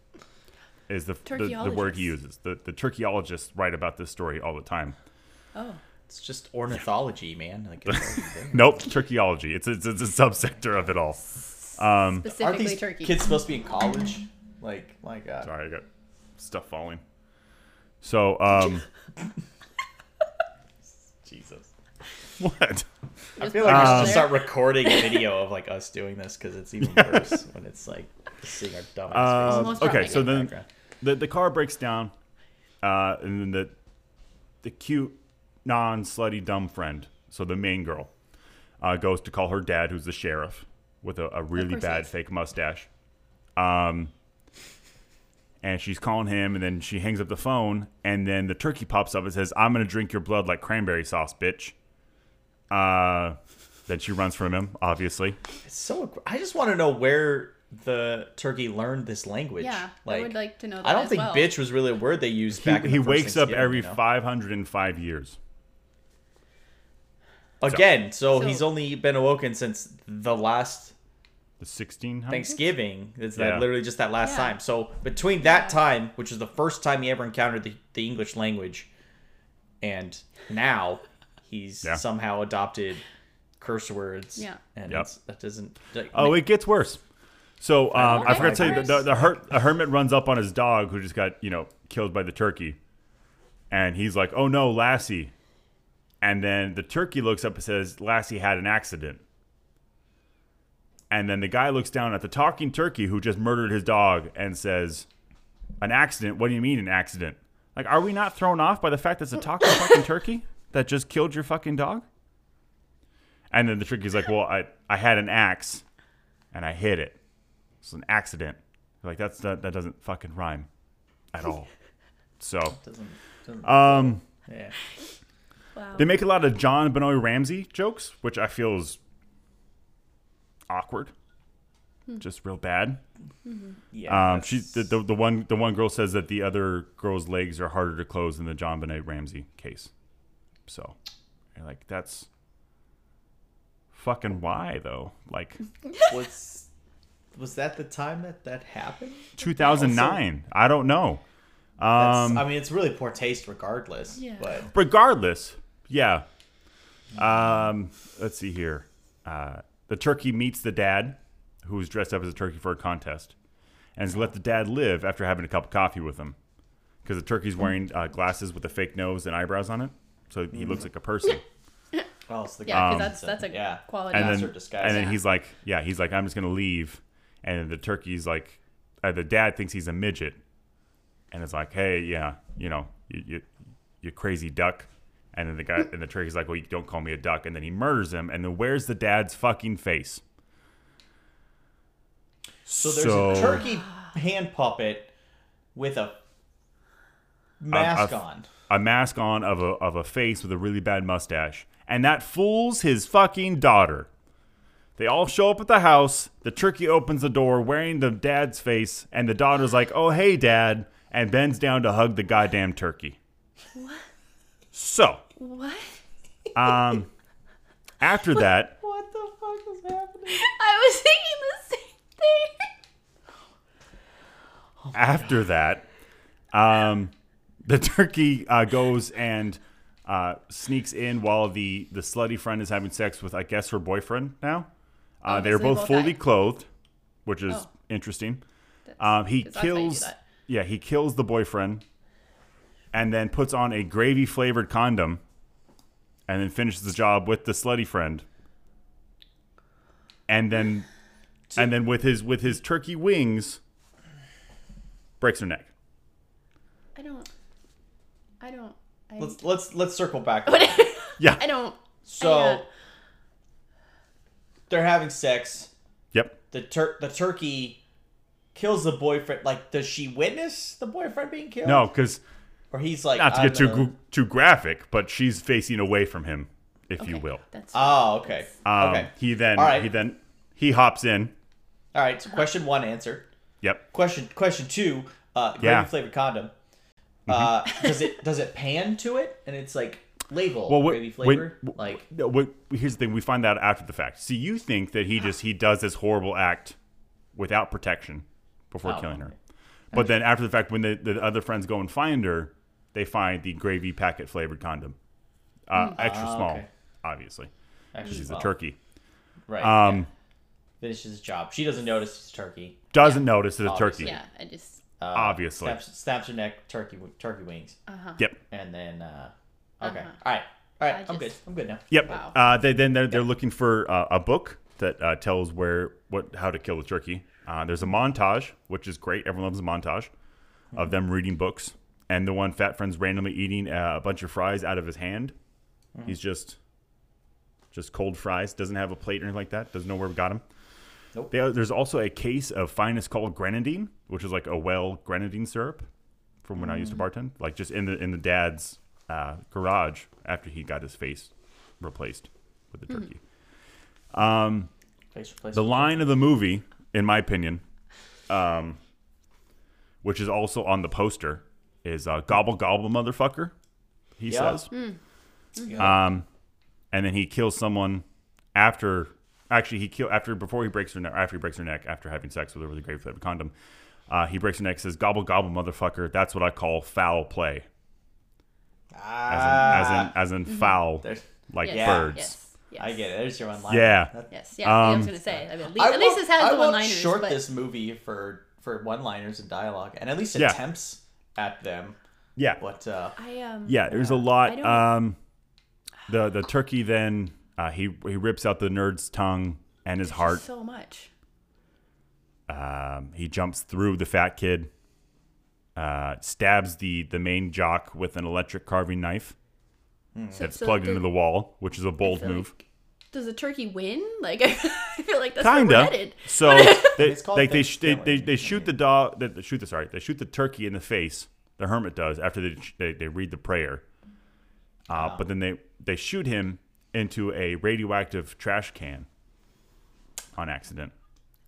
Speaker 1: Is the, the, the word he uses? The the turkeyologists write about this story all the time.
Speaker 3: Oh.
Speaker 2: It's just ornithology, man. Like, it's.
Speaker 1: Nope, turkeyology. It's a, it's a subsector of it all.
Speaker 2: Aren't
Speaker 3: Specifically
Speaker 2: these
Speaker 3: turkey.
Speaker 2: kids supposed to be in college? Like, my God.
Speaker 1: Sorry, I got stuff falling. So, um,
Speaker 2: Jesus.
Speaker 1: what?
Speaker 2: I feel like we should
Speaker 3: Um,
Speaker 2: start recording a video of like us doing this because it's even worse when it's like seeing our dumb ass
Speaker 1: Um, okay, so then
Speaker 2: background.
Speaker 1: The the car breaks down, uh, and then the the cute, non slutty dumb friend, so the main girl, uh, goes to call her dad, who's the sheriff, with a, a really bad fake mustache. Um, and she's calling him, and then she hangs up the phone, and then the turkey pops up and says, "I'm gonna drink your blood like cranberry sauce, bitch." Uh, then she runs from him, obviously.
Speaker 2: It's so. I just want to know where the turkey learned this language.
Speaker 3: Yeah,
Speaker 2: like,
Speaker 3: I would like to know that
Speaker 2: I don't
Speaker 3: as
Speaker 2: think
Speaker 3: well.
Speaker 2: "bitch" was really a word they used
Speaker 1: He,
Speaker 2: back. in
Speaker 1: he
Speaker 2: first
Speaker 1: wakes up every
Speaker 2: you know?
Speaker 1: 505 years.
Speaker 2: again. So,
Speaker 3: So-
Speaker 2: he's only been awoken since the last
Speaker 1: The 1600s?
Speaker 2: Thanksgiving. It's
Speaker 1: Yeah.
Speaker 2: that literally just that last
Speaker 3: Yeah.
Speaker 2: time. So between that time, which was the first time he ever encountered the, the English language, and now he's
Speaker 1: Yeah.
Speaker 2: somehow adopted curse words.
Speaker 3: Yeah.
Speaker 2: and
Speaker 1: Yep.
Speaker 2: that doesn't. Like,
Speaker 1: Oh, it gets worse. So um, I forgot to tell you, the, the, the, her, the hermit runs up on his dog who just got, you know, killed by the turkey. And he's like, oh no, Lassie. And then the turkey looks up and says, Lassie had an accident. And then the guy looks down at the talking turkey who just murdered his dog and says, an accident? What do you mean an accident? Like, are we not thrown off by the fact that it's a talking fucking turkey that just killed your fucking dog? And then the turkey's like, well, I, I had an axe and I hit it. It's an accident. Like that's that, that doesn't fucking rhyme at all. So
Speaker 2: doesn't, doesn't,
Speaker 1: um,
Speaker 2: yeah.
Speaker 3: Wow.
Speaker 1: they make a lot of JonBenét Ramsey jokes, which I feel is awkward, just real bad.
Speaker 2: Yeah.
Speaker 1: Um, she the, the the one the one girl says that the other girl's legs are harder to close than the JonBenét Ramsey case. So, you're like that's fucking why though? Like
Speaker 2: was was that the time that that happened?
Speaker 1: 2009. I don't know. Um,
Speaker 2: I mean, it's really poor taste, regardless.
Speaker 3: Yeah.
Speaker 2: But
Speaker 1: regardless, yeah. Um, let's see here. Uh, the turkey meets the dad, who's dressed up as a turkey for a contest, and has let the dad live after having a cup of coffee with him, because the turkey's wearing uh, glasses with a fake nose and eyebrows on it, so he looks like a person.
Speaker 2: well, it's the
Speaker 3: yeah,
Speaker 2: guy.
Speaker 3: because that's that's a
Speaker 2: yeah.
Speaker 3: quality.
Speaker 1: and then,
Speaker 2: disguise.
Speaker 1: and then
Speaker 3: Yeah.
Speaker 1: he's like, yeah, he's like, I'm just gonna leave, and the turkey's like, uh, the dad thinks he's a midget, and it's like, hey, yeah, you know, you you, you crazy duck, and then the guy and the turkey's like, well, you don't call me a duck, and then he murders him, and then where's the dad's fucking face?
Speaker 2: So there's a turkey hand puppet with a mask
Speaker 1: a-
Speaker 2: on.
Speaker 1: a mask on of a of a face with a really bad mustache, and that fools his fucking daughter. They all show up at the house. The turkey opens the door wearing the dad's face, and the daughter's like, "Oh hey, dad," and bends down to hug the goddamn turkey. What? So,
Speaker 3: What?
Speaker 1: um, after that,
Speaker 2: What the fuck is happening?
Speaker 3: I was thinking the same thing.
Speaker 1: after that, um, the turkey uh, goes and uh, sneaks in while the the slutty friend is having sex with, I guess, her boyfriend. Now, uh,
Speaker 3: Oh,
Speaker 1: they're
Speaker 3: so they
Speaker 1: both
Speaker 3: both
Speaker 1: fully
Speaker 3: die.
Speaker 1: clothed, which is
Speaker 3: Oh.
Speaker 1: interesting.
Speaker 3: That's-
Speaker 1: Um, he
Speaker 3: 'cause that's how you do
Speaker 1: kills, yeah, he kills the boyfriend, and then puts on a gravy flavored condom, and then finishes the job with the slutty friend, and then, and then with his with his turkey wings, breaks her neck.
Speaker 3: I don't. I don't. I,
Speaker 2: Let's let's let's circle back.
Speaker 1: Yeah.
Speaker 3: I don't.
Speaker 2: So
Speaker 3: I, uh,
Speaker 2: they're having sex.
Speaker 1: Yep.
Speaker 2: The tur- the turkey kills the boyfriend. Like, does she witness the boyfriend being killed?
Speaker 1: No, because
Speaker 2: Or he's like,
Speaker 1: not to get too
Speaker 2: gonna-
Speaker 1: gr- too graphic, but she's facing away from him if you will.
Speaker 3: That's
Speaker 2: Oh, okay.
Speaker 1: Um,
Speaker 2: okay.
Speaker 1: He then
Speaker 2: All right.
Speaker 1: he then he hops in.
Speaker 2: All right. So question one answered.
Speaker 1: Yep.
Speaker 2: Question question two. Uh, gravy
Speaker 1: Yeah. Mm-hmm.
Speaker 2: flavored condom. Uh, does it does it pan to it and it's like label
Speaker 1: Well, what-
Speaker 2: gravy
Speaker 1: when-
Speaker 2: flavor? like
Speaker 1: No, what, here's the thing: we find that after the fact. See, you think that he just he does this horrible act without protection before
Speaker 2: Oh,
Speaker 1: killing her,
Speaker 2: okay.
Speaker 1: but then after the fact, when the, the other friends go and find her, they find the gravy packet flavored condom, uh, extra
Speaker 2: Ah,
Speaker 1: small,
Speaker 2: okay.
Speaker 1: obviously, because
Speaker 2: actually
Speaker 1: he's a turkey.
Speaker 2: Right.
Speaker 1: Um,
Speaker 2: yeah. Finishes his job. She doesn't notice it's a turkey.
Speaker 1: Doesn't notice it's a turkey.
Speaker 3: yeah. I just
Speaker 2: Uh,
Speaker 1: Obviously.
Speaker 2: snaps, snaps her neck. Turkey turkey wings. Uh-huh.
Speaker 1: Yep.
Speaker 2: And then uh, okay.
Speaker 3: Uh-huh.
Speaker 2: All right. All right.
Speaker 3: I
Speaker 2: I'm good. I'm good now.
Speaker 1: Yep.
Speaker 3: Wow.
Speaker 1: Uh, they then they're, they're looking for uh, a book that uh, tells where what how to kill the turkey. Uh, there's a montage, which is great. Everyone loves a montage of them reading books, and the one fat friend's randomly eating uh, a bunch of fries out of his hand. He's just just cold fries. Doesn't have a plate or anything like that. Doesn't know where we got him.
Speaker 2: Nope.
Speaker 1: They, there's also a case of finest called grenadine, which is like a well grenadine syrup from when I used to bartend, like just in the in the dad's uh, garage after he got his face replaced with the turkey. Um,
Speaker 2: Place for
Speaker 1: the line of the movie, in my opinion, um, which is also on the poster, is uh, "Gobble gobble, motherfucker." He
Speaker 2: Yeah.
Speaker 1: says,
Speaker 2: Yeah.
Speaker 1: um, and then he kills someone after. Actually, he kill after before he breaks her neck. After he breaks her neck after having sex with her with a grave flavored condom, uh, he breaks her neck. Says, "Gobble gobble, motherfucker." That's what I call foul play, as in as in, as in foul,
Speaker 2: There's-
Speaker 1: like
Speaker 3: yes,
Speaker 2: Yeah.
Speaker 1: birds.
Speaker 3: Yes. yes.
Speaker 2: I get it. There's your one line.
Speaker 1: Yeah.
Speaker 2: That-
Speaker 3: Yes. Yeah. I was
Speaker 1: Um,
Speaker 3: gonna say. I mean, at least,
Speaker 2: I
Speaker 3: at least
Speaker 2: won't-
Speaker 3: this has
Speaker 2: I
Speaker 3: the
Speaker 2: won't
Speaker 3: one-liners.
Speaker 2: short
Speaker 3: but
Speaker 2: this movie for for one-liners and dialogue, and at least
Speaker 1: Yeah.
Speaker 2: attempts at them.
Speaker 1: Yeah,
Speaker 2: But uh,
Speaker 3: I um.
Speaker 1: Yeah, there's a lot. Um, the the turkey then uh, he he rips out the nerd's tongue and his heart.
Speaker 3: So much.
Speaker 1: Um, he jumps through the fat kid, uh, stabs the the main jock with an electric carving knife
Speaker 3: So,
Speaker 1: that's
Speaker 3: so
Speaker 1: plugged
Speaker 3: the-
Speaker 1: into the wall, which is a bold move.
Speaker 3: like- does the turkey win? Like I feel like that's
Speaker 1: Kinda. So they like they, sh- they, they they shoot the dog. They, they shoot the sorry. They shoot the turkey in the face. The hermit does after they they, they read the prayer. Uh, But then they they shoot him into a radioactive trash can on accident.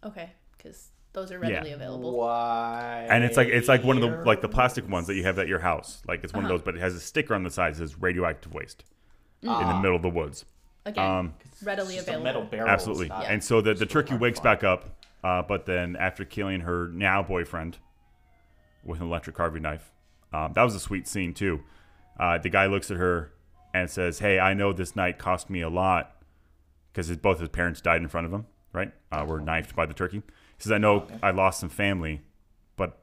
Speaker 3: Okay, because those are readily
Speaker 1: Yeah.
Speaker 3: available.
Speaker 2: why?
Speaker 1: and it's like it's like one of the like the plastic ones that you have at your house. Like it's one of
Speaker 3: Uh-huh.
Speaker 1: those, but it has a sticker on the side that says radioactive waste in
Speaker 2: Ah.
Speaker 1: the middle of the woods.
Speaker 3: Again,
Speaker 1: Um,
Speaker 3: readily
Speaker 2: Just a
Speaker 3: available.
Speaker 2: metal barrel.
Speaker 1: Absolutely.
Speaker 2: It's not-
Speaker 1: And so the, the turkey wakes
Speaker 2: to
Speaker 1: back up, uh, but then after killing her now boyfriend with an electric carving knife, um, that was a sweet scene too. Uh, the guy looks at her and says, "Hey, I know this night cost me a lot because both his parents died in front of him. Right? Uh, were knifed by the turkey." He says, "I know I lost some family, but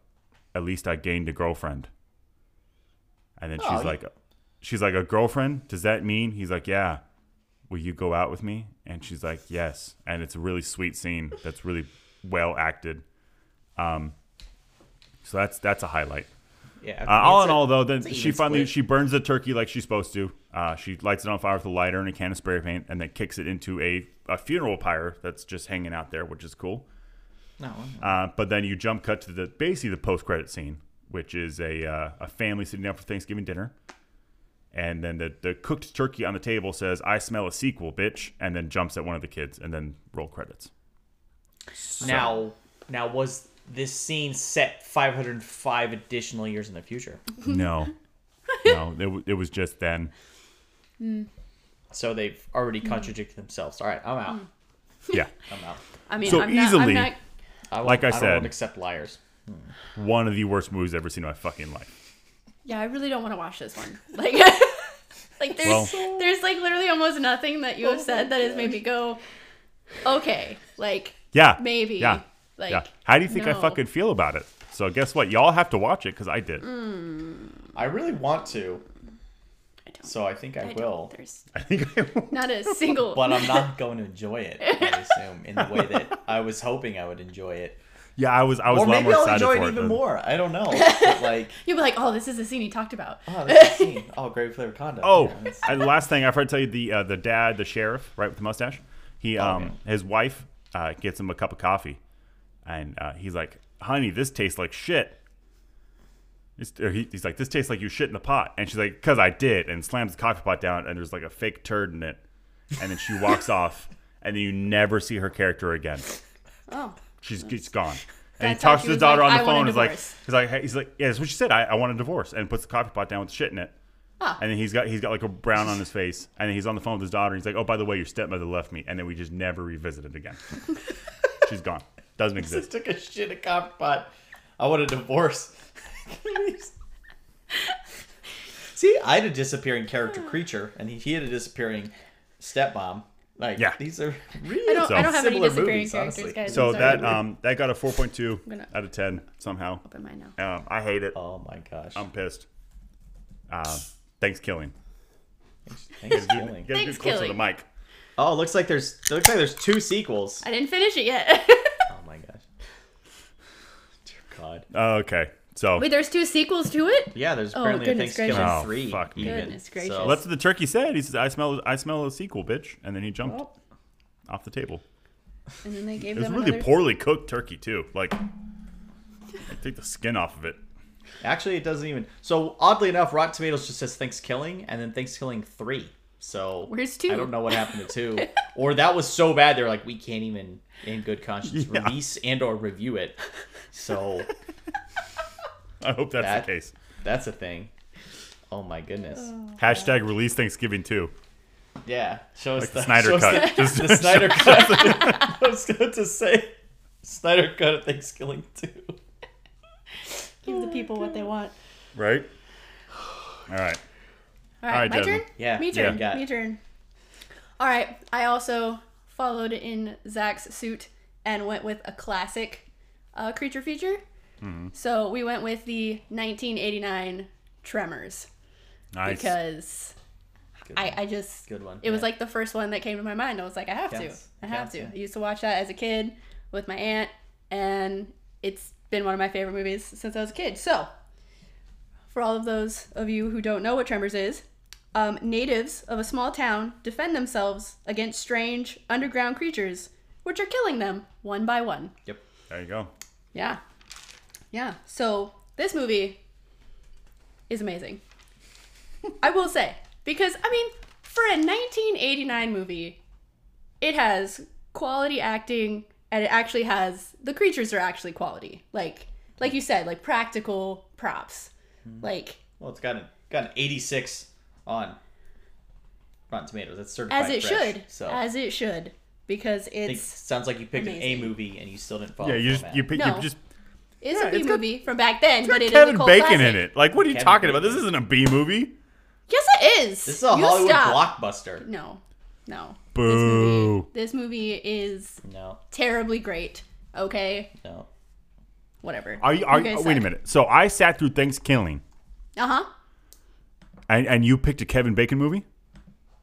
Speaker 1: at least I gained a girlfriend." And then
Speaker 2: Oh,
Speaker 1: she's
Speaker 2: you-
Speaker 1: like, "She's like a girlfriend? Does that mean?" He's like, "Yeah." will you go out with me? And she's like, yes. And it's a really sweet scene that's really well acted. Um, so that's that's a highlight.
Speaker 2: Yeah.
Speaker 1: Uh, all in
Speaker 2: a-
Speaker 1: all, though, then she finally
Speaker 2: split.
Speaker 1: she burns the turkey like she's supposed to. Uh, she lights it on fire with a lighter and a can of spray paint, and then kicks it into a, a funeral pyre that's just hanging out there, which is cool.
Speaker 2: No.
Speaker 1: Uh, but then you jump cut to the basically the post credit scene, which is a uh, a family sitting down for Thanksgiving dinner, and then the the cooked turkey on the table says, "I smell a sequel, bitch," and then jumps at one of the kids, and then roll credits.
Speaker 2: Now, now was this scene set 505 additional years in the future?
Speaker 1: no, no, it, w- it was just then.
Speaker 2: So they've already contradicted themselves. All right, I'm out.
Speaker 1: Yeah,
Speaker 2: I'm out.
Speaker 3: I mean,
Speaker 1: So
Speaker 3: I'm not,
Speaker 1: easily-
Speaker 3: I'm not,
Speaker 2: I
Speaker 1: Like I
Speaker 2: don't
Speaker 1: said-
Speaker 2: won't accept liars.
Speaker 1: one of the worst movies I've ever seen in my fucking life.
Speaker 3: yeah, I really don't want to watch this one. Like, like there's
Speaker 1: Well-
Speaker 3: there's like literally almost nothing that you have said that has made me go, okay, like
Speaker 1: Yeah,
Speaker 3: maybe,
Speaker 1: Yeah,
Speaker 3: like
Speaker 1: yeah. How do you think I fucking feel about it? So guess what? Y'all have to watch it because I did.
Speaker 3: Mm.
Speaker 2: I really want to,
Speaker 3: I don't.
Speaker 2: so I think I,
Speaker 3: I don't.
Speaker 2: will.
Speaker 3: There's
Speaker 1: I think I will.
Speaker 3: not a single.
Speaker 2: But I'm not going to enjoy it. I assume in the way that I was hoping I would enjoy it,
Speaker 1: Yeah, I was. I was
Speaker 2: or maybe
Speaker 1: more
Speaker 2: I'll enjoy it
Speaker 1: it.
Speaker 2: even
Speaker 1: than-
Speaker 2: more. I don't know. But like,
Speaker 3: You'll be like, oh, this is the scene he talked about.
Speaker 2: oh, that's the scene. Oh, great flavor condom.
Speaker 1: Oh,
Speaker 2: Yeah, that's-
Speaker 1: and the last thing I forgot to tell you, the uh, the dad, the sheriff, right with the mustache, he um
Speaker 2: okay.
Speaker 1: his wife uh, gets him a cup of coffee, and uh, he's like, "Honey, this tastes like shit." He, he's like, "This tastes like you shit in the pot," and she's like, "Cause I did," and slams the coffee pot down, and there's like a fake turd in it, and then she walks off, and then you never see her character again.
Speaker 3: Oh.
Speaker 1: She's, she's gone. And he
Speaker 3: That's how
Speaker 1: talks to his daughter
Speaker 3: like,
Speaker 1: on the phone. He's like,
Speaker 3: divorce."
Speaker 1: he's like, hey, he's like, yeah, that's what she said. I, I want a divorce, and puts the coffee pot down with shit in it.
Speaker 3: Ah.
Speaker 1: And then he's got he's got like a brown on his face, and then he's on the phone with his daughter. And he's like, oh, by the way, your stepmother left me, and then we just never revisit it again. she's gone. Doesn't
Speaker 2: Just
Speaker 1: exist.
Speaker 2: took a shit in a coffee pot. I want a divorce. See, I had a disappearing character creature, and he, he had a disappearing stepmom. Like,
Speaker 1: Yeah.
Speaker 2: these are really
Speaker 3: I don't,
Speaker 1: So-
Speaker 3: I don't have any
Speaker 2: similar
Speaker 3: disappearing
Speaker 2: movies,
Speaker 3: characters,
Speaker 2: honestly.
Speaker 3: guys.
Speaker 1: So that um that got a 4.2 out of 10 somehow.
Speaker 3: Open mine now.
Speaker 1: Um, I hate it.
Speaker 2: Oh my gosh.
Speaker 1: I'm pissed. Uh, thanks, killing.
Speaker 2: Thanks,
Speaker 1: killing. get
Speaker 3: Thanks,
Speaker 1: closer to the mic.
Speaker 2: Oh, looks like there's looks like there's two sequels.
Speaker 3: I didn't finish it yet.
Speaker 2: Oh my gosh. Dear God.
Speaker 1: Oh, okay, so
Speaker 3: Wait, there's two sequels to it?
Speaker 2: Yeah, there's
Speaker 3: Oh,
Speaker 2: apparently a
Speaker 3: goodness
Speaker 2: ThanksKilling
Speaker 3: gracious.
Speaker 1: Oh,
Speaker 2: three.
Speaker 1: fuck me.
Speaker 2: even.
Speaker 3: Goodness gracious.
Speaker 2: So,
Speaker 1: Well, that's what the turkey said. He said, "I smell, I smell a sequel, bitch," and then he jumped
Speaker 3: Oh,
Speaker 1: off the table.
Speaker 3: and then they gave
Speaker 1: It was really
Speaker 3: another.
Speaker 1: poorly cooked turkey too. Like, I take the skin off of it.
Speaker 2: actually, it doesn't even. So oddly enough, Rotten Tomatoes just says ThanksKilling and then ThanksKilling three. So
Speaker 3: Where's two?
Speaker 2: I don't know what happened to two. or that was so bad they're like, we can't even, in good conscience,
Speaker 1: Yeah.
Speaker 2: release and or review it. So
Speaker 1: I hope that's
Speaker 2: That-
Speaker 1: the case.
Speaker 2: that's a thing. Oh my goodness.
Speaker 1: Hashtag release ThanksKilling too.
Speaker 2: Yeah, show us
Speaker 1: Like
Speaker 2: the
Speaker 1: the Snyder
Speaker 2: show
Speaker 1: cut.
Speaker 2: The,
Speaker 1: Just-
Speaker 2: the Snyder cut. I was going to say Snyder cut of ThanksKilling too.
Speaker 3: Give the people what they want.
Speaker 1: Right. All right.
Speaker 3: All right,
Speaker 1: All right,
Speaker 3: my
Speaker 1: Jasmine.
Speaker 3: turn.
Speaker 2: Yeah,
Speaker 3: me
Speaker 2: yeah.
Speaker 3: turn.
Speaker 2: Got it.
Speaker 3: Me turn. All right, I also followed in Zach's suit and went with a classic uh, creature feature.
Speaker 1: Mm-hmm.
Speaker 3: So we went with the 1989 Tremors
Speaker 1: Nice.
Speaker 3: because I. I just
Speaker 2: Good one,
Speaker 3: It was like the first one that came to my mind. I was like, I have
Speaker 2: Counts.
Speaker 3: to. I have
Speaker 2: Counts,
Speaker 3: to.
Speaker 2: yeah.
Speaker 3: I used to watch that as a kid with my aunt, and it's been one of my favorite movies since I was a kid. So, for all of those of you who don't know what Tremors is, um, natives of a small town defend themselves against strange underground creatures, which are killing them one by one.
Speaker 2: Yep.
Speaker 1: there you go.
Speaker 3: Yeah. Yeah. So this movie is amazing. I will say. Because, I mean, for a 1989 movie, it has quality acting and it actually has the creatures are actually quality. Like like you said, like practical props. Hmm. Like
Speaker 2: Well, it's got an got an 86 on Rotten Tomatoes. That's certified
Speaker 3: as it
Speaker 2: fresh,
Speaker 3: should.
Speaker 2: So
Speaker 3: As it should. Because
Speaker 2: I think
Speaker 3: it's
Speaker 2: sounds like you picked an A movie and you still didn't follow.
Speaker 1: Yeah, you just you, pick,
Speaker 3: No.
Speaker 1: you just
Speaker 3: it's
Speaker 1: Yeah,
Speaker 3: a B
Speaker 1: it's got-
Speaker 3: movie from back then, but
Speaker 1: got
Speaker 3: it is
Speaker 1: Kevin
Speaker 3: a cult
Speaker 1: Bacon
Speaker 3: classic.
Speaker 1: in it. Like, what are you
Speaker 2: Kevin
Speaker 1: talking about? This isn't a B movie.
Speaker 3: Yes, it is.
Speaker 2: This is a
Speaker 3: You
Speaker 2: Hollywood
Speaker 3: stop.
Speaker 2: blockbuster.
Speaker 3: No, no.
Speaker 1: Boo.
Speaker 3: This movie, this movie is
Speaker 2: No,
Speaker 3: terribly great. Okay,
Speaker 2: no.
Speaker 3: whatever.
Speaker 1: Are you? Are,
Speaker 3: guys
Speaker 1: wait a minute. So I sat through ThanksKilling,
Speaker 3: Uh huh.
Speaker 1: and, and you picked a Kevin Bacon movie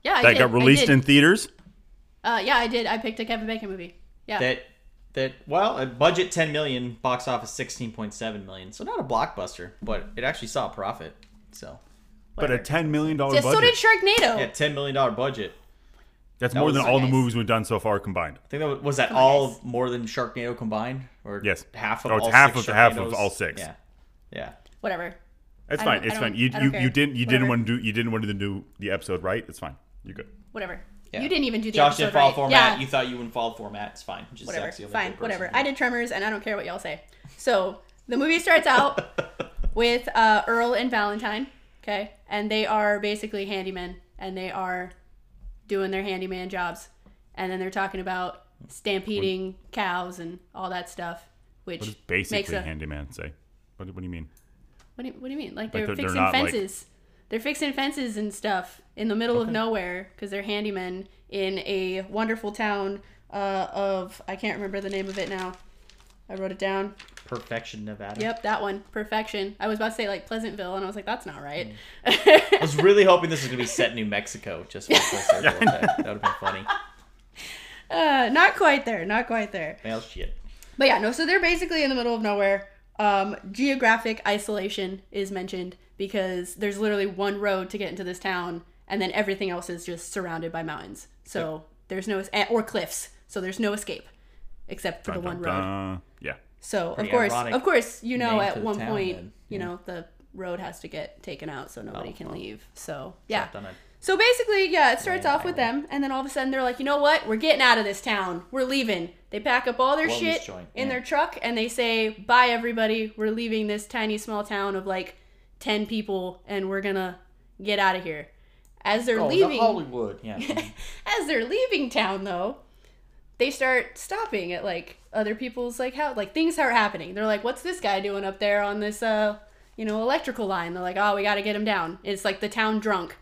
Speaker 3: Yeah, I did.
Speaker 1: that
Speaker 3: did.
Speaker 1: got released
Speaker 3: I did.
Speaker 1: in theaters.
Speaker 3: Uh, yeah, I did. I picked a Kevin Bacon movie. Yeah.
Speaker 2: That that well, a budget 10 million, box office 16.7 million. So not a blockbuster, but it actually saw a profit. So
Speaker 1: But a ten million dollar budget.
Speaker 3: so did Sharknado.
Speaker 2: yeah, 10 million dollar budget.
Speaker 1: That's
Speaker 2: That
Speaker 1: more
Speaker 2: was
Speaker 1: than
Speaker 2: so
Speaker 1: all the
Speaker 3: nice.
Speaker 1: movies we've done so far combined.
Speaker 2: I think that was, was that
Speaker 3: Come on,
Speaker 2: all
Speaker 3: guys.
Speaker 2: more than Sharknado combined, or
Speaker 1: Yes.
Speaker 2: half of
Speaker 1: Oh, it's
Speaker 2: all
Speaker 1: half
Speaker 2: six
Speaker 1: of- half of
Speaker 2: Sharknados?
Speaker 1: all six.
Speaker 2: Yeah, yeah.
Speaker 3: Whatever.
Speaker 1: It's
Speaker 3: I
Speaker 1: fine.
Speaker 3: don't-
Speaker 1: It's
Speaker 3: I
Speaker 1: fine.
Speaker 3: don't-
Speaker 1: You
Speaker 3: I
Speaker 1: you,
Speaker 3: don't
Speaker 1: you
Speaker 3: care.
Speaker 1: didn't you didn't
Speaker 3: Whatever.
Speaker 1: want to do you didn't want to do the episode right. It's fine. You're good.
Speaker 3: Whatever.
Speaker 2: Yeah.
Speaker 3: You didn't even do the
Speaker 2: Josh
Speaker 3: episode
Speaker 2: didn't follow
Speaker 3: right.
Speaker 2: format.
Speaker 3: Yeah.
Speaker 2: You thought you wouldn't follow format. It's fine. Just
Speaker 3: whatever.
Speaker 2: Zach's the only
Speaker 3: Fine. Whatever.
Speaker 2: here.
Speaker 3: I did Tremors, and I don't care what y'all say. So the movie starts out with uh, Earl and Valentine. Okay, and they are basically handymen, and they are doing their handyman jobs, and then they're talking about stampeding cows and all that stuff, which
Speaker 1: What does
Speaker 3: makes
Speaker 1: basically
Speaker 3: a
Speaker 1: handyman say? What, do- what do you mean?
Speaker 3: what do you, what do you mean? Like they're,
Speaker 1: they're- they're
Speaker 3: fixing
Speaker 1: like-
Speaker 3: fences. They're fixing fences and stuff in the middle of nowhere because they're handymen in a wonderful town uh, of I can't remember the name of it now. I wrote it down.
Speaker 2: Perfection, Nevada.
Speaker 3: Yep, that one. Perfection. I was about to say like Pleasantville, and I was like, that's not right.
Speaker 2: I was really hoping this was gonna be set in New Mexico, just for effect. That would have been funny.
Speaker 3: uh, not quite there. Not quite there.
Speaker 2: Well, shit.
Speaker 3: But yeah, no. So they're basically in the middle of nowhere. Um, geographic isolation is mentioned because there's literally one road to get into this town, and then everything else is just surrounded by mountains. So there's no eh, or cliffs. So there's no escape except for the
Speaker 1: Dun,
Speaker 3: one
Speaker 1: dun,
Speaker 3: road.
Speaker 1: dun. Yeah.
Speaker 3: So
Speaker 2: Pretty
Speaker 3: of course, of course, you know, at one
Speaker 2: town
Speaker 3: point,
Speaker 2: then.
Speaker 3: you
Speaker 2: Yeah.
Speaker 3: know, the road has to get taken out so nobody
Speaker 2: Oh,
Speaker 3: can
Speaker 2: well.
Speaker 3: leave. So yeah.
Speaker 2: Chopped on a
Speaker 3: So basically, yeah, it starts off with them, and then all of a sudden they're like, you know what? We're getting out of this town. We're leaving. They pack up all their
Speaker 2: Wellness
Speaker 3: shit
Speaker 2: joint,
Speaker 3: in
Speaker 2: yeah.
Speaker 3: their truck, and they say, bye, everybody. We're leaving this tiny, small town of like 10 people, and we're gonna get out of here. As they're
Speaker 4: Oh, the
Speaker 3: leaving,
Speaker 4: Hollywood. Yeah.
Speaker 3: as they're leaving town, though, they start stopping at like other people's like how like things are happening. They're like, "What's this guy doing up there on this uh you know electrical line?" They're like, "Oh, we got to get him down." It's like the town drunk.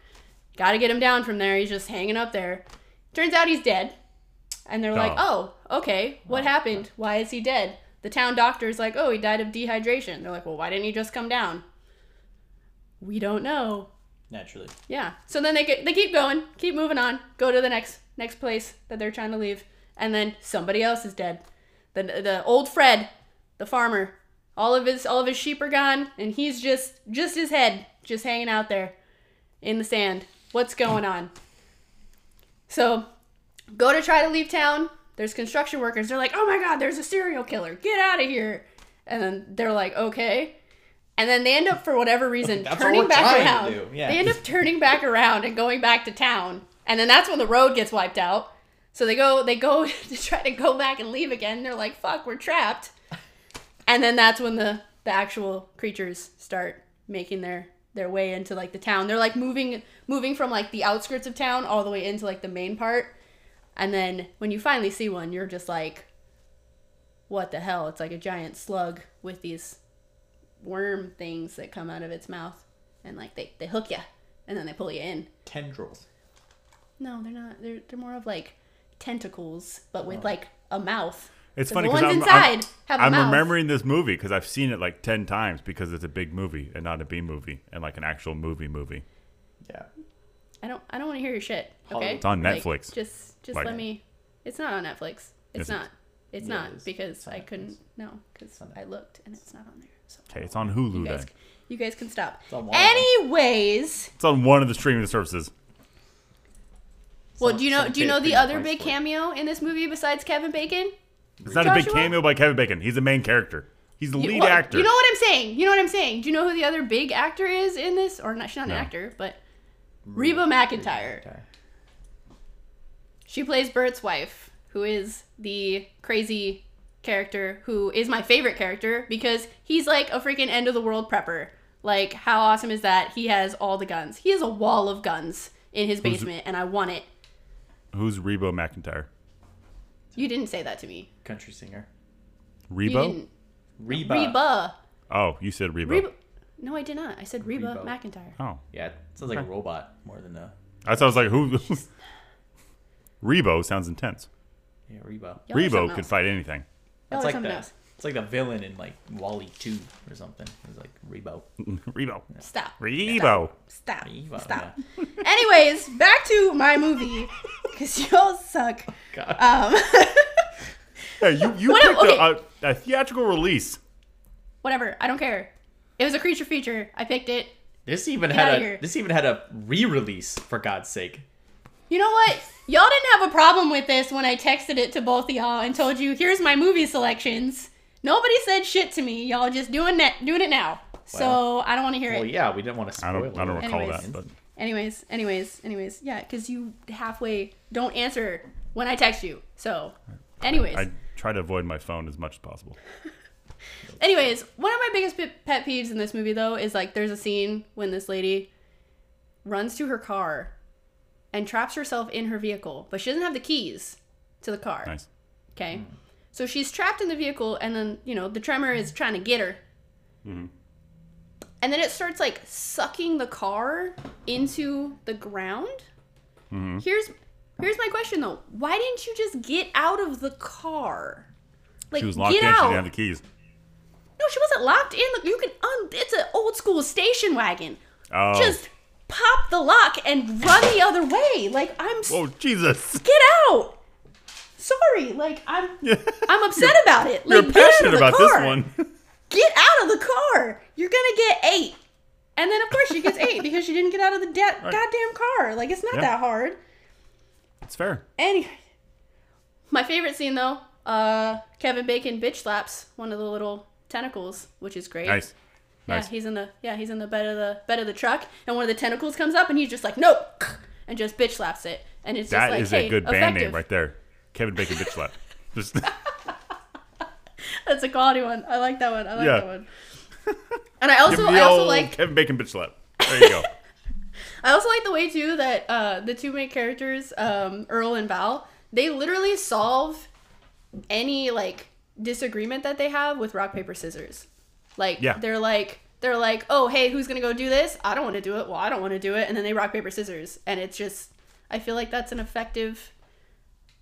Speaker 3: Got to get him down from there. He's just hanging up there. Turns out he's dead. And they're like, "Oh, okay. What happened? Why is he dead?" The town doctor's like, "Oh, he died of dehydration." They're like, "Well, why didn't he just come down?" We don't know.
Speaker 2: Naturally.
Speaker 3: Yeah. So then they get, they keep going, keep moving on, go to the next next place that they're trying to leave, and then somebody else is dead. The the old Fred, the farmer, all of his all of his sheep are gone, and he's just just his head just hanging out there in the sand. What's going on? So go to try to leave town. There's construction workers. They're like, "Oh my god, there's a serial killer. Get out of here!" And then they're like, "Okay." And then they end up, for whatever reason, turning back around.
Speaker 2: yeah.
Speaker 3: They end up turning back around and going back to town. And then that's when the road gets wiped out. So they go, they go to try to go back and leave again. They're like, "Fuck, we're trapped." And then that's when the the actual creatures start making their their way into like the town. They're like moving moving from like the outskirts of town all the way into like the main part. And then when you finally see one, you're just like, what the hell? It's like a giant slug with these worm things that come out of its mouth. And like they, they hook you and then they pull you in.
Speaker 2: Tendrils.
Speaker 3: No, they're not. They're, they're more of like tentacles, but with oh. like a mouth.
Speaker 1: It's funny
Speaker 3: the
Speaker 1: because
Speaker 3: ones
Speaker 1: I'm, I'm,
Speaker 3: inside have a
Speaker 1: I'm
Speaker 3: mouth.
Speaker 1: remembering this movie because I've seen it like ten times because it's a big movie and not a B movie and like an actual movie movie.
Speaker 2: Yeah.
Speaker 3: I don't I don't want to hear your shit. Okay,
Speaker 1: It's on
Speaker 3: Like,
Speaker 1: Netflix.
Speaker 3: just just
Speaker 1: Like-
Speaker 3: let me. It's not on Netflix. It's not. It's
Speaker 2: Yeah,
Speaker 3: not
Speaker 2: it is.
Speaker 3: because
Speaker 2: It's
Speaker 3: I couldn't. No, because I looked and it's not on there. So
Speaker 1: Okay, it's on Hulu
Speaker 3: you
Speaker 1: then.
Speaker 3: you guys can stop.
Speaker 2: on one.
Speaker 3: Anyways,
Speaker 1: It's on one of the streaming services.
Speaker 3: well,
Speaker 2: Some-
Speaker 3: do you know do you know the other big
Speaker 2: for
Speaker 3: cameo in this movie besides Kevin Bacon?
Speaker 1: It's not a big cameo by Kevin Bacon. He's the main character. He's the
Speaker 3: You-
Speaker 1: lead actor.
Speaker 3: You know what I'm saying? You know what I'm saying? Do you know who the other big actor is in this? Or not? She's not
Speaker 1: No.
Speaker 3: an actor, but Reba McEntire.
Speaker 2: Okay.
Speaker 3: She plays Burt's wife, who is the crazy character who is my favorite character because he's like a freaking end of the world prepper. Like, how awesome is that? He has all the guns. He has a wall of guns in his basement, and I want it.
Speaker 1: Who's Rebo McEntire?
Speaker 3: You didn't say that to me.
Speaker 2: Country singer.
Speaker 1: Rebo?
Speaker 2: Reba.
Speaker 3: Reba.
Speaker 1: Oh, you said Rebo.
Speaker 3: Reba. No, I did not. I said Reba
Speaker 2: Rebo.
Speaker 3: McEntire.
Speaker 1: Oh,
Speaker 2: Yeah, it sounds like a robot more than a.
Speaker 1: I thought I was like who? Rebo sounds intense.
Speaker 2: Yeah, Reba.
Speaker 3: Y'all
Speaker 1: Rebo could fight anything.
Speaker 3: Y'all
Speaker 2: It's like the
Speaker 3: else.
Speaker 2: it's like the villain in like WALL-E Two or something. It's like Rebo.
Speaker 1: Rebo.
Speaker 3: Stop.
Speaker 1: Rebo.
Speaker 3: Stop.
Speaker 2: Rebo,
Speaker 3: Stop. Anyways, back to my movie because y'all suck.
Speaker 2: God.
Speaker 3: Um,
Speaker 1: Hey, you you
Speaker 3: What if-
Speaker 1: picked
Speaker 3: okay.
Speaker 1: a, a, a theatrical release.
Speaker 3: whatever. I don't care. It was a creature feature. I picked it.
Speaker 2: This even
Speaker 3: Get outta
Speaker 2: had
Speaker 3: here.
Speaker 2: a this even had a re-release for God's sake.
Speaker 3: You know what? Y'all didn't have a problem with this when I texted it to both of y'all and told you, "Here's my movie selections." Nobody said shit to me. Y'all just doing that, doing it now. so I don't want to hear it.
Speaker 2: Well,
Speaker 3: it.
Speaker 2: yeah, we didn't want to
Speaker 1: I
Speaker 2: spoil
Speaker 1: don't I don't recall
Speaker 3: Anyways.
Speaker 1: that, but
Speaker 3: Anyways, anyways, anyways, yeah, because you halfway don't answer when I text you. So, anyways,
Speaker 1: I try to avoid my phone as much as possible.
Speaker 3: Anyways, one of my biggest pet- pet peeves in this movie though is like there's a scene when this lady runs to her car and traps herself in her vehicle, but she doesn't have the keys to the car.
Speaker 1: Nice.
Speaker 3: Okay. Hmm. So she's trapped in the vehicle and then, you know, the tremor is trying to get her. Mm-hmm. And then it starts like sucking the car into the ground. Mm-hmm. Here's here's my question though. Why didn't you just get out of the car? Like
Speaker 1: She was locked
Speaker 3: get
Speaker 1: in. She didn't have the keys.
Speaker 3: No, she wasn't locked in. Look, you can un. It's an old school station wagon.
Speaker 1: Oh.
Speaker 3: Just pop the lock and run the other way. Like I'm.
Speaker 1: oh Jesus!
Speaker 3: Get out. Sorry, like I'm. I'm upset about it. Like,
Speaker 1: You're
Speaker 3: get out of
Speaker 1: passionate about this one.
Speaker 3: Get out of the car. You're gonna get eight. And then of course she gets eight because she didn't get out of the da- goddamn car. Like it's not
Speaker 1: Yeah.
Speaker 3: that hard.
Speaker 1: It's fair.
Speaker 3: Anyway, my favorite scene though, uh, Kevin Bacon bitch slaps one of the little tentacles, which is great.
Speaker 1: Nice.
Speaker 3: Yeah, he's in the yeah he's in the bed of the bed of the truck, and one of the tentacles comes up, and he's just like, nope, and just bitch slaps it, and it's
Speaker 1: That
Speaker 3: just like,
Speaker 1: is
Speaker 3: hey,
Speaker 1: a good band
Speaker 3: effective.
Speaker 1: name right there. Kevin Bacon Bitch Slap. Just
Speaker 3: That's a quality one. I like that one. I like
Speaker 1: Yeah.
Speaker 3: that one. And I also, I also like,
Speaker 1: Kevin Bacon Bitch Slap. There you go.
Speaker 3: I also like the way too that uh, the two main characters, um, Earl and Val, they literally solve any like disagreement that they have with rock paper scissors. Like
Speaker 1: Yeah.
Speaker 3: they're like they're like, oh hey, who's gonna go do this? I don't want to do it. Well, I don't want to do it, and then they rock paper scissors, and it's just I feel like that's an effective,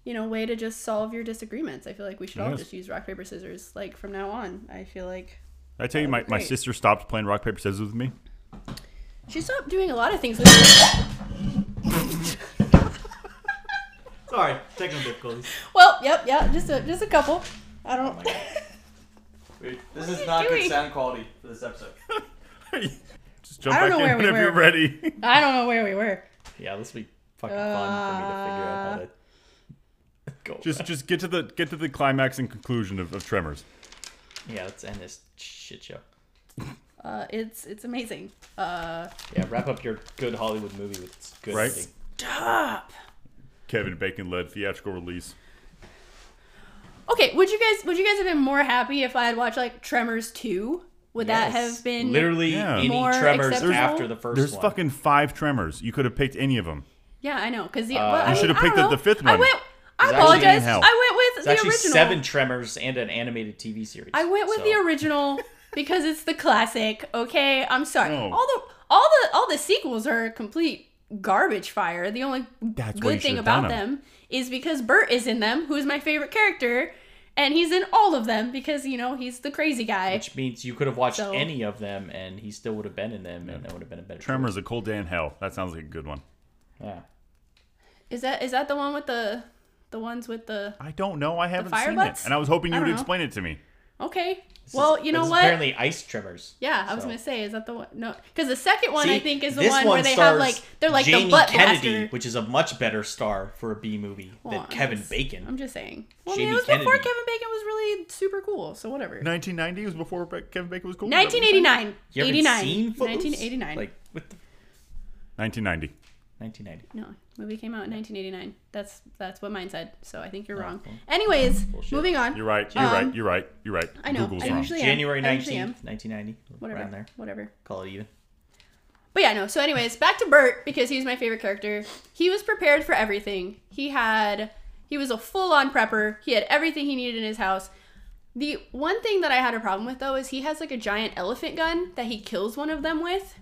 Speaker 3: you know, way to just solve your disagreements. I feel like we should all just use rock paper scissors like from now on. I feel like
Speaker 1: I tell you, my, my sister stopped playing rock paper scissors with me.
Speaker 3: she stopped doing a lot of things with me.
Speaker 2: Sorry, technical difficulties.
Speaker 3: well, yep, yeah, just a just a couple. I don't.
Speaker 2: Wait, this is not
Speaker 3: doing?
Speaker 2: good sound quality for this episode.
Speaker 1: Just jump
Speaker 3: I
Speaker 1: back in
Speaker 3: where we
Speaker 1: whenever you're ready.
Speaker 3: I don't know where we were.
Speaker 2: Yeah, this will be fucking fun for me to figure out how to go.
Speaker 1: just just get to the get to the climax and conclusion of, of Tremors.
Speaker 2: yeah, let's end this shit show.
Speaker 3: Uh, it's it's amazing. Uh,
Speaker 2: Yeah, wrap up your good Hollywood movie with good
Speaker 1: Right.
Speaker 2: ending.
Speaker 3: stop.
Speaker 1: Kevin Bacon led theatrical release.
Speaker 3: Okay, would you guys would you guys have been more happy if I had watched like Tremors two? Would that have been
Speaker 2: literally
Speaker 1: Yeah.
Speaker 2: any
Speaker 3: More
Speaker 2: Tremors
Speaker 3: acceptable?
Speaker 2: after the first
Speaker 1: There's
Speaker 2: one?
Speaker 1: fucking five Tremors. You could have picked any of them.
Speaker 3: Yeah, I know. Because the
Speaker 2: Uh,
Speaker 3: well,
Speaker 2: You
Speaker 1: should've picked
Speaker 3: don't
Speaker 1: the-
Speaker 3: know.
Speaker 1: the fifth
Speaker 3: I
Speaker 1: one.
Speaker 3: went. I
Speaker 2: It's actually
Speaker 3: apologize. I went with
Speaker 2: It's
Speaker 3: the
Speaker 2: actually
Speaker 3: original.
Speaker 2: seven Tremors and an animated TV series.
Speaker 3: I went with
Speaker 2: so-
Speaker 3: the original because it's the classic. Okay, I'm sorry.
Speaker 1: No.
Speaker 3: All the all the all the sequels are complete garbage fire. The only
Speaker 1: That's
Speaker 3: good thing
Speaker 1: should've done
Speaker 3: about
Speaker 1: 'em.
Speaker 3: them is because Burt is in them, who is my favorite character, and he's in all of them because you know he's the crazy guy.
Speaker 2: Which means you could have watched
Speaker 3: So-
Speaker 2: any of them and he still would have been in them and that would have been a better
Speaker 1: Tremors, a cold day in hell. That sounds like a good one.
Speaker 2: Yeah.
Speaker 3: Is that is that the one with the the ones with the
Speaker 1: I don't know. I haven't seen
Speaker 3: butts?
Speaker 1: it, and I was hoping you would
Speaker 3: know.
Speaker 1: explain it to me.
Speaker 3: Okay.
Speaker 2: This
Speaker 3: well,
Speaker 2: is-
Speaker 3: you know
Speaker 2: this is
Speaker 3: what?
Speaker 2: Apparently, ice Tremors.
Speaker 3: Yeah, I was gonna say, is that the one? No, because the second one
Speaker 2: See,
Speaker 3: I think is the
Speaker 2: this
Speaker 3: one, where they have like they're like
Speaker 2: Jamie
Speaker 3: the butt
Speaker 2: Kennedy,
Speaker 3: blaster.
Speaker 2: which is a much better star for a B movie
Speaker 3: Well,
Speaker 2: than
Speaker 3: I'm
Speaker 2: Kevin
Speaker 3: just-
Speaker 2: Bacon.
Speaker 3: I'm just saying. Well, I mean, it was before Kevin Bacon was really super cool. So whatever.
Speaker 1: 1990 was before Kevin Bacon was cool. Is that what you're saying?
Speaker 3: 1989.
Speaker 2: You haven't
Speaker 3: 89.
Speaker 2: seen
Speaker 3: 1989.
Speaker 2: Like with the
Speaker 1: 1990.
Speaker 2: 1990.
Speaker 3: no, movie came out in 1989. That's that's what mine said. So I think you're wrong.
Speaker 2: well,
Speaker 3: Anyways,
Speaker 2: bullshit.
Speaker 3: moving on.
Speaker 1: You're right. You're
Speaker 3: Um,
Speaker 1: right. You're right. You're right.
Speaker 3: I know,
Speaker 1: Google's
Speaker 3: I
Speaker 1: wrong.
Speaker 3: usually- am.
Speaker 2: January 19th, 1990.
Speaker 3: Whatever.
Speaker 2: Around there.
Speaker 3: Whatever.
Speaker 2: Call it even.
Speaker 3: But yeah, no. So, anyways, back to Burt because he's my favorite character. He was prepared for everything. He had, he was a full on prepper. He had everything he needed in his house. The one thing that I had a problem with though is he has like a giant elephant gun that he kills one of them with.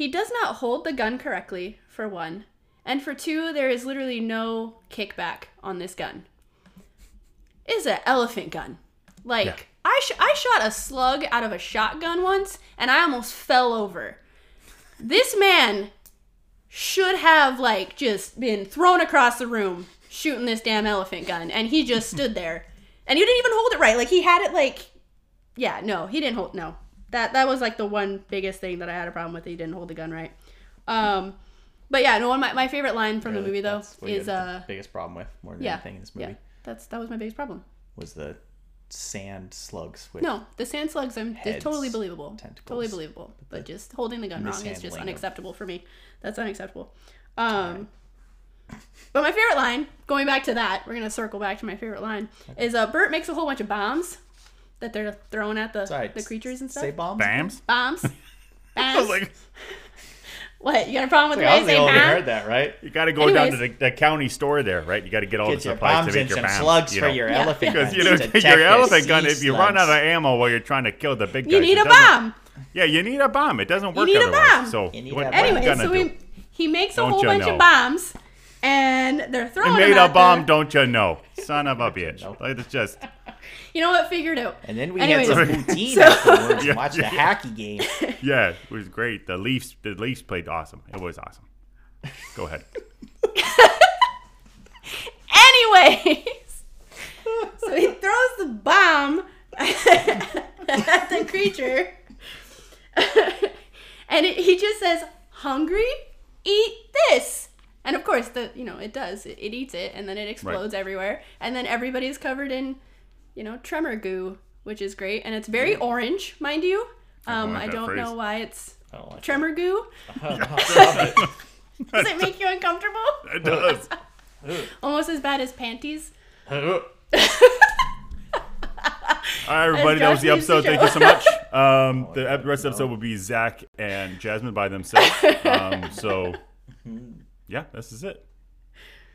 Speaker 3: He does not hold the gun correctly, for one. And for two, there is literally no kickback on this gun. It's an elephant gun. Like,
Speaker 1: Yeah.
Speaker 3: I, sh- I shot a slug out of a shotgun once and I almost fell over. This man should have, like, just been thrown across the room shooting this damn elephant gun. And he just stood there. And he didn't even hold it right. Like, he had it, like, yeah, no, he didn't hold, no. That, that was, like, the one biggest thing that I had a problem with. He didn't hold the gun right. Um, but yeah, no, one my, my favorite line from the movie, though,
Speaker 2: that's what you
Speaker 3: is, uh,
Speaker 2: the biggest problem with more than
Speaker 3: yeah,
Speaker 2: anything in this movie
Speaker 3: yeah, that's, that was my biggest problem.
Speaker 2: was the sand slugs with
Speaker 3: No, the sand slugs are
Speaker 2: Heads,
Speaker 3: totally believable.
Speaker 2: tentacles.
Speaker 3: Totally believable. But just holding the gun wrong is just
Speaker 2: mishandling of-
Speaker 3: unacceptable for me. That's unacceptable. Um, but my favorite line, going back to that, we're gonna circle back to my favorite line, is uh, Burt makes a whole bunch of bombs that they're throwing at the
Speaker 2: Sorry,
Speaker 3: the creatures and stuff.
Speaker 2: Say bombs.
Speaker 1: Bams.
Speaker 3: bombs.
Speaker 1: I was
Speaker 3: Bombs.
Speaker 1: like,
Speaker 3: what? You got a problem with the
Speaker 2: I
Speaker 3: way I
Speaker 2: was
Speaker 3: say
Speaker 2: only heard that, right?
Speaker 1: you got to go down to the, the county store there, right? You got to get all
Speaker 2: Get
Speaker 1: the supplies to make your bombs.
Speaker 2: slugs
Speaker 1: you
Speaker 2: for your
Speaker 3: Yeah.
Speaker 2: elephant
Speaker 1: Because you know,
Speaker 2: detect
Speaker 1: your elephant gun. If you run out of ammo while you're trying to kill the big guys,
Speaker 3: You need a bomb.
Speaker 1: Yeah, you need a bomb. It doesn't work You
Speaker 3: need a bomb.
Speaker 1: So
Speaker 2: You need
Speaker 1: what,
Speaker 2: a
Speaker 1: what are you
Speaker 3: Anyway, so
Speaker 1: do?
Speaker 3: he, he makes a
Speaker 1: Don't
Speaker 3: whole bunch
Speaker 1: know.
Speaker 3: of bombs, and they're throwing
Speaker 1: You
Speaker 3: them
Speaker 1: made
Speaker 3: at
Speaker 1: a bomb,
Speaker 3: the-
Speaker 1: don't you know? Son of a bitch.
Speaker 2: Nope.
Speaker 1: Like, It's just
Speaker 3: You know what? Figured out.
Speaker 2: And then we
Speaker 3: Anyways.
Speaker 2: had some poutine
Speaker 3: So-
Speaker 2: afterwards
Speaker 1: Yeah,
Speaker 2: and watched
Speaker 1: yeah.
Speaker 2: the hacky game.
Speaker 1: yeah, it was great. The Leafs, the Leafs played awesome. It was awesome. Go ahead.
Speaker 3: Anyways, so he throws the bomb at the creature, and it, he just says, "Hungry? Eat this." And of course, the you know it does. It, it eats it, and then it explodes everywhere, and then everybody's covered in, you know, tremor goo, which is great, and it's very orange, mind you.
Speaker 1: I don't
Speaker 3: Um,
Speaker 1: like
Speaker 3: I don't
Speaker 1: phrase.
Speaker 3: know why it's
Speaker 2: I like
Speaker 3: tremor goo.
Speaker 2: it. Stop
Speaker 3: Does it make you uncomfortable?
Speaker 1: It does.
Speaker 3: Almost as bad as panties.
Speaker 1: All right, everybody, that was the
Speaker 3: leaves the
Speaker 1: episode. Thank you so much. Um, the ep- rest of the episode will be Zach and Jasmine by themselves. Um, so, yeah, this is it.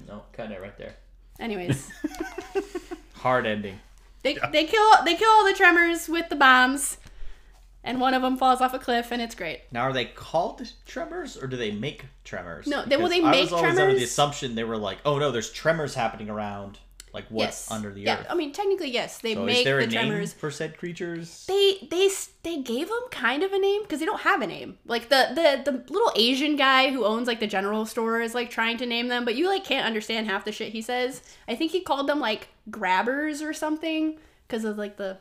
Speaker 2: No, cut it right there.
Speaker 3: Anyways,
Speaker 2: Hard ending.
Speaker 3: They they kill they kill all the tremors with the bombs, and one of them falls off a cliff, and it's great.
Speaker 2: Now, are they called tremors or do they make tremors?
Speaker 3: No, they- well, they
Speaker 2: Because I
Speaker 3: make
Speaker 2: was always under the assumption they were like, oh no, there's tremors happening around, like what's
Speaker 3: yes,
Speaker 2: under the
Speaker 3: yeah.
Speaker 2: earth.
Speaker 3: I mean, technically, yes, they
Speaker 2: so
Speaker 3: make
Speaker 2: is there
Speaker 3: the
Speaker 2: a name
Speaker 3: tremors.
Speaker 2: for said creatures?
Speaker 3: They they they gave them kind of a name because they don't have a name. Like the the the little Asian guy who owns like the general store is like trying to name them, but you like can't understand half the shit he says. I think he called them like grabbers or something because of like the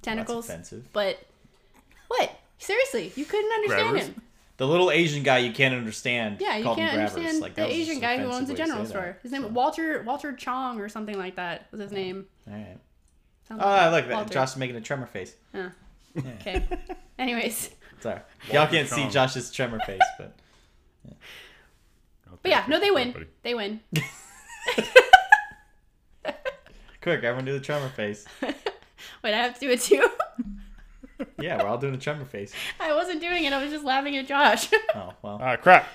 Speaker 3: tentacles.
Speaker 2: offensive.
Speaker 3: But what? Seriously, you couldn't understand
Speaker 1: Grabbers?
Speaker 3: him.
Speaker 2: The little Asian guy you can't understand.
Speaker 3: Yeah, you
Speaker 2: called
Speaker 3: can't
Speaker 2: him grabbers.
Speaker 3: understand
Speaker 2: Like, that
Speaker 3: the Asian guy who owns
Speaker 2: a
Speaker 3: general store.
Speaker 2: that.
Speaker 3: His name Walter Walter Chong or something like that was his name.
Speaker 2: All right.
Speaker 3: Sounds
Speaker 2: Oh, I like that.
Speaker 3: Walter.
Speaker 2: Josh is making a tremor face.
Speaker 3: Huh. Okay. Anyways,
Speaker 2: Sorry. Y'all can't see Josh's tremor face, but
Speaker 3: but yeah, no, they win.
Speaker 1: Everybody.
Speaker 3: They win.
Speaker 2: quick, everyone do the tremor face.
Speaker 3: Wait, I have to do it too.
Speaker 2: Yeah, we're all doing the tremor face.
Speaker 3: I wasn't doing it. I was just laughing at Josh.
Speaker 2: Oh well.
Speaker 1: Ah, crap.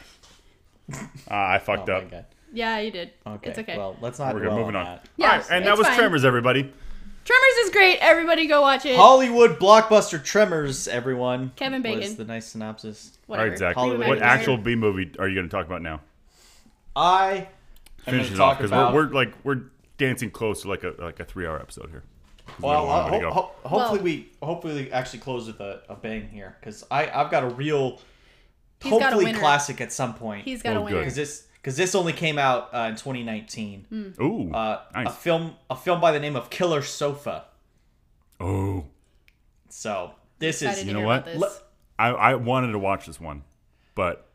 Speaker 1: Ah, I
Speaker 2: Oh
Speaker 1: fucked
Speaker 2: my
Speaker 1: up.
Speaker 2: god.
Speaker 3: yeah, you did.
Speaker 2: Okay.
Speaker 3: It's okay.
Speaker 2: Well, let's not
Speaker 1: We're good.
Speaker 2: dwell
Speaker 1: Moving on.
Speaker 2: that.
Speaker 3: Yeah,
Speaker 1: All right, and that
Speaker 3: it's
Speaker 1: was
Speaker 3: fine.
Speaker 1: Tremors, everybody.
Speaker 3: Tremors is great. Everybody go watch it.
Speaker 2: Hollywood blockbuster Tremors, everyone.
Speaker 3: Kevin
Speaker 2: Was
Speaker 3: Bacon.
Speaker 2: the nice synopsis.
Speaker 1: All
Speaker 3: Whatever.
Speaker 1: right, Zach.
Speaker 2: Hollywood
Speaker 1: What
Speaker 2: Nightmare.
Speaker 1: actual B movie are you going to talk about now?
Speaker 2: I am
Speaker 1: Finish
Speaker 2: gonna
Speaker 1: it off
Speaker 2: talk
Speaker 1: because
Speaker 2: about.
Speaker 1: we're, we're like we're dancing close to like a like a three hour episode here. 'Cause we
Speaker 2: well,
Speaker 1: don't
Speaker 2: uh, ho- ho- hopefully
Speaker 3: Well-
Speaker 2: we hopefully we actually close with a, a bang here because I I've got a real
Speaker 3: He's got a
Speaker 2: hopefully classic at some point.
Speaker 3: He's got
Speaker 1: Oh,
Speaker 3: a winner.
Speaker 2: because this because this only came out uh, in 2019.
Speaker 1: Ooh,
Speaker 2: Uh,
Speaker 1: nice.
Speaker 2: A film a film by the name of Killer Sofa.
Speaker 1: oh,
Speaker 2: So this is
Speaker 1: You know what?
Speaker 3: about this.
Speaker 1: I I wanted to watch this one, but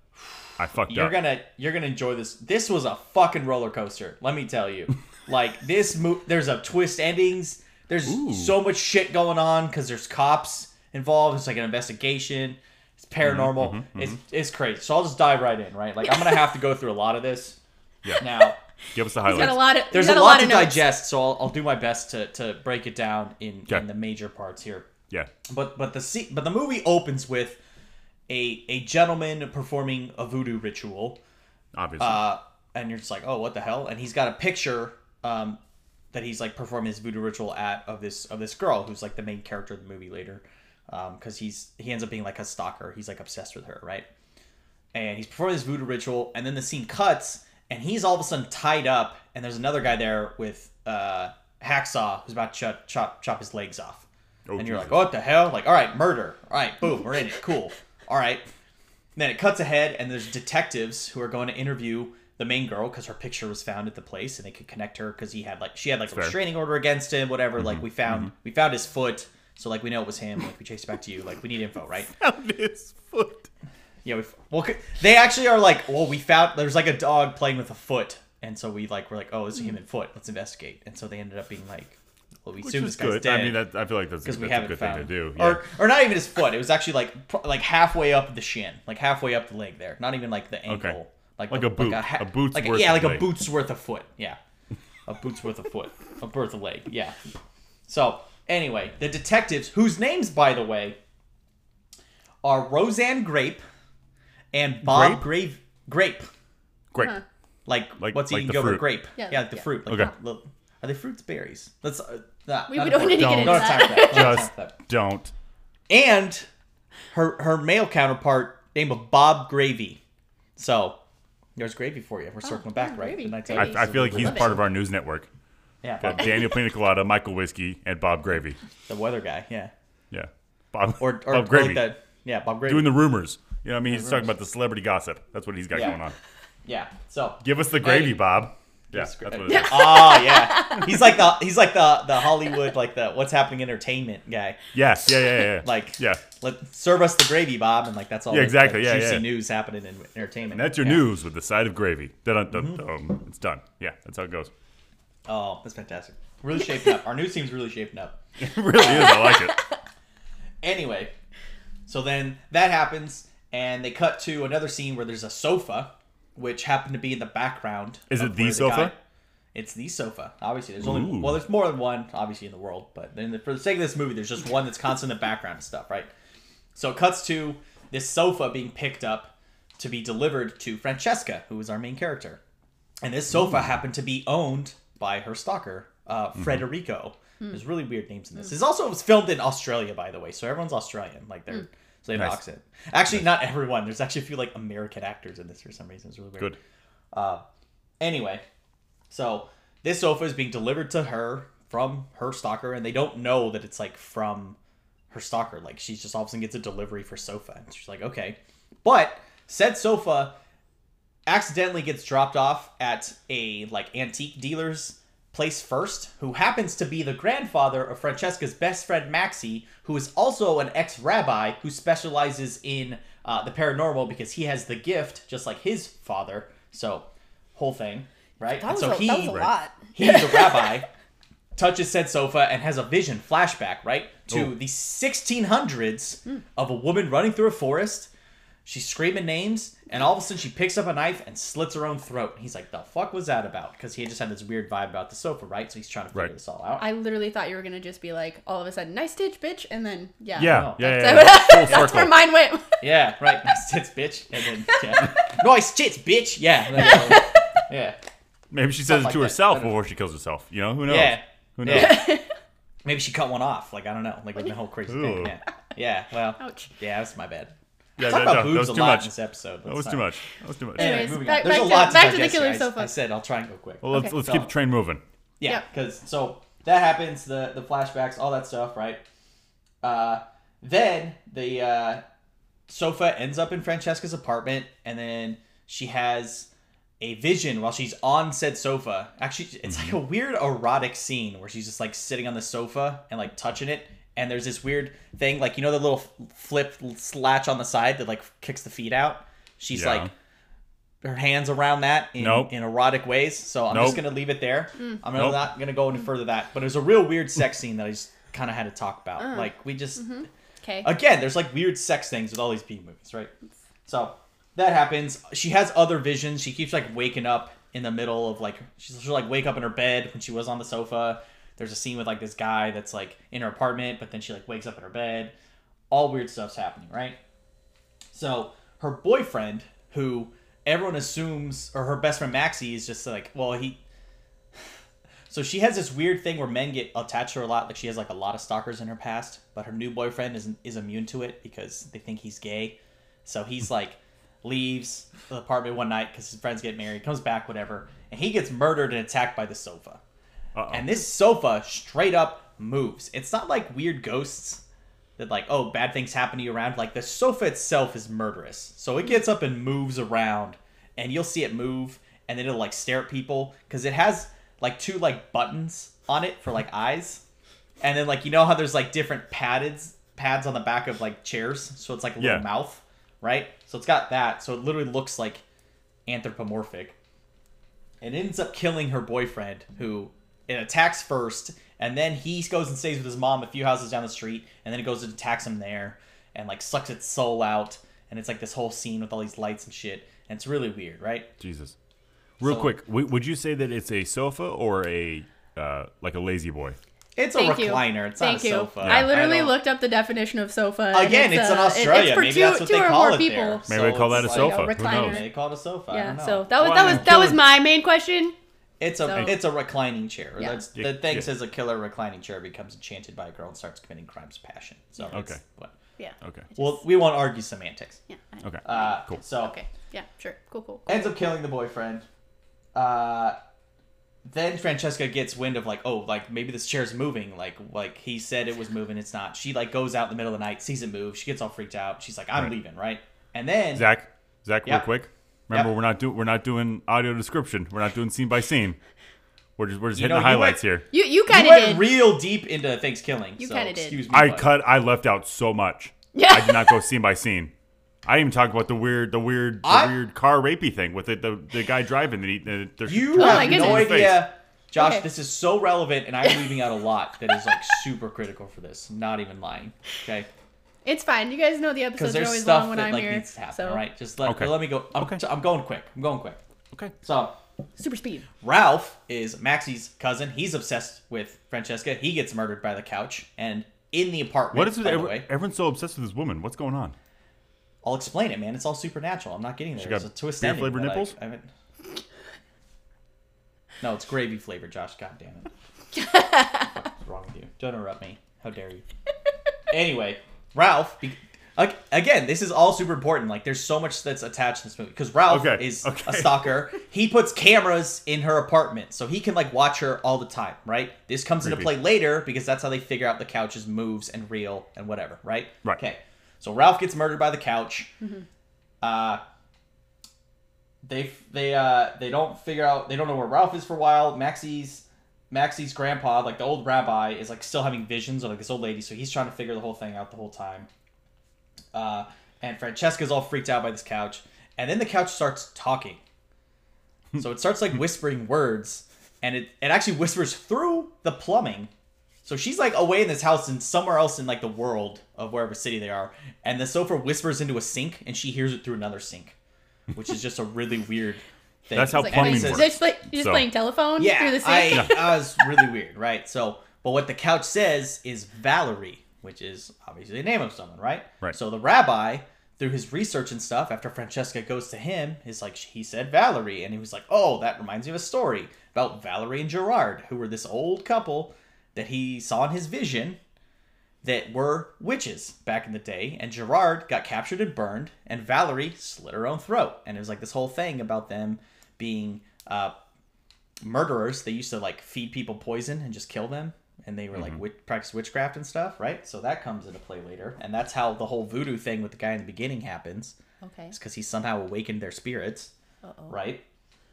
Speaker 1: I fucked
Speaker 2: You're
Speaker 1: up.
Speaker 2: gonna you're gonna enjoy this. This was a fucking roller coaster. Let me tell you. like this mo- there's a twist endings. There's
Speaker 1: Ooh.
Speaker 2: so much shit going on because there's cops involved. It's like an investigation. It's paranormal.
Speaker 1: Mm-hmm,
Speaker 2: It's it's crazy. So I'll just dive right in. Right. Like I'm gonna have to go through a lot of this.
Speaker 1: Yeah.
Speaker 2: Now
Speaker 1: Give us the
Speaker 3: He's got a
Speaker 1: highlights.
Speaker 3: lot of.
Speaker 2: there's
Speaker 3: he's
Speaker 2: a
Speaker 3: got
Speaker 2: lot, to
Speaker 3: of notes.
Speaker 2: digest. So I'll, I'll do my best to to break it down in,
Speaker 1: Okay.
Speaker 2: in the major parts here.
Speaker 1: Yeah.
Speaker 2: But but the se- but the movie opens with a a gentleman performing a voodoo ritual.
Speaker 1: Obviously.
Speaker 2: uh, and you're just like, oh, what the hell? And he's got a picture um, that he's like performing his voodoo ritual at of this of this girl who's like the main character of the movie later, because he's he ends up being like a stalker. He's like obsessed with her, right? And he's performing this voodoo ritual, and then the scene cuts, and he's all of a sudden tied up, and there's another guy there with uh, hacksaw who's about to chop chop, chop his legs off.
Speaker 1: Oh,
Speaker 2: and you're
Speaker 1: Jesus.
Speaker 2: like, what the hell? Like, all right, murder. All right, boom, we're in it. Cool. All right. Then it cuts ahead, and there's detectives who are going to interview the main girl because her picture was found at the place, and they could connect her because he had like she had like a
Speaker 1: Fair.
Speaker 2: restraining order against him, whatever.
Speaker 1: Mm-hmm.
Speaker 2: Like we found we found his foot, so like we know it was him. Like we chased it back to you. Like we need info, right?
Speaker 1: Found his foot.
Speaker 2: Yeah. We well, they actually are like, well, we found there's like a dog playing with a foot, and so we like we're like, oh, it's a human foot. Let's investigate. And so they ended up being like, well, we
Speaker 1: Which
Speaker 2: assume this guy's
Speaker 1: good.
Speaker 2: dead
Speaker 1: I mean, that, I feel like that's, that's a good
Speaker 2: found
Speaker 1: thing to do. Yeah.
Speaker 2: or or not even his foot. It was actually like like halfway up the shin, like halfway up the leg there. Not even like the ankle.
Speaker 1: Okay.
Speaker 2: Like
Speaker 1: Like
Speaker 2: the-
Speaker 1: a boot. A boot's
Speaker 2: like
Speaker 1: worth
Speaker 2: yeah,
Speaker 1: of
Speaker 2: like
Speaker 1: leg.
Speaker 2: a boot's worth of foot. Yeah, a boot's worth of foot, a worth of leg. Yeah. So anyway, the detectives, whose names by the way are Roseanne Grape and Bob Grave Grape.
Speaker 1: Great.
Speaker 3: Huh.
Speaker 2: Like,
Speaker 1: Like-
Speaker 2: what's
Speaker 1: like
Speaker 2: eating
Speaker 1: the
Speaker 2: Gilbert grape?
Speaker 3: Yeah,
Speaker 2: Yeah, like the
Speaker 3: yeah.
Speaker 2: fruit. Like
Speaker 1: Okay.
Speaker 2: little- are they fruits, berries? Let's. Uh, not,
Speaker 3: We- we don't need to get
Speaker 2: important.
Speaker 3: into
Speaker 2: Don't have time for that. Don't
Speaker 1: Just
Speaker 2: that
Speaker 1: don't.
Speaker 2: and her her male counterpart name of Bob Gravy. So there's gravy for you. We're oh, circling oh,
Speaker 3: back,
Speaker 2: right?
Speaker 3: gravy,
Speaker 2: I
Speaker 3: gravy.
Speaker 1: I, I feel like he's part of our news network.
Speaker 2: yeah,
Speaker 1: Got
Speaker 2: Bob,
Speaker 1: Daniel Pina Colada, Michael Whiskey, and Bob Gravy.
Speaker 2: the weather guy. Yeah,
Speaker 1: Yeah. Bob,
Speaker 2: or or,
Speaker 1: Bob Gravy.
Speaker 2: like that. Yeah, Bob Gravy.
Speaker 1: Doing the rumors. You know what I mean? He's talking about the celebrity gossip. That's what he's got
Speaker 2: Yeah.
Speaker 1: going on.
Speaker 2: yeah. So
Speaker 1: Give us the gravy,
Speaker 2: Hey.
Speaker 1: Bob. Yeah,
Speaker 2: us
Speaker 1: that's what it is.
Speaker 2: oh yeah, he's like the he's like the the Hollywood like the what's happening entertainment guy.
Speaker 1: Yes, yeah, yeah, yeah.
Speaker 2: Like
Speaker 1: yeah.
Speaker 2: let serve us the gravy, Bob, and like that's all.
Speaker 1: Yeah,
Speaker 2: the-
Speaker 1: exactly,
Speaker 2: the
Speaker 1: yeah,
Speaker 2: juicy
Speaker 1: yeah.
Speaker 2: news happening in entertainment.
Speaker 1: And that's your
Speaker 2: Yeah.
Speaker 1: news with the side of gravy. Dun, dun,
Speaker 2: Mm-hmm.
Speaker 1: dun, dun. It's done. Yeah, that's how it goes.
Speaker 2: Oh, that's fantastic. Really shaping up. Our news team's really shaping up.
Speaker 1: It really is. I like it.
Speaker 2: Anyway, so then that happens, and they cut to another scene where there's a sofa, which happened to be in the background.
Speaker 1: Is it the
Speaker 2: where
Speaker 1: sofa?
Speaker 2: guy- it's the sofa. Obviously, there's only
Speaker 1: Ooh.
Speaker 2: well, there's more than one, obviously, in the world. But then, for the sake of this movie, there's just one that's constant in the background and stuff, right? So it cuts to this sofa being picked up to be delivered to Francesca, who is our main character, and this sofa happened to be owned by her stalker, uh, mm-hmm. Frederico. There's hmm. really weird names in this. Hmm. This also was filmed in Australia, by the way, so everyone's Australian. Like they're hmm. So they have an
Speaker 1: Nice.
Speaker 2: accent. Actually, not everyone. There's actually a few like American actors in this for some reason. It's really weird.
Speaker 1: Good.
Speaker 2: Uh, Anyway, so this sofa is being delivered to her from her stalker, and they don't know that it's like from her stalker. Like she's just all of a sudden gets a delivery for sofa, and she's like, okay. But said sofa accidentally gets dropped off at a like antique dealer's place first, who happens to be the grandfather of Francesca's best friend Maxie, who is also an ex-rabbi who specializes in uh, the paranormal because he has the gift, just like his father. So, whole thing, right?
Speaker 3: That was,
Speaker 2: so
Speaker 3: a,
Speaker 2: he,
Speaker 3: that was a lot.
Speaker 2: he's a rabbi, touches said sofa and has a vision flashback, right, to
Speaker 1: Oh.
Speaker 2: the 1600s of a woman running through a forest. She's screaming names, and all of a sudden she picks up a knife and slits her own throat. He's like, "The fuck was that about?" Because he just had this weird vibe about the sofa, right? So he's trying to figure
Speaker 1: Right.
Speaker 2: this all out.
Speaker 3: I literally thought you were gonna just be like, all of a sudden, nice stitch, bitch, and then yeah.
Speaker 1: Yeah,
Speaker 2: No.
Speaker 1: yeah, yeah.
Speaker 3: So
Speaker 1: yeah. Full
Speaker 3: that's where mine went.
Speaker 2: yeah, right. Nice tits, bitch. And then yeah, nice tits, bitch. Yeah, yeah. yeah.
Speaker 1: Maybe she says
Speaker 2: Stuff
Speaker 1: it to
Speaker 2: that.
Speaker 1: herself
Speaker 2: I
Speaker 1: before she kills herself. You know, who knows?
Speaker 2: Yeah.
Speaker 1: Who knows?
Speaker 2: Yeah. Maybe she cut one off. Like I don't know. Like with the whole crazy
Speaker 1: Ooh.
Speaker 2: thing. Yeah. Yeah. Well.
Speaker 3: Ouch.
Speaker 2: Yeah, that's my bad.
Speaker 1: Yeah,
Speaker 2: Talk
Speaker 1: that,
Speaker 2: about
Speaker 1: no, that
Speaker 2: boobs
Speaker 1: was
Speaker 2: a
Speaker 1: too
Speaker 2: lot
Speaker 1: much.
Speaker 2: in this episode.
Speaker 1: That was too much. That was too much.
Speaker 2: Anyway,
Speaker 3: Anyways,
Speaker 2: moving
Speaker 3: back-
Speaker 2: on. There's
Speaker 3: back
Speaker 2: a
Speaker 3: to-
Speaker 2: lot to
Speaker 3: back to the killer
Speaker 2: here. I-
Speaker 3: sofa.
Speaker 2: I said I'll try and go quick.
Speaker 1: Well, let's
Speaker 3: Okay.
Speaker 1: let's
Speaker 2: So-
Speaker 1: keep the train moving.
Speaker 2: Yeah,
Speaker 3: Yeah.
Speaker 2: because so that happens, the the flashbacks, all that stuff, right? Uh, then the uh, sofa ends up in Francesca's apartment, and then she has a vision while she's on said sofa. Actually, it's like a weird erotic scene where she's just like sitting on the sofa and like touching it. And there's this weird thing, like you know the little flip latch on the side that like kicks the feet out. She's
Speaker 1: Yeah.
Speaker 2: like her hands around that in,
Speaker 1: Nope.
Speaker 2: in erotic ways. So I'm just gonna leave it there. I'm
Speaker 1: Nope.
Speaker 2: not gonna go any further that. But it was a real weird sex scene that I just kind of had to talk about.
Speaker 3: Uh.
Speaker 2: Like we just
Speaker 3: Okay.
Speaker 2: again, there's like weird sex things with all these B movies, right? So that happens. She has other visions. She keeps like waking up in the middle of like she's she'll like wake up in her bed when she was on the sofa. There's a scene with like this guy that's like in her apartment, but then she like wakes up in her bed. All weird stuff's happening, right? So her boyfriend, who everyone assumes, or her best friend Maxie, is just like, well, he. So she has this weird thing where men get attached to her a lot. Like she has like a lot of stalkers in her past, but her new boyfriend is is immune to it because they think he's gay. So he's like leaves the apartment one night because his friends get married, comes back, whatever, and he gets murdered and attacked by the sofa.
Speaker 1: Uh-oh.
Speaker 2: And this sofa straight up moves. It's not like weird ghosts that like, oh, bad things happen to you around. Like the sofa itself is murderous. So it gets up and moves around and you'll see it move and then it'll like stare at people because it has like two like buttons on it for like eyes. And then like you know how there's like different padded pads on the back of like chairs, so it's like a little
Speaker 1: Yeah.
Speaker 2: mouth, right? So it's got that, so it literally looks like anthropomorphic. It ends up killing her boyfriend, who it attacks first, and then he goes and stays with his mom a few houses down the street, and then it goes and attacks him there, and like sucks its soul out, and it's like this whole scene with all these lights and shit, and it's really weird, right?
Speaker 1: Jesus. Real
Speaker 2: So-
Speaker 1: quick, w- would you say that it's a sofa or a uh, like a lazy boy?
Speaker 2: It's a
Speaker 3: Thank you.
Speaker 2: recliner. It's
Speaker 3: Thank
Speaker 2: not a
Speaker 3: you.
Speaker 2: sofa.
Speaker 3: I literally
Speaker 2: don't-
Speaker 3: looked up the definition of sofa.
Speaker 2: Again, it's in
Speaker 3: uh, it-
Speaker 2: Australia.
Speaker 3: for
Speaker 2: Maybe
Speaker 3: two,
Speaker 2: that's what
Speaker 3: two
Speaker 2: they
Speaker 3: or
Speaker 2: call
Speaker 3: more
Speaker 2: it
Speaker 3: people.
Speaker 2: there.
Speaker 1: Maybe
Speaker 2: So
Speaker 1: they call that a
Speaker 2: it's
Speaker 1: sofa.
Speaker 3: like a
Speaker 1: Who knows?
Speaker 3: recliner.
Speaker 2: They call it a sofa. I
Speaker 3: Yeah.
Speaker 2: don't know.
Speaker 3: So that was
Speaker 1: Well,
Speaker 3: that
Speaker 1: I
Speaker 3: was that was my main question.
Speaker 2: It's a
Speaker 3: So-
Speaker 2: it's a reclining chair.
Speaker 3: Yeah.
Speaker 2: That's
Speaker 1: Yeah,
Speaker 2: the thing
Speaker 1: yeah.
Speaker 2: says a killer reclining chair becomes enchanted by a girl and starts committing crimes of passion. So
Speaker 3: Yeah.
Speaker 1: Okay.
Speaker 2: what.
Speaker 3: Yeah.
Speaker 1: Okay.
Speaker 2: Well, we won't argue semantics.
Speaker 3: Yeah.
Speaker 1: Okay.
Speaker 2: Uh,
Speaker 1: Cool.
Speaker 2: So
Speaker 3: Okay. Yeah. Sure. Cool. Cool. cool.
Speaker 2: ends up killing the boyfriend. Uh, then Francesca gets wind of like, oh, like maybe this chair's moving. Like, like he said it was moving, it's not. She like goes out in the middle of the night, sees it move. She gets all freaked out. She's like, I'm
Speaker 1: Right.
Speaker 2: leaving, right? And then
Speaker 1: Zach, Zach,
Speaker 2: Yeah.
Speaker 1: real quick. Remember,
Speaker 2: Yeah.
Speaker 1: we're not doing we're not doing audio description. We're not doing scene by scene. We're just we're just
Speaker 2: You
Speaker 1: hitting
Speaker 2: know,
Speaker 1: the highlights
Speaker 2: went-
Speaker 1: here.
Speaker 3: You you
Speaker 2: you
Speaker 3: kind of
Speaker 2: went
Speaker 3: did.
Speaker 2: real deep into things killing.
Speaker 3: You
Speaker 2: so
Speaker 3: kinda did.
Speaker 2: Excuse me.
Speaker 1: I
Speaker 2: but-
Speaker 1: cut. I left out so much.
Speaker 3: Yeah.
Speaker 1: I did not go scene by scene. I even talked about the weird, the weird, the
Speaker 2: I-
Speaker 1: weird car rapey thing with the the, the guy driving. That he, uh, there's
Speaker 2: You
Speaker 3: Oh
Speaker 2: have no idea. Josh,
Speaker 3: Okay.
Speaker 2: this is so relevant, and I'm leaving out a lot that is like super critical for this. Not even lying. Okay.
Speaker 3: It's fine. You guys know the episodes are always
Speaker 2: stuff
Speaker 3: long when
Speaker 2: that
Speaker 3: I'm
Speaker 2: like
Speaker 3: here.
Speaker 2: needs to happen.
Speaker 3: so
Speaker 2: All right, just let
Speaker 1: Okay.
Speaker 2: let me go. I'm,
Speaker 1: Okay.
Speaker 2: I'm going quick. I'm going quick.
Speaker 1: Okay.
Speaker 2: So
Speaker 3: super speed.
Speaker 2: Ralph is Maxie's cousin. He's obsessed with Francesca. He gets murdered by the couch, and in the apartment.
Speaker 1: What is it?
Speaker 2: by
Speaker 1: Every, everyone's so obsessed with this woman. What's going on?
Speaker 2: I'll explain it, man. It's all supernatural. I'm not getting there.
Speaker 1: She
Speaker 2: There's
Speaker 1: got
Speaker 2: a twist
Speaker 1: beer flavored
Speaker 2: that I-
Speaker 1: nipples?
Speaker 2: I haven't. No, it's gravy flavored, Josh. God damn it. What's wrong with you? Don't interrupt me. How dare you? anyway, Ralph. Be- again, this is all super important. Like, there's so much that's attached to this movie because Ralph
Speaker 1: Okay,
Speaker 2: is
Speaker 1: okay.
Speaker 2: a stalker. He puts cameras in her apartment so he can like watch her all the time. Right. This comes into play later because that's how they figure out the couch's moves and real and whatever. Right.
Speaker 1: Right.
Speaker 2: Okay. So Ralph gets murdered by the couch. Uh, they they uh they don't figure out they don't know where Ralph is for a while. Maxie's Maxie's grandpa, like the old rabbi, is like still having visions of like this old lady, so he's trying to figure the whole thing out the whole time. Uh, and Francesca's all freaked out by this couch, and then the couch starts talking. so it starts like whispering words, and it it actually whispers through the plumbing. So she's like away in this house and somewhere else in like the world of wherever city they are, and the sofa whispers into a sink, and she hears it through another sink, which is just a really weird thing.
Speaker 1: That's how
Speaker 3: It's like,
Speaker 1: plumbing
Speaker 3: wait,
Speaker 1: works.
Speaker 3: Just, play, you just
Speaker 1: So-
Speaker 3: playing telephone
Speaker 2: yeah,
Speaker 3: through the
Speaker 2: I,
Speaker 3: sink.
Speaker 2: that was really weird, right? So, but what the couch says is Valerie, which is obviously the name of someone, right?
Speaker 1: Right.
Speaker 2: So the rabbi, through his research and stuff, after Francesca goes to him, is like he said Valerie, and he was like, oh, that reminds me of a story about Valerie and Gerard, who were this old couple that he saw in his vision that were witches back in the day, and Gerard got captured and burned, and Valerie slit her own throat, and it was like this whole thing about them being uh, murderers. They used to like feed people poison and just kill them, and they were like witch- practice witchcraft and stuff, right? So that comes into play later, and that's how the whole voodoo thing with the guy in the beginning happens.
Speaker 3: Okay.
Speaker 2: It's because he somehow awakened their spirits,
Speaker 3: Uh-oh.
Speaker 2: right?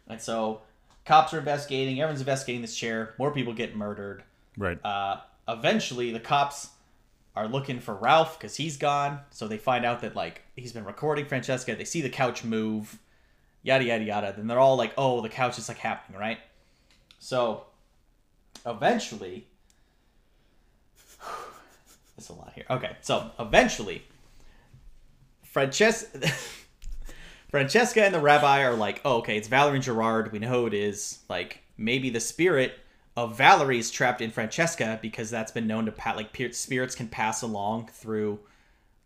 Speaker 2: And so cops are investigating. Everyone's investigating this chair. More people get murdered
Speaker 1: Right.
Speaker 2: uh, eventually the cops are looking for Ralph because he's gone. So they find out that like he's been recording Francesca. They see the couch move, yada yada yada. Then they're all like, "Oh, the couch is like happening, right?" So eventually, it's a lot here. Okay, so eventually, Francesca. Francesca and the rabbi are like, oh, okay, it's Valerie and Gerard. We know who it is. Like, maybe the spirit of Valerie is trapped in Francesca because that's been known to pat like pe- spirits can pass along through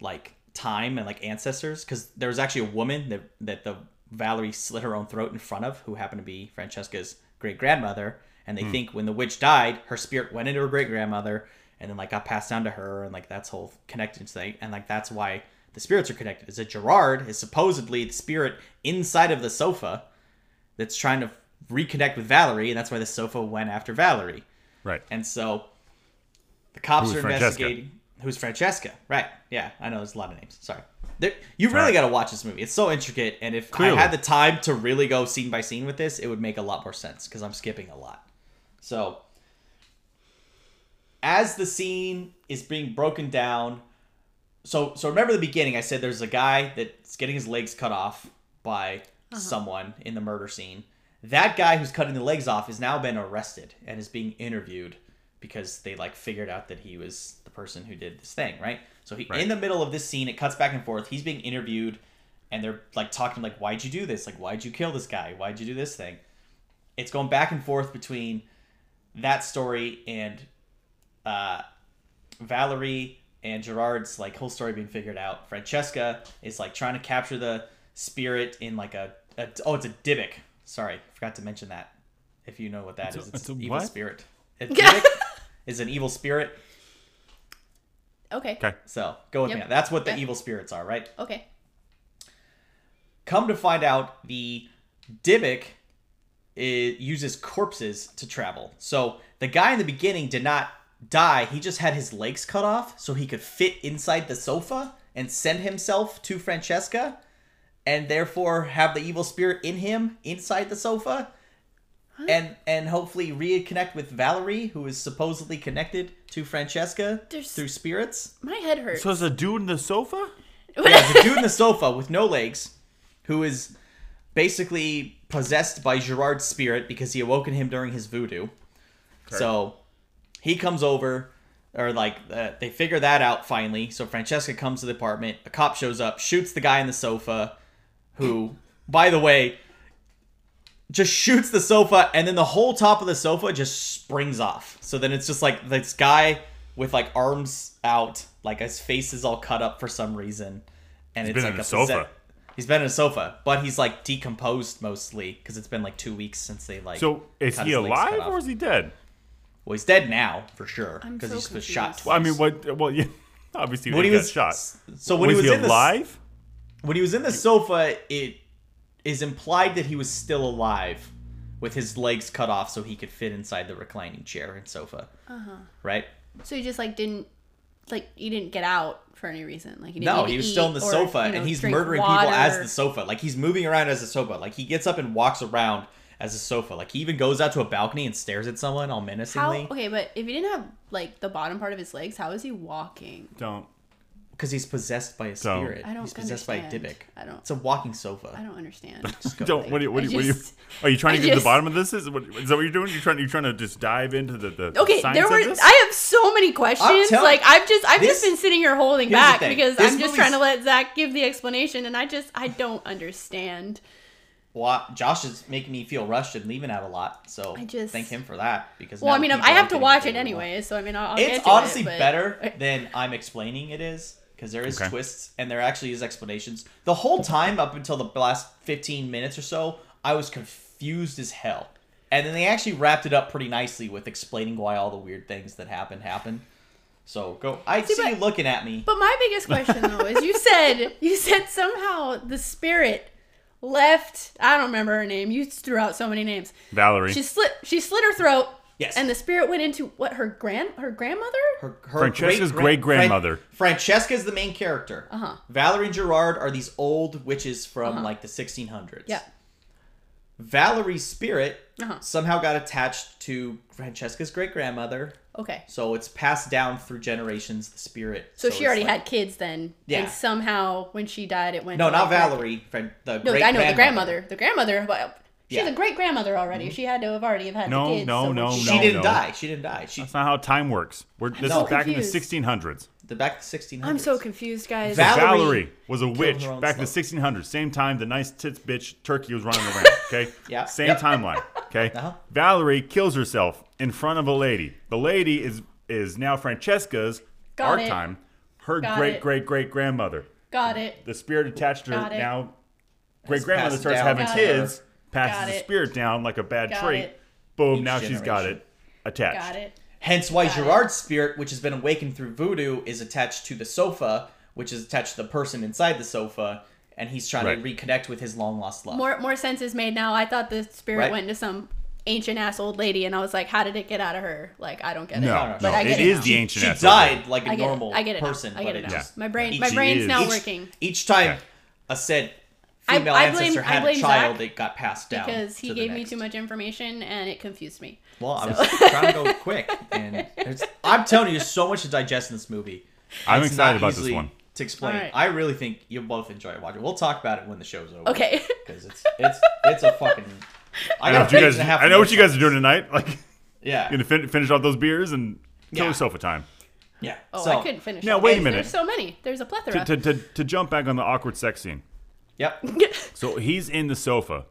Speaker 2: like time and like ancestors. Because there was actually a woman that that the Valerie slit her own throat in front of, who happened to be Francesca's great grandmother. And they hmm. think when the witch died, her spirit went into her great grandmother and then like got passed down to her, and like that's whole connected thing. And like that's why the spirits are connected. Is that Gerard is supposedly the spirit inside of the sofa that's trying to reconnect with Valerie, and that's why the sofa went after Valerie.
Speaker 1: right.
Speaker 2: And so the cops
Speaker 1: Who's
Speaker 2: are
Speaker 1: Francesca?
Speaker 2: investigating. Who's Francesca? Right. Yeah, I know there's a lot of names. Sorry. There, you really
Speaker 1: Right.
Speaker 2: got to watch this movie. It's so intricate, and if
Speaker 1: Clearly.
Speaker 2: I had the time to really go scene by scene with this, it would make a lot more sense because I'm skipping a lot. So, as the scene is being broken down, so so remember the beginning. I said there's a guy that's getting his legs cut off by uh-huh. someone in the murder scene. That guy who's cutting the legs off has now been arrested and is being interviewed because they like figured out that he was the person who did this thing, right? So he
Speaker 1: Right.
Speaker 2: in the middle of this scene, it cuts back and forth. He's being interviewed, and they're like talking like, "Why'd you do this? Like, why'd you kill this guy? Why'd you do this thing?" It's going back and forth between that story and uh, Valerie and Gerard's like whole story being figured out. Francesca is like trying to capture the spirit in like a, a oh, it's a Dybbuk. Sorry, forgot to mention that. If you know what that is,
Speaker 1: a-
Speaker 2: it's,
Speaker 1: it's a
Speaker 2: an evil
Speaker 1: what?
Speaker 2: spirit. A Dybbuk is an evil spirit.
Speaker 3: Okay.
Speaker 1: Okay.
Speaker 2: So go with
Speaker 3: Yep.
Speaker 2: me. That's what the
Speaker 3: Okay.
Speaker 2: evil spirits are, right?
Speaker 3: Okay.
Speaker 2: Come to find out, the Dybbuk it uses corpses to travel. So the guy in the beginning did not die. He just had his legs cut off so he could fit inside the sofa and send himself to Francesca and therefore have the evil spirit in him inside the sofa. And and hopefully reconnect with Valerie, who is supposedly connected to Francesca
Speaker 3: There's-
Speaker 2: through spirits.
Speaker 3: My head hurts.
Speaker 1: So there's a dude in the sofa?
Speaker 2: Yeah, the dude in the sofa with no legs, who is basically possessed by Gerard's spirit because he awoken him during his voodoo. So he comes over. or like uh, they figure that out finally. So Francesca comes to the apartment. A cop shows up, shoots the guy in the sofa, who, by the way, just shoots the sofa, and then the whole top of the sofa just springs off. So then it's just like this guy with like arms out, like his face is all cut up for some reason, and it's
Speaker 1: been
Speaker 2: like
Speaker 1: in a
Speaker 2: posse-
Speaker 1: sofa.
Speaker 2: He's been in a sofa, but he's like decomposed mostly because it's been like two weeks since they like.
Speaker 1: So is he
Speaker 2: his legs cut
Speaker 1: alive or is he dead?
Speaker 2: Well, he's dead now for sure because
Speaker 3: so
Speaker 2: he's was
Speaker 3: confused.
Speaker 2: shot.
Speaker 1: Well, I mean,
Speaker 2: twice.
Speaker 1: what? Well, yeah, obviously
Speaker 2: when
Speaker 1: he,
Speaker 2: he
Speaker 1: got
Speaker 2: was
Speaker 1: shot.
Speaker 2: So when
Speaker 1: was
Speaker 2: he was
Speaker 1: he
Speaker 2: in the
Speaker 1: alive?
Speaker 2: when he was in the sofa, it is implied that he was still alive, with his legs cut off so he could fit inside the reclining chair and sofa. Uh-huh. Right?
Speaker 3: So he just like didn't like he didn't get out for any reason. Like he didn't
Speaker 2: No, he was still in the
Speaker 3: or,
Speaker 2: sofa,
Speaker 3: you know,
Speaker 2: and he's
Speaker 3: drink
Speaker 2: murdering people as the sofa. Like he's moving around as a sofa. Like he gets up and walks around as a sofa. Like he even goes out to a balcony and stares at someone all
Speaker 3: How
Speaker 2: menacingly
Speaker 3: okay, but if he didn't have like the bottom part of his legs, how is he walking?
Speaker 1: Don't.
Speaker 2: Because he's possessed by a
Speaker 1: So-
Speaker 2: spirit.
Speaker 3: I don't
Speaker 2: he's possessed by a
Speaker 3: understand.
Speaker 2: Dybbuk.
Speaker 3: I don't-
Speaker 2: It's a walking sofa.
Speaker 3: I don't understand.
Speaker 2: go
Speaker 1: Don't. What? do you- What?
Speaker 3: I
Speaker 1: do you- what do you?
Speaker 3: just-
Speaker 1: Are you trying to
Speaker 3: I
Speaker 1: get to
Speaker 3: just-
Speaker 1: the bottom of this? Is, what, is that what you're doing? You're trying. You're trying to just dive into the the
Speaker 3: Okay,
Speaker 1: science
Speaker 3: there
Speaker 1: of
Speaker 3: were.
Speaker 1: this?
Speaker 3: I have so many questions.
Speaker 2: telling-
Speaker 3: Like I've just, I've
Speaker 2: This-
Speaker 3: just been sitting here holding
Speaker 2: Here's the
Speaker 3: back
Speaker 2: thing.
Speaker 3: because
Speaker 2: This
Speaker 3: I'm just
Speaker 2: movie's-
Speaker 3: trying to let Zach give the explanation, and I just, I don't understand.
Speaker 2: Well, Josh is making me feel rushed and leaving out a lot, so
Speaker 3: I just-
Speaker 2: thank him for that. Because
Speaker 3: Well,
Speaker 2: now
Speaker 3: I mean,
Speaker 2: people
Speaker 3: I
Speaker 2: are
Speaker 3: have to
Speaker 2: getting
Speaker 3: watch
Speaker 2: what
Speaker 3: it
Speaker 2: they want.
Speaker 3: anyway, so I mean, I'll, I'll get
Speaker 2: It's
Speaker 3: to
Speaker 2: honestly
Speaker 3: it, but-
Speaker 2: better than I'm explaining it is because there is
Speaker 1: Okay.
Speaker 2: twists and there actually is explanations. The whole time up until the last 15 minutes or so, I was confused as hell. And then they actually wrapped it up pretty nicely with explaining why all the weird things that happened happened. So go. I see,
Speaker 3: but-
Speaker 2: you looking at me.
Speaker 3: But my biggest question though is you said you said somehow the spirit left I don't remember her name. You threw out so many names.
Speaker 1: Valerie.
Speaker 3: She slit she slit her throat.
Speaker 2: Yes.
Speaker 3: And the spirit went into what her grand her grandmother?
Speaker 2: her, her
Speaker 1: Francesca's
Speaker 2: great-grand-
Speaker 1: great-grandmother.
Speaker 2: Fran- Francesca is the main character.
Speaker 3: Uh-huh.
Speaker 2: Valerie and Gerard are these old witches from like the 1600s.
Speaker 3: Yeah.
Speaker 2: Valerie's spirit
Speaker 3: Uh-huh.
Speaker 2: somehow got attached to Francesca's great grandmother,
Speaker 3: Okay.
Speaker 2: so it's passed down through generations. The spirit.
Speaker 3: So, she already
Speaker 2: like-
Speaker 3: had kids then.
Speaker 2: Yeah.
Speaker 3: And somehow when she died it went
Speaker 2: No, not Valerie. Fran- the
Speaker 3: No,
Speaker 2: great
Speaker 3: I know the grandmother. The grandmother well, she's
Speaker 2: Yeah. Mm-hmm.
Speaker 3: a great grandmother already. She had to have already have had
Speaker 1: No,
Speaker 3: the kids.
Speaker 1: no,
Speaker 3: so when
Speaker 1: no,
Speaker 3: she-
Speaker 2: She didn't die. She didn't die. She
Speaker 1: That's not how time works. We're, this
Speaker 2: so
Speaker 1: is back in the 1600s.
Speaker 2: the back to 1600s.
Speaker 3: I'm so confused, guys.
Speaker 2: Val-
Speaker 1: Valerie,
Speaker 2: Valerie
Speaker 1: was a witch
Speaker 2: her own
Speaker 1: back in the 1600s. Same time the nice tits bitch turkey was running around. Okay.
Speaker 2: Yeah.
Speaker 1: Same
Speaker 2: Yep.
Speaker 1: timeline. Okay.
Speaker 2: Uh-huh.
Speaker 1: Valerie kills herself in front of a lady. The lady is is now Francesca's
Speaker 3: Got
Speaker 1: our
Speaker 3: it.
Speaker 1: time. Her
Speaker 3: Got
Speaker 1: great
Speaker 3: it.
Speaker 1: great great grandmother.
Speaker 3: Got it.
Speaker 1: The spirit attached to her
Speaker 3: it.
Speaker 1: now. Great grandmother starts
Speaker 2: down
Speaker 1: having
Speaker 3: to
Speaker 1: kids,
Speaker 2: her.
Speaker 1: Passes the spirit down like a bad
Speaker 3: Got
Speaker 1: trait.
Speaker 3: it.
Speaker 1: Boom!
Speaker 2: Each
Speaker 1: now she's got
Speaker 2: generation.
Speaker 1: it attached.
Speaker 3: Got it.
Speaker 2: Hence why
Speaker 3: Got it.
Speaker 2: Gerard's spirit, which has been awakened through voodoo, is attached to the sofa, which is attached to the person inside the sofa, and he's trying
Speaker 1: Right.
Speaker 2: to reconnect with his long lost love.
Speaker 3: More more sense is made now. I thought the spirit
Speaker 2: Right.
Speaker 3: went to some ancient ass old lady, and I was like, how did it get out of her? Like, I don't get it.
Speaker 1: No,
Speaker 2: no,
Speaker 1: no,
Speaker 3: but I
Speaker 1: it
Speaker 3: get
Speaker 1: is
Speaker 3: now.
Speaker 1: the ancient.
Speaker 2: she
Speaker 1: ass
Speaker 2: died like a
Speaker 3: I get
Speaker 2: normal
Speaker 3: it. I get it
Speaker 2: person.
Speaker 3: now. I
Speaker 2: but
Speaker 3: get it now.
Speaker 1: Yeah.
Speaker 3: My brain,
Speaker 2: Each-
Speaker 3: my
Speaker 1: She
Speaker 3: brain's
Speaker 1: is.
Speaker 3: now
Speaker 2: each,
Speaker 3: working
Speaker 2: Each time
Speaker 1: Okay.
Speaker 2: a said
Speaker 3: I-
Speaker 2: female
Speaker 3: I blame-
Speaker 2: ancestor
Speaker 3: I
Speaker 2: had a
Speaker 3: blame
Speaker 2: child,
Speaker 3: Zach
Speaker 2: it got passed down.
Speaker 3: because he
Speaker 2: to the
Speaker 3: gave me
Speaker 2: next.
Speaker 3: too much information and it confused me.
Speaker 2: Well, I was trying to go quick, and I'm telling you, there's so much to digest in this movie.
Speaker 1: I'm
Speaker 2: It's
Speaker 1: excited about this one.
Speaker 2: To explain,
Speaker 3: Alright.
Speaker 2: I really think you'll both enjoy watching. We'll talk about it when the show's over.
Speaker 3: Okay.
Speaker 2: because it's it's it's a fucking. I
Speaker 1: I know what you guys.
Speaker 2: and a half.
Speaker 1: I know what you guys are doing tonight. Like,
Speaker 2: Yeah,
Speaker 1: you're gonna fin- finish off those beers and kill
Speaker 2: Yeah.
Speaker 1: your sofa time.
Speaker 2: yeah.
Speaker 3: Oh,
Speaker 2: so,
Speaker 3: I couldn't finish.
Speaker 1: Now, wait a minute.
Speaker 3: There's so many. There's a plethora.
Speaker 1: To, to, to, to jump back on the awkward sex scene.
Speaker 2: Yep.
Speaker 1: So he's in the sofa,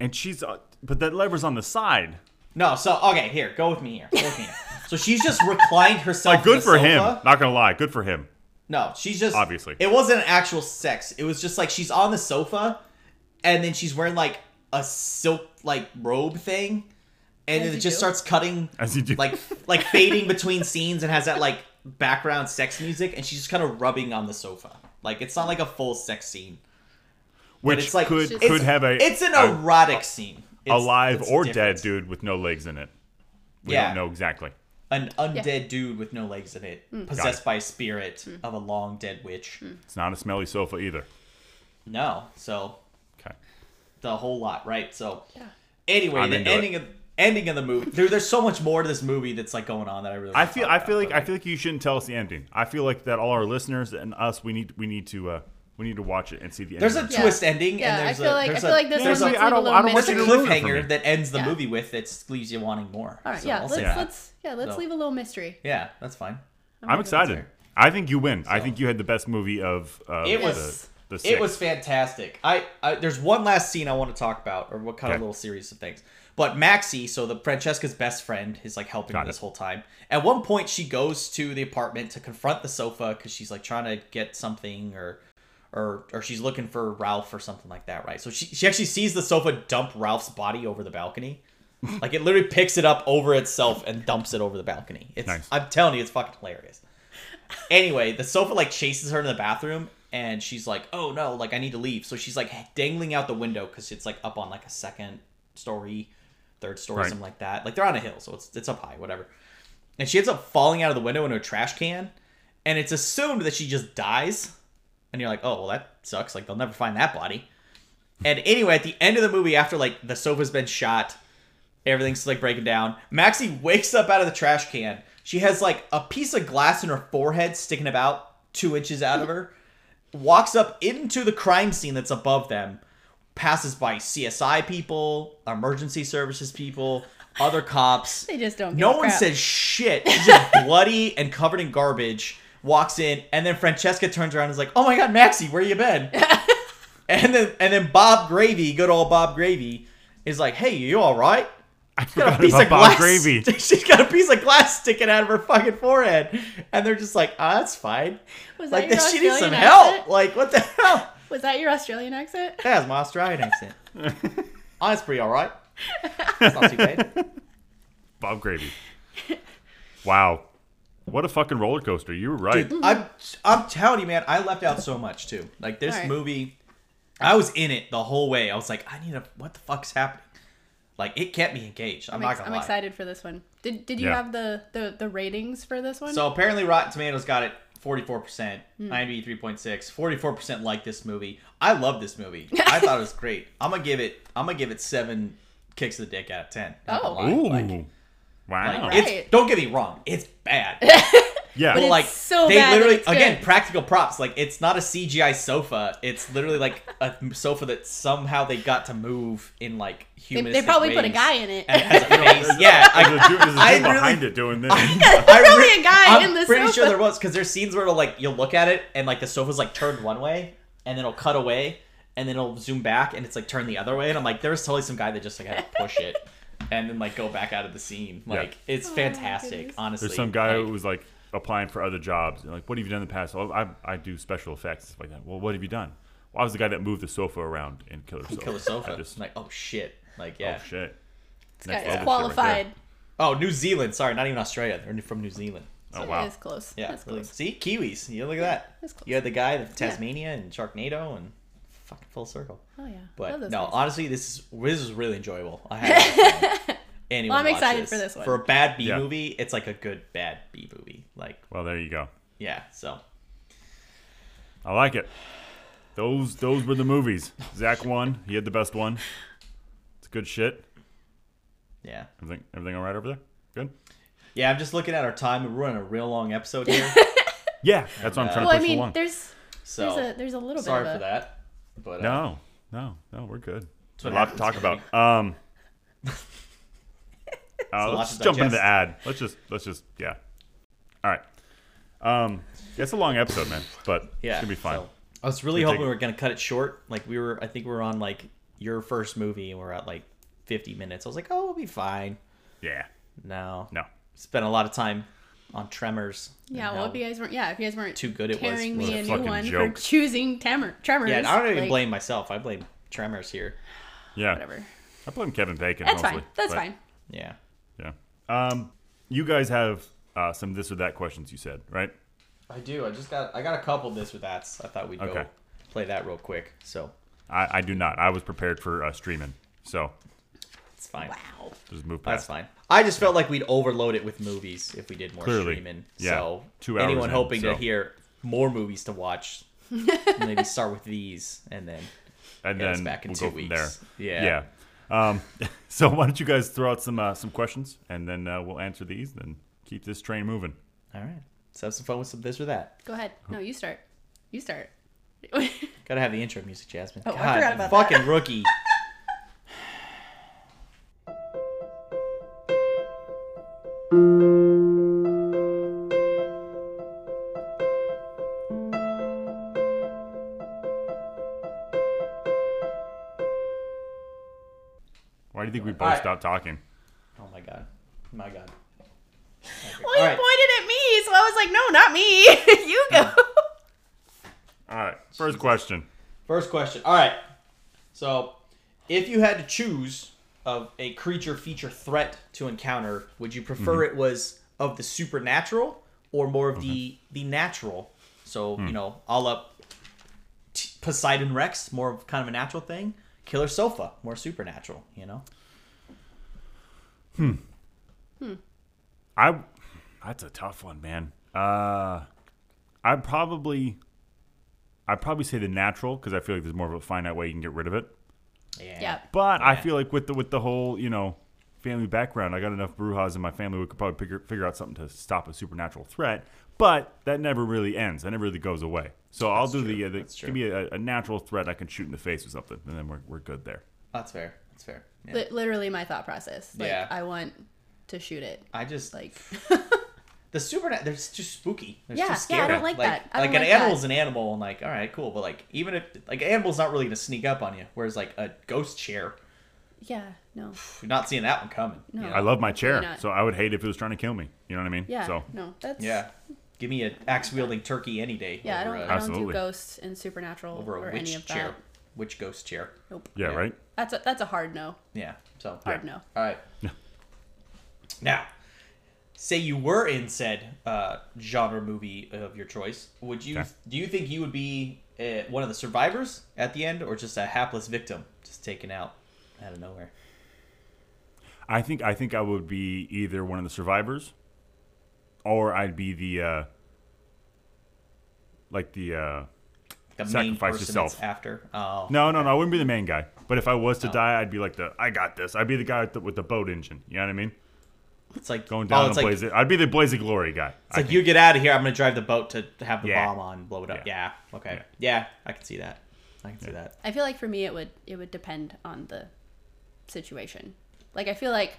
Speaker 1: and she's, uh, but that lever's on the side.
Speaker 2: No, so okay, here, go with me here. Go with me here. So she's just reclined herself.
Speaker 1: Like,
Speaker 2: in
Speaker 1: good
Speaker 2: the
Speaker 1: for him. Not gonna lie, good for him.
Speaker 2: No, she's just
Speaker 1: Obviously.
Speaker 2: It wasn't actual sex. It was just like she's on the sofa, and then she's wearing like a silk like robe thing, and
Speaker 3: As
Speaker 2: then it just
Speaker 3: do.
Speaker 2: starts cutting
Speaker 1: As you do.
Speaker 2: like like fading between scenes and has that like background sex music, and she's just kind of rubbing on the sofa. Like it's not like a full sex scene.
Speaker 1: Which
Speaker 2: it's like-
Speaker 1: could
Speaker 3: It's
Speaker 1: could have a
Speaker 2: It's an
Speaker 1: a
Speaker 2: erotic scene. It's-
Speaker 1: alive
Speaker 2: it's
Speaker 1: or
Speaker 2: different.
Speaker 1: dead dude with no legs in it. We
Speaker 2: Yeah.
Speaker 1: don't know exactly.
Speaker 2: An undead dude with no legs in it,
Speaker 3: Hmm.
Speaker 2: possessed
Speaker 1: it.
Speaker 2: by a spirit of a long dead witch.
Speaker 1: It's not a smelly sofa either.
Speaker 2: No, so
Speaker 1: Okay.
Speaker 2: the whole lot, right? So
Speaker 3: Yeah.
Speaker 2: anyway,
Speaker 1: I'm
Speaker 2: the
Speaker 1: into it.
Speaker 2: ending of ending of the movie. There, there's so much more to this movie that's like going on that I really.
Speaker 1: I
Speaker 2: wanna
Speaker 1: feel
Speaker 2: talk
Speaker 1: I
Speaker 2: about,
Speaker 1: feel like
Speaker 2: but,
Speaker 1: I feel like you shouldn't tell us the ending. I feel like that all our listeners and us we need we need to uh, We need to watch it and see the.
Speaker 2: There's a
Speaker 1: ending.
Speaker 3: Yeah.
Speaker 2: twist ending,
Speaker 3: Yeah,
Speaker 2: and
Speaker 3: I
Speaker 2: there's
Speaker 3: feel
Speaker 2: a
Speaker 3: like I
Speaker 2: there's
Speaker 3: feel
Speaker 2: a,
Speaker 3: like this
Speaker 2: there's
Speaker 3: one
Speaker 2: a,
Speaker 3: needs
Speaker 1: I
Speaker 3: a
Speaker 1: don't-
Speaker 3: little
Speaker 1: I don't want
Speaker 2: there's a
Speaker 1: you to
Speaker 3: mystery.
Speaker 1: ruin it for me.
Speaker 2: cliffhanger that ends the
Speaker 1: Yeah.
Speaker 2: movie with that leaves you wanting more.
Speaker 3: All right,
Speaker 2: So
Speaker 3: yeah,
Speaker 2: I'll
Speaker 3: let's
Speaker 2: say
Speaker 1: Yeah.
Speaker 3: let's yeah, let's
Speaker 2: So-
Speaker 3: leave a little mystery.
Speaker 2: Yeah, that's fine.
Speaker 1: I'm excited. I think you win. I think you had the best movie of. of
Speaker 2: It was-
Speaker 1: The,
Speaker 2: It
Speaker 1: six.
Speaker 2: was fantastic. I, I there's one last scene I want to talk about, or what kind of little series of things. But Maxie, so the Francesca's best friend, is like helping
Speaker 1: Got
Speaker 2: her this
Speaker 1: it.
Speaker 2: whole time. At one point, she goes to the apartment to confront the sofa because she's like trying to get something, or or or she's looking for Ralph or something like that, right? So she she actually sees the sofa dump Ralph's body over the balcony. like it literally picks it up over itself and dumps it over the balcony. It's
Speaker 1: Nice.
Speaker 2: I'm telling you, it's fucking hilarious. Anyway, the sofa like chases her in the bathroom, and she's like, "Oh no, like I need to leave." So she's like dangling out the window because it's like up on like a second story, third story,
Speaker 1: Right.
Speaker 2: something like that. Like they're on a hill, so it's it's up high, whatever. And she ends up falling out of the window into a trash can, and it's assumed that she just dies. And you're like, "Oh well, that sucks. Like they'll never find that body." And anyway, at the end of the movie, after like the sofa's been shot, everything's like breaking down. Maxie wakes up out of the trash can. She has like a piece of glass in her forehead sticking about two inches out of her. Walks up into the crime scene that's above them. Passes by CSI people, emergency services people, other cops.
Speaker 3: They just don't. Give
Speaker 2: No
Speaker 3: a
Speaker 2: one
Speaker 3: crap.
Speaker 2: says shit. It's just bloody and covered in garbage. Walks in, and then Francesca turns around and is like, "Oh my God, Maxie, where you been?" and then and then Bob Gravy, good old Bob Gravy, is like, "Hey, you all right?"
Speaker 1: I
Speaker 2: She's got a piece
Speaker 1: about
Speaker 2: of
Speaker 1: Bob
Speaker 2: glass.
Speaker 1: Gravy.
Speaker 2: She's got a piece of glass sticking out of her fucking forehead, and they're just like, "Ah, that's fine."
Speaker 3: Was
Speaker 2: Like
Speaker 3: your
Speaker 2: this, she needs some
Speaker 3: Australian
Speaker 2: help. Like what the hell?
Speaker 3: Was that your Australian accent?
Speaker 2: That's my Australian accent. oh, that's pretty all right. It's not too bad.
Speaker 1: Bob Gravy. Wow, what a fucking roller coaster! You were right.
Speaker 2: Dude, I'm I'm telling you, man, I left out so much too. Like this
Speaker 3: Alright.
Speaker 2: movie, I was in it the whole way. I was like, I need a what the fuck's happening? Like it kept me engaged. I'm,
Speaker 3: I'm,
Speaker 2: not
Speaker 3: ex-
Speaker 2: gonna
Speaker 3: I'm
Speaker 2: lie.
Speaker 3: excited for this one. Did Did you
Speaker 1: Yeah.
Speaker 3: have the, the the ratings for this one?
Speaker 2: So apparently, Rotten Tomatoes got it 44%,
Speaker 3: Hmm.
Speaker 2: IMDb 3.6, 44% like this movie. I love this movie. I thought it was great. I'm gonna give it. I'm gonna give it seven kicks of the dick out of ten. Not
Speaker 3: Oh.
Speaker 1: Ooh,
Speaker 2: Like,
Speaker 1: wow.
Speaker 2: like,
Speaker 3: Right.
Speaker 2: it's don't get me wrong, it's bad.
Speaker 1: yeah,
Speaker 3: But
Speaker 2: But
Speaker 3: it's
Speaker 2: like
Speaker 3: so
Speaker 2: they
Speaker 3: bad
Speaker 2: literally
Speaker 3: it's
Speaker 2: again
Speaker 3: good.
Speaker 2: practical props. Like it's not a CGI sofa. It's literally like a sofa that somehow they got to move in like
Speaker 3: they, they probably put a guy in it.
Speaker 2: And it has a face. yeah, I,
Speaker 1: there's a dude, there's a
Speaker 2: I
Speaker 1: dude
Speaker 2: really-
Speaker 1: behind it doing this.
Speaker 2: I
Speaker 3: probably a guy
Speaker 2: I'm
Speaker 3: in the
Speaker 2: pretty
Speaker 3: sofa.
Speaker 2: sure there was because there's scenes where it'll like you'll look at it and like the sofa's like turned one way and then it'll cut away and then it'll zoom back and it's like turned the other way and I'm like there's totally some guy that just like had to push it and then like go back out of the scene.
Speaker 1: Yeah.
Speaker 2: Like it's
Speaker 3: Oh,
Speaker 2: fantastic,
Speaker 3: goodness.
Speaker 2: honestly.
Speaker 1: There's some guy
Speaker 2: Like,
Speaker 1: who was like applying for other jobs. and, Like, what have you done in the past? Oh, I, I do special effects like that. Well, what have you done? Well, I was the guy that moved the sofa around in Killer Sofa.
Speaker 2: kill the sofa.
Speaker 1: I just,
Speaker 2: like oh shit. Like yeah.
Speaker 1: Oh shit.
Speaker 3: This
Speaker 1: Next
Speaker 3: guy is
Speaker 1: level right
Speaker 3: qualified.
Speaker 2: Oh, New Zealand. Sorry, not even Australia. They're from New Zealand.
Speaker 1: Oh wow.
Speaker 3: It is close.
Speaker 2: Yeah,
Speaker 3: That's
Speaker 2: really.
Speaker 3: close.
Speaker 2: See, Kiwis. You look at that.
Speaker 3: That's close.
Speaker 2: You had the guy from Tasmania and Sharknado and fucking full circle.
Speaker 3: Oh yeah.
Speaker 2: But
Speaker 3: Love those
Speaker 2: no,
Speaker 3: guys.
Speaker 2: honestly, this is this is really enjoyable. I had anyone
Speaker 3: Well, I'm
Speaker 2: watch
Speaker 3: excited for this one.
Speaker 2: For a bad B
Speaker 1: Yeah.
Speaker 2: movie, it's like a good bad B movie. Like
Speaker 1: Well, there you go.
Speaker 2: yeah, so
Speaker 1: I like it. Those those were the movies. Zach won. He had the best one. It's good shit.
Speaker 2: yeah,
Speaker 1: Everything everything all right over there? Good.
Speaker 2: yeah. I'm just looking at our time. We're running a real long episode here,
Speaker 1: Yeah, that's what I'm trying
Speaker 3: well,
Speaker 1: to
Speaker 3: I
Speaker 1: push
Speaker 3: mean,
Speaker 1: along.
Speaker 3: there's
Speaker 2: so
Speaker 3: there's a there's a little
Speaker 2: sorry
Speaker 3: bit of
Speaker 2: Sorry
Speaker 3: for
Speaker 2: that. But uh,
Speaker 1: No, no, no, we're good. a lot to talk about. Um, uh,
Speaker 2: a
Speaker 1: let's
Speaker 2: to
Speaker 1: just jump into the ad. Let's just let's just yeah. All right. Um, it's a long episode, man, but
Speaker 2: yeah,
Speaker 1: it's gonna be fine.
Speaker 2: so- I was really
Speaker 1: We
Speaker 2: hoping
Speaker 1: take-
Speaker 2: we were gonna cut it short. Like we were, I think we were on like your first movie, and we're at like 50 minutes. I was like, oh, we'll be fine.
Speaker 1: Yeah,
Speaker 2: No,
Speaker 1: no.
Speaker 2: spent a lot of time on Tremors.
Speaker 3: yeah. Well, if you guys weren't yeah, if you guys weren't
Speaker 2: Too good it was.
Speaker 3: carrying
Speaker 2: Was
Speaker 3: me
Speaker 1: a
Speaker 3: a new one
Speaker 1: joke.
Speaker 3: for choosing Tremor, Tremors.
Speaker 2: yeah, I don't even
Speaker 3: like,
Speaker 2: blame myself. I blame Tremors here.
Speaker 1: Yeah,
Speaker 3: whatever.
Speaker 1: I blame Kevin Bacon.
Speaker 3: That's
Speaker 1: mostly,
Speaker 3: fine. That's
Speaker 1: but-
Speaker 3: fine.
Speaker 2: Yeah.
Speaker 1: Yeah. Um, you guys have uh, some this or that questions. You said right?
Speaker 2: I do. I just got I got a couple this or that's. I thought we'd
Speaker 1: Okay.
Speaker 2: go play that real quick. So
Speaker 1: I, I do not. I was prepared for uh, streaming, so
Speaker 2: it's fine.
Speaker 3: Wow.
Speaker 1: just move past.
Speaker 2: That's fine. I just felt like we'd overload it with movies if we did more
Speaker 1: Clearly.
Speaker 2: streaming.
Speaker 1: Yeah.
Speaker 2: So
Speaker 1: Two hours
Speaker 2: anyone
Speaker 1: in,
Speaker 2: hoping
Speaker 1: so.
Speaker 2: to hear more movies to watch, maybe start with these and then
Speaker 1: And
Speaker 2: get us
Speaker 1: then
Speaker 2: back in
Speaker 1: we'll
Speaker 2: two
Speaker 1: go from
Speaker 2: weeks.
Speaker 1: there.
Speaker 2: Yeah.
Speaker 1: Yeah. Um, so why don't you guys throw out some uh, some questions, and then uh, we'll answer these, and keep this train moving.
Speaker 2: All right. Let's have some fun with some this or that.
Speaker 3: Go ahead. No, you start. You start.
Speaker 2: Gotta have the intro music, Jasmine.
Speaker 3: Oh, I
Speaker 2: God,
Speaker 3: forgot about
Speaker 2: fucking rookie.
Speaker 1: we both
Speaker 2: Alright.
Speaker 1: stopped talking?
Speaker 2: Oh my god. My god.
Speaker 3: well, you
Speaker 2: Alright.
Speaker 3: pointed at me, so I was like, no, not me. you go.
Speaker 1: All right, first question.
Speaker 2: First question. All right. So, if you had to choose of a creature feature threat to encounter, would you prefer mm-hmm. it was of the supernatural or more of the mm-hmm. the natural? So, you hmm. know, all up T- Poseidon Rex, more of kind of a natural thing. Killer Sofa, more supernatural, you know?
Speaker 1: I that's a tough one, man. Uh I'd probably I'd probably say the natural because I feel like there's more of a finite way you can get rid of it.
Speaker 2: Yeah.
Speaker 3: yeah.
Speaker 1: But I feel like with the with the whole you know family background, I got enough Brujas in my family. We could probably figure figure out something to stop a supernatural threat. But that never really ends. That never really goes away. So I'll do the, uh, the give me a, a natural threat I can shoot in the face or something, and then we're, we're good there.
Speaker 2: That's fair. That's fair. Yeah.
Speaker 3: Li- literally my thought process. Like,
Speaker 2: Yeah.
Speaker 3: I want to shoot it.
Speaker 2: I just
Speaker 3: Like,
Speaker 2: the supernatural. They're just spooky. They're
Speaker 3: Yeah,
Speaker 2: just
Speaker 3: yeah, I
Speaker 2: scary.
Speaker 3: don't like that. I
Speaker 2: like
Speaker 3: don't
Speaker 2: an
Speaker 3: like that.
Speaker 2: animal's an animal, and like, all right, cool. But like, even if like an animal's not really gonna sneak up on you, whereas like a ghost chair,
Speaker 3: yeah, no.
Speaker 2: you're not seeing that one coming. you
Speaker 3: No.
Speaker 2: know?
Speaker 1: I love my chair, so I would hate if it was trying to kill me. You know what I mean?
Speaker 3: Yeah,
Speaker 1: So
Speaker 3: no. That's
Speaker 2: Yeah, give me an axe wielding turkey any day.
Speaker 3: Yeah, I don't.
Speaker 2: a,
Speaker 3: I don't do
Speaker 1: Absolutely.
Speaker 3: ghosts and supernatural
Speaker 2: over
Speaker 3: or
Speaker 2: a
Speaker 3: any
Speaker 2: witch
Speaker 3: of
Speaker 2: chair,
Speaker 3: that.
Speaker 2: Witch ghost chair.
Speaker 3: Nope.
Speaker 1: yeah,
Speaker 2: Yeah.
Speaker 1: right.
Speaker 3: That's a that's a hard no.
Speaker 2: Yeah. So
Speaker 3: Hard no.
Speaker 2: all right. Now, say you were in said uh, genre movie of your choice, would you?
Speaker 1: Okay.
Speaker 2: Do you think you would be uh, one of the survivors at the end, or just a hapless victim, just taken out out of nowhere?
Speaker 1: I think I think I would be either one of the survivors, or I'd be the uh, like the uh,
Speaker 2: The main
Speaker 1: Sacrifice
Speaker 2: person
Speaker 1: yourself.
Speaker 2: that's after. Oh,
Speaker 1: no no no I wouldn't be the main guy. But if I was to die, I'd be like the I got this. I'd be the guy with the, with the boat engine. You know what I mean?
Speaker 2: it's like
Speaker 1: Going
Speaker 2: oh,
Speaker 1: down
Speaker 2: it's
Speaker 1: the
Speaker 2: like,
Speaker 1: blaze. I'd be the blaze of glory guy.
Speaker 2: It's like you get out of here. I'm gonna drive the boat to to have the
Speaker 1: Yeah.
Speaker 2: bomb on, blow it up. Yeah.
Speaker 1: Yeah.
Speaker 2: Okay.
Speaker 1: Yeah.
Speaker 2: Yeah. I can see that. I can see that.
Speaker 3: I feel like for me it would it would depend on the situation. Like I feel like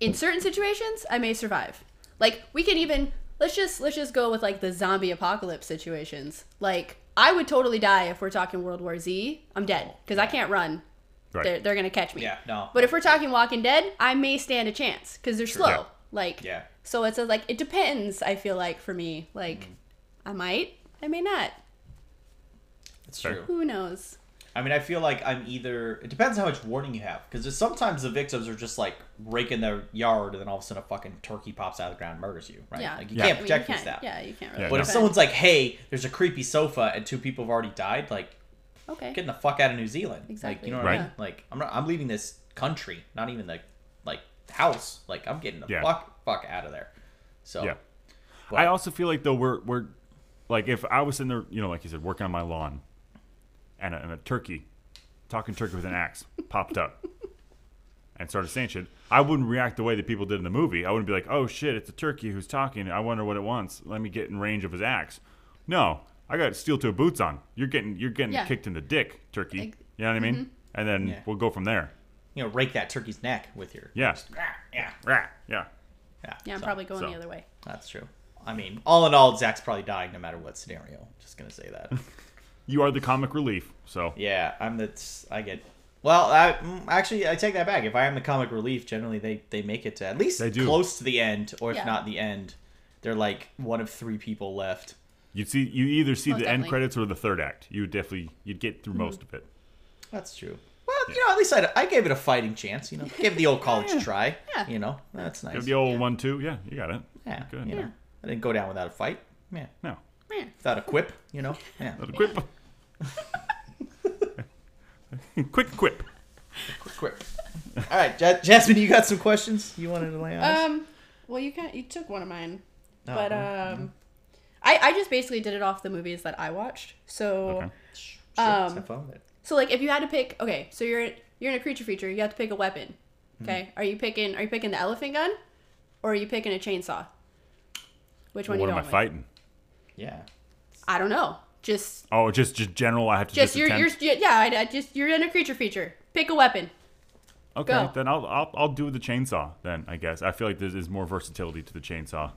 Speaker 3: in certain situations I may survive. Like we can even let's just let's just go with like the zombie apocalypse situations. Like I would totally die if we're talking World War Z. I'm dead because I can't run.
Speaker 1: Right.
Speaker 3: They're they're gonna catch me.
Speaker 2: Yeah. No.
Speaker 3: But if we're talking Walking Dead, I may stand a chance because they're slow.
Speaker 1: Yeah.
Speaker 3: Like
Speaker 2: Yeah.
Speaker 3: So it's a, like it depends. I feel like for me, like
Speaker 2: Mm.
Speaker 3: I might, I may not.
Speaker 2: it's true.
Speaker 3: Who knows?
Speaker 2: I mean, I feel like I'm either. It depends how much warning you have, because sometimes the victims are just like raking their yard, and then all of a sudden a fucking turkey pops out of the ground and murders you. Right?
Speaker 3: Yeah.
Speaker 2: Like you
Speaker 1: Yeah.
Speaker 3: I
Speaker 2: can't
Speaker 3: mean,
Speaker 2: protect
Speaker 3: you can't,
Speaker 2: that.
Speaker 3: Yeah, you can't really.
Speaker 1: Yeah,
Speaker 2: But if someone's like, "Hey, there's a creepy sofa," and two people have already died, like
Speaker 3: okay,
Speaker 2: getting the fuck out of New Zealand. Like
Speaker 3: Exactly.
Speaker 2: you know what I mean? Like I'm not. I'm leaving this country, not even the like house. Like I'm getting the
Speaker 1: Yeah.
Speaker 2: fuck fuck out of there. So
Speaker 1: Yeah.
Speaker 2: But-
Speaker 1: I also feel like though we're we're like if I was in there, you know, like you said, working on my lawn, and a, and a turkey, talking turkey with an axe, popped up, and started saying shit. I wouldn't react the way that people did in the movie. I wouldn't be like, "Oh shit, it's a turkey who's talking. I wonder what it wants. Let me get in range of his axe." No, I got steel toe boots on. You're getting you're getting
Speaker 3: Yeah.
Speaker 1: kicked in the dick, turkey.
Speaker 3: Ex-
Speaker 1: you know what I mean? Mm-hmm. And then
Speaker 2: Yeah.
Speaker 1: we'll go from there.
Speaker 2: you know, rake that turkey's neck with your
Speaker 1: Yeah,
Speaker 2: yeah
Speaker 1: Rah, yeah.
Speaker 2: yeah.
Speaker 3: yeah, I'm
Speaker 2: So,
Speaker 3: probably going
Speaker 1: so.
Speaker 3: the other way.
Speaker 2: That's true. I mean, all in all, Zach's probably dying no matter what scenario. Just gonna say that.
Speaker 1: You are the comic relief. So
Speaker 2: yeah, I'm the. I get. Well, I, mm, actually, I take that back. If I am the comic relief, generally they they make it to at least
Speaker 1: They do.
Speaker 2: close to the end, or if
Speaker 3: Yeah.
Speaker 2: not the end, they're like one of three people left.
Speaker 1: you'd see you either see
Speaker 3: Most
Speaker 1: the end credits or the third act. You would definitely you'd get through most of it.
Speaker 2: That's true. Well, you know, at least I, I gave it a fighting chance. You know, gave it the old college try.
Speaker 3: Yeah.
Speaker 2: You know, that's nice.
Speaker 1: Give the old one too. Yeah, you got it.
Speaker 2: yeah,
Speaker 1: Good.
Speaker 2: you know, I didn't go down without a fight. Yeah,
Speaker 1: No.
Speaker 3: Yeah.
Speaker 2: without a quip. You know. Yeah.
Speaker 1: a quip. Quick quip.
Speaker 2: Quick quip. All right, Ja- Jasmine, you got some questions you wanted to lay on? us?
Speaker 3: Um. Well, you can You took one of mine,
Speaker 2: Oh,
Speaker 3: but
Speaker 2: well,
Speaker 3: um, I I just basically did it off the movies that I watched. So
Speaker 1: Okay.
Speaker 2: Sure,
Speaker 3: um,
Speaker 2: have fun with it.
Speaker 3: so like if you had to pick, okay, so you're you're in a creature feature, you have to pick a weapon.
Speaker 2: Hmm.
Speaker 3: Okay, are you picking are you picking the elephant gun, or are you picking a chainsaw? Which one
Speaker 1: what
Speaker 3: you
Speaker 1: am I
Speaker 3: going with?
Speaker 1: fighting?
Speaker 2: Yeah.
Speaker 3: I don't know. Just,
Speaker 1: Oh, just just general. I have to
Speaker 3: just
Speaker 1: just,
Speaker 3: you're, you're, yeah. I, I just you're in a creature feature. Pick a weapon.
Speaker 1: okay,
Speaker 3: go.
Speaker 1: then I'll, I'll I'll do the chainsaw. Then I guess I feel like there is more versatility to the chainsaw.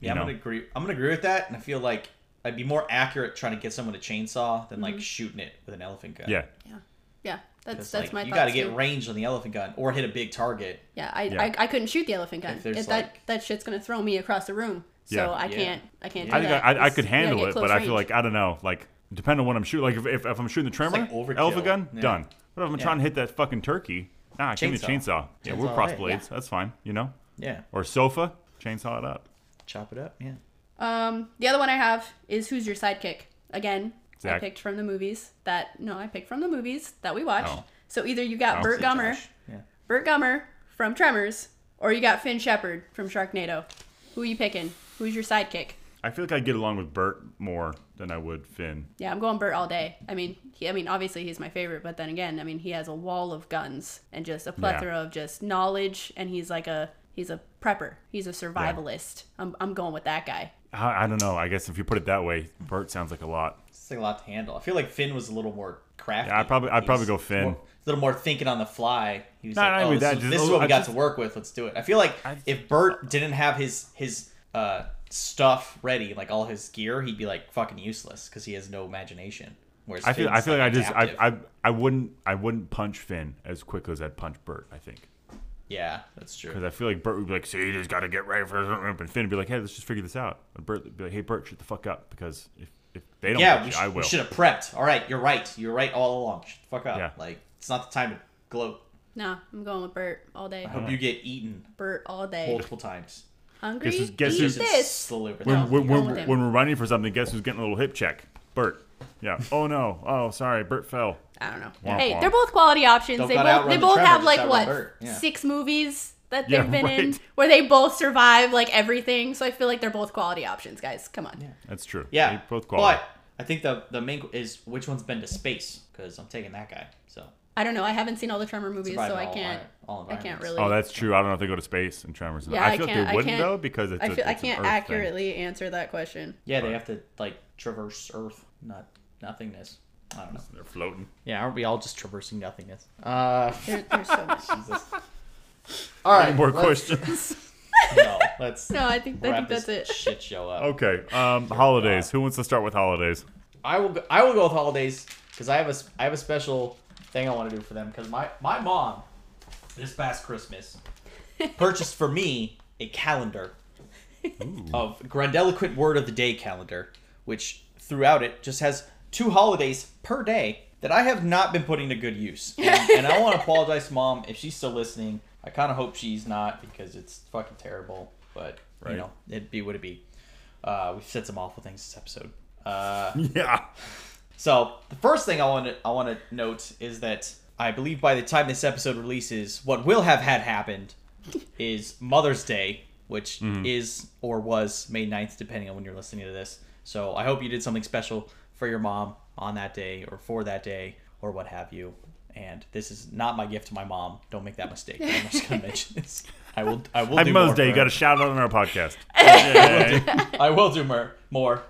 Speaker 2: Yeah, I'm gonna agree. I'm gonna agree with that, and I feel like I'd be more accurate trying to get someone a chainsaw than like mm-hmm. shooting it with an elephant gun.
Speaker 1: Yeah,
Speaker 3: Yeah, yeah. That's that's
Speaker 2: like,
Speaker 3: my.
Speaker 2: you
Speaker 3: got to
Speaker 2: get range on the elephant gun or hit a big target.
Speaker 3: Yeah, I,
Speaker 1: Yeah.
Speaker 3: I, I couldn't shoot the elephant gun.
Speaker 2: If there's,
Speaker 3: It- that
Speaker 2: like-
Speaker 3: that shit's gonna throw me across the room. So
Speaker 1: Yeah.
Speaker 3: I can't I can't do
Speaker 1: I think
Speaker 3: that.
Speaker 1: I, I, I could handle it,
Speaker 3: close
Speaker 1: but I feel like I don't know. Like depending on what I'm shooting. Like if, if, if I'm shooting the tremor,
Speaker 2: like overkill.
Speaker 1: gun,
Speaker 2: Yeah.
Speaker 1: done. But if I'm
Speaker 2: Yeah.
Speaker 1: trying to hit that fucking turkey, nah, give me the
Speaker 2: Chainsaw.
Speaker 1: chainsaw. Yeah, we're
Speaker 2: Chainsaw
Speaker 1: cross
Speaker 2: away.
Speaker 1: blades. That's fine. You know,
Speaker 2: Yeah,
Speaker 1: or sofa, chainsaw it up.
Speaker 2: chop it up. Yeah.
Speaker 3: Um, the other one I have is Who's Your Sidekick? Again, I picked from the movies that no, I picked from the movies that we watched.
Speaker 1: Oh.
Speaker 3: So either you got
Speaker 1: Oh.
Speaker 3: Burt
Speaker 2: Say
Speaker 3: Gummer,
Speaker 2: Yeah.
Speaker 3: Burt Gummer from Tremors, or you got Fin Shepard from Sharknado. Who are you picking? Who's your sidekick?
Speaker 1: I feel like I'd get along with Burt more than I would Fin.
Speaker 3: Yeah, I'm going Burt all day. I mean, he, I mean, obviously he's my favorite, but then again, I mean, he has a wall of guns and just a plethora of just knowledge, and he's like a he's a prepper. He's a survivalist. I'm I'm going with that guy.
Speaker 1: I, I don't know. I guess if you put it that way, Burt sounds like a lot.
Speaker 2: It's like a lot to handle. I feel like Fin was a little more crafty.
Speaker 1: Yeah, I'd probably- I'd
Speaker 2: He
Speaker 1: probably go Fin.
Speaker 2: more- a little more thinking on the fly. He was
Speaker 1: No,
Speaker 2: like,
Speaker 1: not
Speaker 2: oh,
Speaker 1: even
Speaker 2: this,
Speaker 1: that,
Speaker 2: is,
Speaker 1: just-
Speaker 2: this is what we
Speaker 1: I
Speaker 2: got
Speaker 1: just-
Speaker 2: to work with. Let's do it. I feel like
Speaker 1: I-
Speaker 2: if Burt didn't have his his uh, stuff ready, like all his gear, he'd be like fucking useless because he has no imagination. Whereas
Speaker 1: I feel. I feel like, I just. I. I. I wouldn't. I wouldn't punch Fin as quick as I'd punch Burt. I think
Speaker 2: yeah, that's true.
Speaker 1: because I feel like Burt would be like, "See, you just got to get ready for," this," and Fin would be like, "Hey, let's just figure this out." And Burt would be like, "Hey, Burt, shut the fuck up," because if, if they don't,
Speaker 2: yeah,
Speaker 1: punch
Speaker 2: we,
Speaker 1: you,
Speaker 2: sh-
Speaker 1: I
Speaker 2: we should have prepped. All right, you're right. You're right all along. Shut the fuck up.
Speaker 1: Yeah.
Speaker 2: Like it's not the time to gloat.
Speaker 3: Nah, I'm going with Burt all day.
Speaker 2: I hope you get eaten
Speaker 3: Burt all day.
Speaker 2: multiple times.
Speaker 3: Hungry?
Speaker 1: Guess who's- guess
Speaker 3: Eat
Speaker 1: who's-
Speaker 3: this.
Speaker 2: slowly over
Speaker 1: when, when, when, when we're running for something, guess who's getting a little hip check? Burt. Yeah. Oh no. Oh, sorry. Burt fell.
Speaker 3: I don't know.
Speaker 1: Womp
Speaker 3: hey,
Speaker 1: womp.
Speaker 3: they're both quality options.
Speaker 2: Don't
Speaker 3: they both they
Speaker 2: the
Speaker 3: both
Speaker 2: tremor,
Speaker 3: have like what
Speaker 2: Yeah.
Speaker 3: six movies that they've been in where they both survive like everything. So I feel like they're both quality options, guys. Come on. Yeah.
Speaker 1: That's true.
Speaker 2: Yeah,
Speaker 1: They both quality.
Speaker 2: but I think the the main is which one's been to space because I'm taking that guy. So
Speaker 3: I don't know. I haven't seen all the Tremor movies, so I can't. I can't really.
Speaker 1: Oh, that's true. I don't know if they go to space and Tremors.
Speaker 3: Yeah,
Speaker 1: I
Speaker 3: I
Speaker 1: feel
Speaker 3: can't-
Speaker 1: like
Speaker 3: I
Speaker 1: they wouldn't though because it's
Speaker 3: I
Speaker 1: a,
Speaker 3: feel I
Speaker 1: it's an
Speaker 3: can't
Speaker 1: Earth thing.
Speaker 3: accurately answer that question.
Speaker 2: Yeah, they have to like traverse Earth, not nothingness. I don't know.
Speaker 1: They're floating.
Speaker 2: Yeah, aren't we all just traversing nothingness? Uh,
Speaker 3: There, there's so much.
Speaker 2: Jesus. All right,
Speaker 1: Any more questions?
Speaker 2: No, let's
Speaker 3: No, I think I think that's
Speaker 2: this
Speaker 3: it.
Speaker 2: shit show up.
Speaker 1: okay. Um, holidays. Who wants to start with holidays?
Speaker 2: I will. Go, I will go with holidays because I have a s- I have a special thing I want to do for them because my my mom this past Christmas purchased for me a calendar of grandiloquent word of the day calendar, which throughout it just has two holidays per day that I have not been putting to good use. And, and I want to apologize to mom if she's still listening. I kind of hope she's not because it's fucking terrible. But
Speaker 1: Right.
Speaker 2: you know, it'd be what it be. Uh, we've said some awful things this episode. Uh,
Speaker 1: Yeah.
Speaker 2: So the first thing I want to I want to note is that I believe by the time this episode releases, what will have had happened is Mother's Day, which is or was May 9th, depending on when you're listening to this. So I hope you did something special for your mom on that day or for that day or what have you. And this is not my gift to my mom. Don't make that mistake. I'm just gonna mention this. I will. I will.
Speaker 1: Happy Mother's Day. You got a shout out on our podcast. Yay.
Speaker 2: I will do more. more.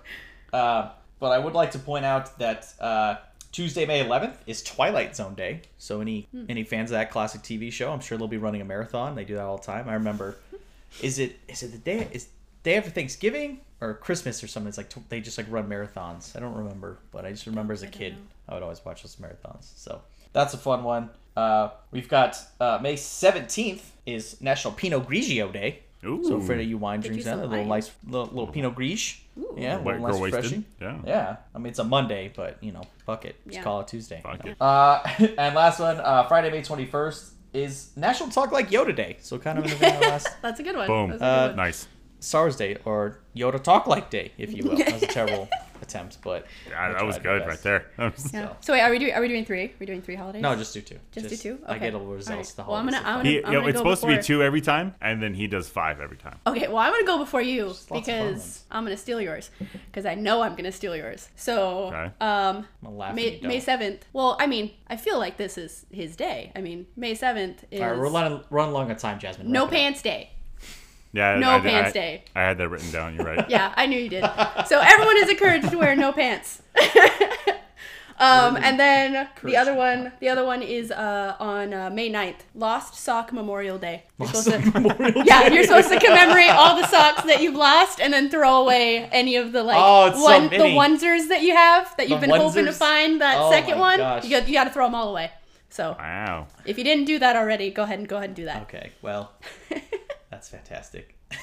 Speaker 2: Uh, but I would like to point out that uh, Tuesday, May 11th is Twilight Zone Day. So any any fans of that classic TV show, I'm sure they'll be running a marathon. They do that all the time. I remember. Is it is it the day is day after Thanksgiving or Christmas or something? It's like they just like run marathons. I don't remember, but I just remember as a kid. I would always watch those marathons. So that's a fun one. Uh, we've got uh, May 17th is National Pinot Grigio Day.
Speaker 1: Ooh.
Speaker 2: So for any of you wine drinks,
Speaker 3: you
Speaker 2: out, a little
Speaker 3: wine.
Speaker 2: nice little, little Pinot Grigio. Yeah, a little
Speaker 1: girl
Speaker 2: less
Speaker 1: wasted.
Speaker 2: refreshing.
Speaker 1: Yeah.
Speaker 2: Yeah, I mean it's a Monday, but you know, fuck it, just
Speaker 3: Yeah.
Speaker 2: call it Tuesday.
Speaker 1: Fuck
Speaker 2: you
Speaker 1: it.
Speaker 2: Uh, and last one, uh, Friday, May twenty first is National Talk Like Yoda Day. So kind of in the last
Speaker 3: That's a good one.
Speaker 1: Boom.
Speaker 3: That's
Speaker 2: Uh,
Speaker 3: good one.
Speaker 1: Nice.
Speaker 2: SARS Day or Yoda Talk Like Day, if you will. That was a terrible attempt, but
Speaker 1: Yeah, that was good right there. Was-
Speaker 3: Yeah.
Speaker 2: so-
Speaker 3: So wait, are we doing are we doing three? Are we doing three holidays?
Speaker 2: No, just do two.
Speaker 3: Just do two?
Speaker 2: I
Speaker 3: Okay.
Speaker 2: get a little results.
Speaker 3: Alright.
Speaker 2: The
Speaker 3: Well, I'm gonna- I'm
Speaker 2: fun.
Speaker 1: He,
Speaker 3: I'm
Speaker 1: you know,
Speaker 3: gonna
Speaker 1: it's
Speaker 3: go
Speaker 1: supposed to be
Speaker 3: before.
Speaker 1: two every time, and then he does five every time.
Speaker 3: Okay, well, I'm gonna go before you
Speaker 2: lots
Speaker 3: because. I'm gonna steal yours because I know I'm gonna steal yours. So,
Speaker 1: Okay.
Speaker 3: um,
Speaker 2: I'm laugh
Speaker 3: May. May seventh. Well, I mean, I feel like this is his day. I mean, May seventh is
Speaker 2: All right, we're running, run along on time, Jasmine.
Speaker 3: no
Speaker 2: Wrap up.
Speaker 3: pants day.
Speaker 1: Yeah,
Speaker 3: No
Speaker 1: I, I-
Speaker 3: Pants
Speaker 1: I-
Speaker 3: Day.
Speaker 1: I had that written down. You're right.
Speaker 3: Yeah, I knew you did. So everyone is encouraged to wear no pants. um, and then the other one, the other one is uh, on uh, May 9th, Lost Sock Memorial Day. You're supposed to-
Speaker 2: Memorial
Speaker 3: yeah,
Speaker 2: Day.
Speaker 3: you're supposed to commemorate all the socks that you've lost, and then throw away any of the like
Speaker 2: Oh, it's so
Speaker 3: the
Speaker 2: many.
Speaker 3: onesers that you have that you've
Speaker 2: The
Speaker 3: been hoping to find. That
Speaker 2: Oh
Speaker 3: second
Speaker 2: my
Speaker 3: one,
Speaker 2: gosh.
Speaker 3: you got you got to throw them all away. So
Speaker 1: Wow.
Speaker 3: if you didn't do that already, go ahead and go ahead and do that.
Speaker 2: Okay, well, that's fantastic.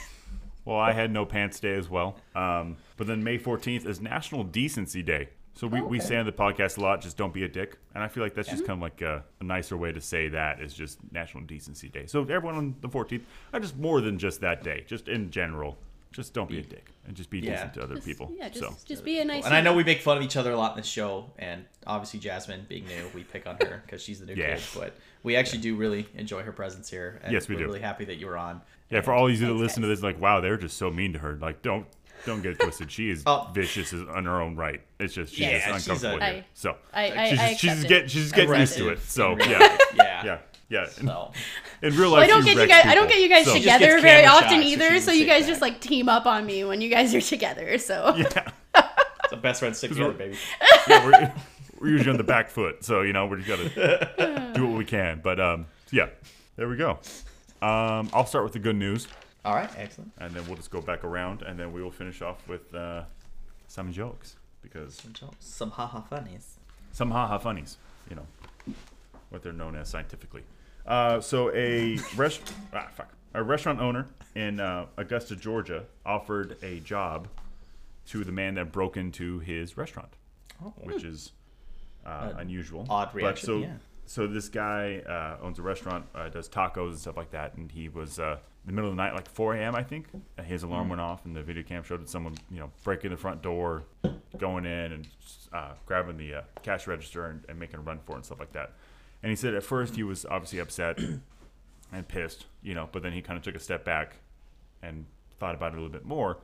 Speaker 1: Well, I had no pants day as well. Um, but then May 14th is National Decency Day. So we, we say on the podcast a lot, just don't be a dick. And I feel like that's just kind of like a, a nicer way to say that is just National Decency Day. So everyone on the 14th, I just more than just that day, just in general, just don't be a dick and just be
Speaker 2: Yeah.
Speaker 1: decent to other
Speaker 3: Just-
Speaker 1: people.
Speaker 3: Yeah, just
Speaker 1: so
Speaker 3: just be a nice.
Speaker 2: And I know we make fun of each other a lot in this show, and obviously Jasmine being new, we pick on her because she's the new
Speaker 1: Yeah.
Speaker 2: kid. But we actually do really enjoy her presence here. And
Speaker 1: Yes, we
Speaker 2: we're
Speaker 1: do.
Speaker 2: really happy that you were on.
Speaker 1: Yeah, for all of you that listen to this, like, wow, they're just so mean to her. Like, don't don't get it twisted. She is
Speaker 2: Oh.
Speaker 1: vicious on her own right. It's just she's
Speaker 2: Yeah,
Speaker 1: just
Speaker 2: she's a-
Speaker 1: uncomfortable
Speaker 3: I-
Speaker 1: here. So
Speaker 3: I- I-
Speaker 1: she's,
Speaker 3: I
Speaker 1: just- she's
Speaker 3: accept
Speaker 1: just
Speaker 3: it.
Speaker 1: get she's just getting used to it. So yeah,
Speaker 2: yeah,
Speaker 1: yeah, yeah. In,
Speaker 2: So
Speaker 1: in real
Speaker 3: Well,
Speaker 1: life,
Speaker 3: I don't get you
Speaker 1: wrecks
Speaker 3: guys. I don't get you guys
Speaker 1: So-
Speaker 3: together very often
Speaker 2: shots, so
Speaker 3: either. So, you guys
Speaker 2: back.
Speaker 3: just like team up on me when you guys are together. So
Speaker 1: Yeah.
Speaker 2: it's the best friends stick together, baby.
Speaker 1: yeah, we're, we're usually on the back foot, so you know we're just gotta do what we can. But um, yeah, there we go. Um, I'll start with the good news,
Speaker 2: All right, excellent.
Speaker 1: and then we'll just go back around, and then we will finish off with uh, some jokes because
Speaker 2: Some haha funnies.
Speaker 1: some haha funnies, you know, what they're known as scientifically. Uh, so a rest ah, fuck. a restaurant owner in uh, Augusta, Georgia, offered a job to the man that broke into his restaurant,
Speaker 2: Oh.
Speaker 1: which is uh, unusual.
Speaker 2: odd
Speaker 1: But
Speaker 2: reaction,
Speaker 1: so,
Speaker 2: yeah.
Speaker 1: So this guy uh, owns a restaurant, uh, does tacos and stuff like that, and he was uh, in the middle of the night, like 4 a.m. I think. His alarm went off, and the video cam showed someone, you know, breaking the front door, going in and uh, grabbing the uh, cash register and, and making a run for it and stuff like that. And he said at first he was obviously upset and pissed, you know, but then he kind of took a step back and thought about it a little bit more.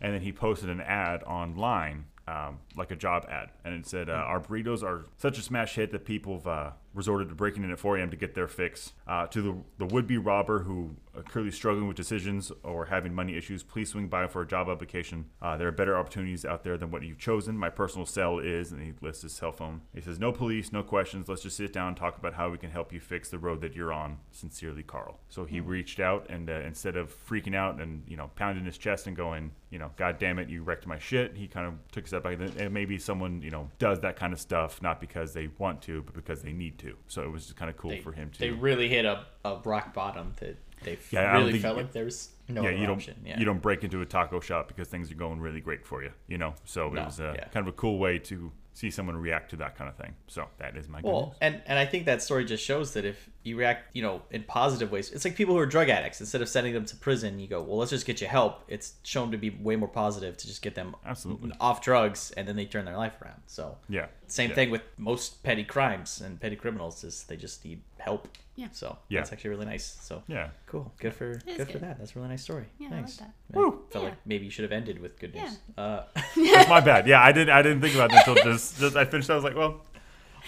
Speaker 1: And then he posted an ad online, um, like a job ad. And it said, uh, Our burritos are such a smash hit that people have uh, resorted to breaking in at 4 a.m. to get their fix. Uh, to the, the would be robber who are currently struggling with decisions or having money issues, please swing by for a job application. Uh, there are better opportunities out there than what you've chosen. My personal cell is, and he lists his cell phone. He says, No police, no questions. Let's just sit down and talk about how we can help you fix the road that you're on. Sincerely, Carl. So he reached out and uh, instead of freaking out and, you know, pounding his chest and going, you know, God damn it, you wrecked my shit, he kind of took a step back. And and maybe someone, you know, does that kind of stuff, not because they want to, but because they need to. So it was just kind of cool
Speaker 2: They,
Speaker 1: for him to.
Speaker 2: they really hit a, a rock bottom that they
Speaker 1: Yeah,
Speaker 2: really
Speaker 1: think
Speaker 2: felt like there was no
Speaker 1: yeah, you don't
Speaker 2: option. Yeah.
Speaker 1: you don't break into a taco shop because things are going really great for you, you know. So
Speaker 2: No,
Speaker 1: it was uh,
Speaker 2: yeah.
Speaker 1: kind of a cool way to see someone react to that kind of thing. So that is my
Speaker 2: Well, and and I think that story just shows that if you react, you know, in positive ways, it's like people who are drug addicts. Instead of sending them to prison, you go, well, let's just get you help. It's shown to be way more positive to just get them
Speaker 1: Absolutely.
Speaker 2: off drugs, and then they turn their life around. So
Speaker 1: Yeah.
Speaker 2: same
Speaker 1: Yeah.
Speaker 2: thing with most petty crimes and petty criminals is they just need help.
Speaker 3: Yeah.
Speaker 2: So
Speaker 1: Yeah.
Speaker 2: that's actually really nice. So
Speaker 1: Yeah.
Speaker 2: cool. Good for good, for that. That's a really nice story.
Speaker 3: Yeah, I like that.
Speaker 2: I
Speaker 1: Woo.
Speaker 2: Felt
Speaker 3: Yeah.
Speaker 2: like maybe you should have ended with good news. Uh,
Speaker 1: That's my bad. Yeah, I didn't I didn't think about that until just, just I finished. I was like, well,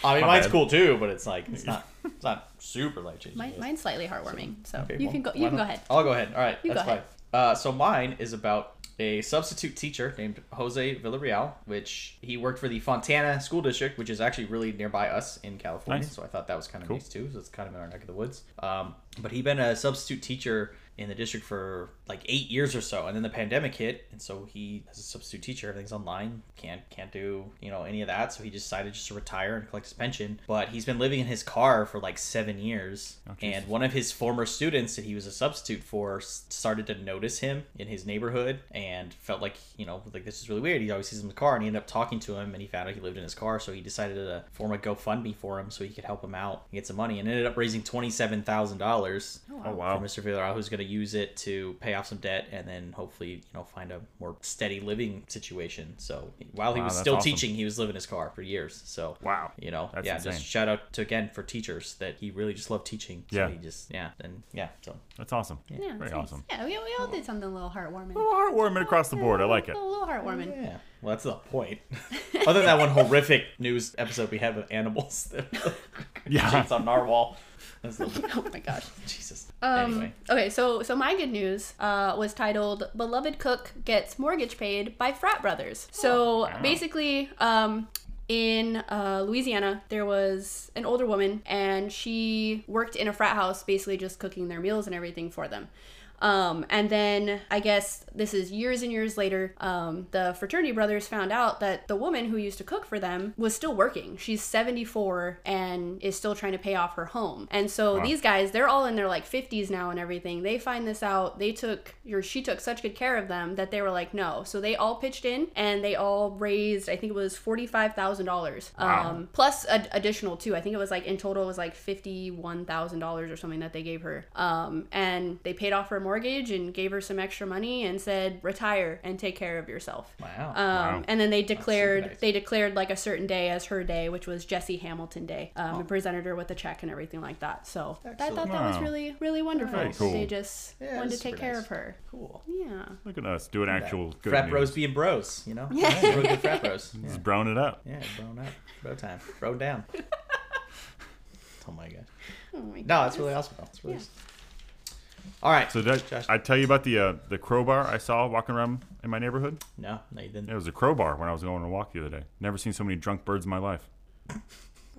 Speaker 2: I mean, mine's
Speaker 1: bad.
Speaker 2: cool too, but it's like it's not it's not super life changing.
Speaker 3: mine, mine's slightly heartwarming. So
Speaker 2: Okay,
Speaker 3: you
Speaker 2: well,
Speaker 3: can go. You can go ahead.
Speaker 2: I'll go ahead. All right,
Speaker 3: You
Speaker 2: that's
Speaker 3: go ahead.
Speaker 2: fine. Uh, so mine is about a substitute teacher named Jose Villarreal, which he worked for the Fontana School District, which is actually really nearby us in California.
Speaker 1: Nice.
Speaker 2: So I thought that was kind of
Speaker 1: Cool.
Speaker 2: nice too. So it's kind of in our neck of the woods. Um, but he'd been a substitute teacher in the district for like eight years or so, and then the pandemic hit, and so he, as a substitute teacher, everything's online, can't can't do you know any of that. So he decided just to retire and collect his pension. But he's been living in his car for like seven years,
Speaker 1: Oh,
Speaker 2: and one of his former students that he was a substitute for started to notice him in his neighborhood and felt like you know like this is really weird he always sees him in the car and he ended up talking to him and he found out he lived in his car so he decided to form a gofundme for him so he could help him out and get some money and ended up raising $27000
Speaker 1: oh wow.
Speaker 2: for Mr. Villarreal, who's going to use it to pay off some debt and then hopefully, you know, find a more steady living situation. So while he
Speaker 1: Wow,
Speaker 2: was still
Speaker 1: awesome.
Speaker 2: teaching, he was living in his car for years. So
Speaker 1: Wow.
Speaker 2: you know,
Speaker 1: That's
Speaker 2: yeah,
Speaker 1: insane.
Speaker 2: just shout out to again for teachers that he really just loved teaching. So
Speaker 1: Yeah.
Speaker 2: he just yeah, and yeah, so
Speaker 1: That's awesome.
Speaker 3: Yeah,
Speaker 1: Very
Speaker 3: that's nice.
Speaker 1: awesome.
Speaker 3: Yeah, we, we all did something a little heartwarming.
Speaker 1: A little heartwarming across the board. I like it.
Speaker 3: A little heartwarming.
Speaker 2: yeah. Well, that's the point. Other than that one horrific news episode we had with animals,
Speaker 1: Yeah.
Speaker 2: Jake's on narwhal.
Speaker 3: Oh my gosh.
Speaker 2: Jesus.
Speaker 3: Um,
Speaker 2: anyway,
Speaker 3: Okay, so so my good news uh, was titled "Beloved Cook Gets Mortgage Paid by Frat Brothers." So
Speaker 1: wow.
Speaker 3: basically, um, in uh, Louisiana, there was an older woman, and she worked in a frat house, basically just cooking their meals and everything for them. Um, and then I guess this is years and years later. Um, the fraternity brothers found out that the woman who used to cook for them was still working. She's 74 and is still trying to pay off her home. And so
Speaker 1: Wow.
Speaker 3: these guys, they're all in their like 50s now and everything. They find this out. They took, or she took such good care of them that they were like, no. So they all pitched in and they all raised, I think it was $45,000.
Speaker 1: Wow.
Speaker 3: Um, plus ad- additional too. I think it was like in total it was like $51,000 or something that they gave her. Um, and they paid off her mortgage and gave her some extra money and said, retire and take care of yourself.
Speaker 2: wow.
Speaker 3: Um,
Speaker 1: Wow.
Speaker 3: And then they declared
Speaker 2: nice.
Speaker 3: they declared like a certain day as her day, which was Jesse Hamilton Day, um, and presented her with a check and everything like that. So I thought
Speaker 2: Excellent.
Speaker 3: that was really really wonderful.
Speaker 1: Very cool.
Speaker 3: They just
Speaker 2: Yeah,
Speaker 3: wanted to take
Speaker 2: super
Speaker 3: care
Speaker 2: nice.
Speaker 3: of her.
Speaker 2: cool.
Speaker 3: Yeah.
Speaker 1: Look at us doing actual good
Speaker 2: frat
Speaker 1: news.
Speaker 2: bros being bros, you know? Yeah. Really good frat bros. Yeah,
Speaker 1: Just brown it up.
Speaker 2: yeah bro up. Bro time. Bro down. oh my god.
Speaker 3: Oh my
Speaker 2: No,
Speaker 3: god.
Speaker 2: that's really awesome. That's really All right.
Speaker 1: So did
Speaker 2: Josh.
Speaker 1: I, I tell you about the uh, the crowbar I saw walking around in my neighborhood?
Speaker 2: no, no, you didn't.
Speaker 1: It was a crowbar when I was going on a walk the other day. Never seen so many drunk birds in my life.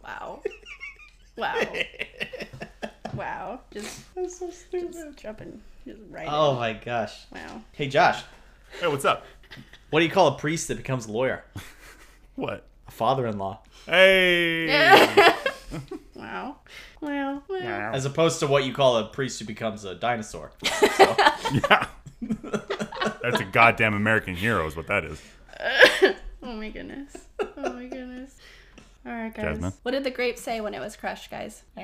Speaker 3: Wow. Wow. wow. Just
Speaker 2: That's so stupid.
Speaker 3: just jumping just right.
Speaker 2: Oh
Speaker 3: in.
Speaker 2: my gosh.
Speaker 3: Wow.
Speaker 2: Hey, Josh.
Speaker 1: Hey, what's up?
Speaker 2: What do you call a priest that becomes a lawyer?
Speaker 1: What?
Speaker 2: A father-in-law.
Speaker 1: Hey.
Speaker 3: Wow. Wow. Wow.
Speaker 2: As opposed to what you call a priest who becomes a dinosaur. So,
Speaker 1: Yeah. That's a goddamn American hero, is what that is.
Speaker 3: Oh my goodness. Oh my goodness. All right, guys.
Speaker 1: Jasmine?
Speaker 3: What did the grape say when it was crushed, guys?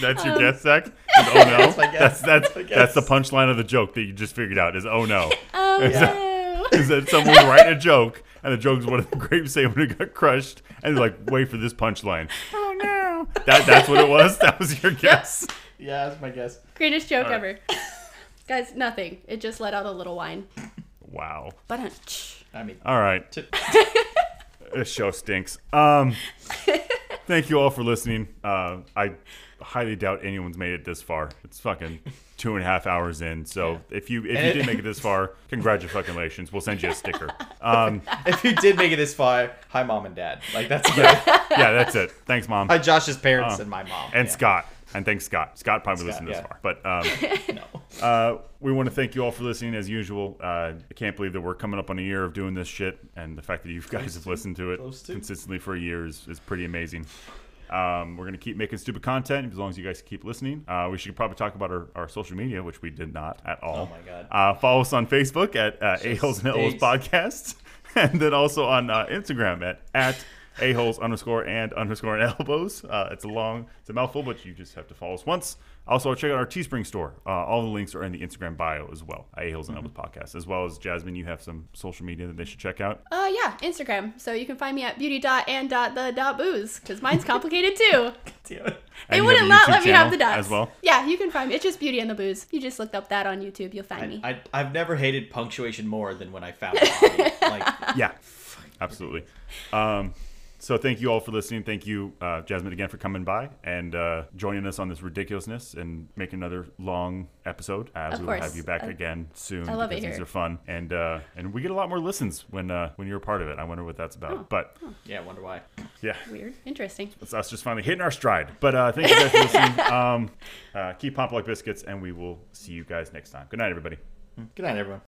Speaker 1: That's your um, guess, Zach? Is oh no. That's
Speaker 2: my guess.
Speaker 1: That's that's,
Speaker 2: my
Speaker 1: that's the punchline of the joke that you just figured out. Is oh no.
Speaker 3: Oh
Speaker 1: Is that-
Speaker 3: no.
Speaker 1: Is that someone's writing a joke and the joke is what did the grapes say when it got crushed and they're like, wait for this punchline. Oh no. That that's what it was. That was your guess.
Speaker 2: yeah, that's my guess.
Speaker 3: Greatest joke
Speaker 1: All right.
Speaker 3: ever. guys, nothing. It just let out a little whine.
Speaker 1: Wow.
Speaker 3: But
Speaker 2: I mean,
Speaker 1: All right.
Speaker 2: to,
Speaker 1: This show stinks. Um, thank you all for listening. Uh, I highly doubt anyone's made it this far. It's fucking two and a half hours in. So if you if
Speaker 2: And
Speaker 1: you
Speaker 2: it-
Speaker 1: did make it this far, congratulations. We'll send you a sticker. Um,
Speaker 2: if you did make it this far, hi mom and dad. Like that's good.
Speaker 1: yeah, that's it. Thanks, mom,
Speaker 2: Hi Josh's parents
Speaker 1: Oh.
Speaker 2: and my mom.
Speaker 1: and
Speaker 2: Yeah.
Speaker 1: Scott, and thanks, Scott. Scott probably
Speaker 2: Scott,
Speaker 1: listened this
Speaker 2: yeah.
Speaker 1: far, but. Um,
Speaker 2: No.
Speaker 1: Uh, we want to thank you all for listening as usual. Uh, I can't believe that we're coming up on a year of doing this shit, and the fact that you guys have listened to it
Speaker 2: Close to.
Speaker 1: consistently for a year is, is pretty amazing. Um, we're going to keep making stupid content as long as you guys keep listening. Uh, we should probably talk about our, our social media, which we did not at all.
Speaker 2: Oh my God.
Speaker 1: Uh, follow us on Facebook at uh, A-Holes and Elbows
Speaker 2: stinks.
Speaker 1: Podcast, and then also on uh, Instagram at, at A-Holes underscore and underscore and elbows. Uh, it's a long, it's a mouthful, but you just have to follow us once. Also, check out our Teespring store. Uh, all the links are in the Instagram bio as well. A-Holes and Elbows Podcast, as well as Jasmine. You have some social media that they should check out.
Speaker 3: uh, yeah, Instagram. So you can find me at beauty dot and dot the dot booze because mine's complicated too.
Speaker 2: It.
Speaker 3: They
Speaker 1: And you have
Speaker 3: wouldn't not let me have the dots
Speaker 1: as well.
Speaker 3: Yeah, you can find me. It's just beauty and the booze. You just looked up that on YouTube. You'll find me.
Speaker 2: I, I've never hated punctuation more than when I found it. like,
Speaker 1: Yeah, absolutely. Um, so thank you all for listening. Thank you, uh, Jasmine, again for coming by and uh, joining us on this ridiculousness and making another long episode. As
Speaker 3: Of
Speaker 1: we will have you back
Speaker 3: I-
Speaker 1: again soon
Speaker 3: I love it
Speaker 1: because these
Speaker 3: here.
Speaker 1: are fun and uh, and we get a lot more listens when uh, when you're a part of it. I wonder what that's about.
Speaker 3: Oh.
Speaker 1: But
Speaker 2: yeah, I wonder why.
Speaker 1: yeah.
Speaker 3: Weird. Interesting.
Speaker 1: It's us just finally hitting our stride. But uh, thank you guys for listening. Um, uh, keep pumping like biscuits, and we will see you guys next time. Good night, everybody.
Speaker 2: Good night, everyone.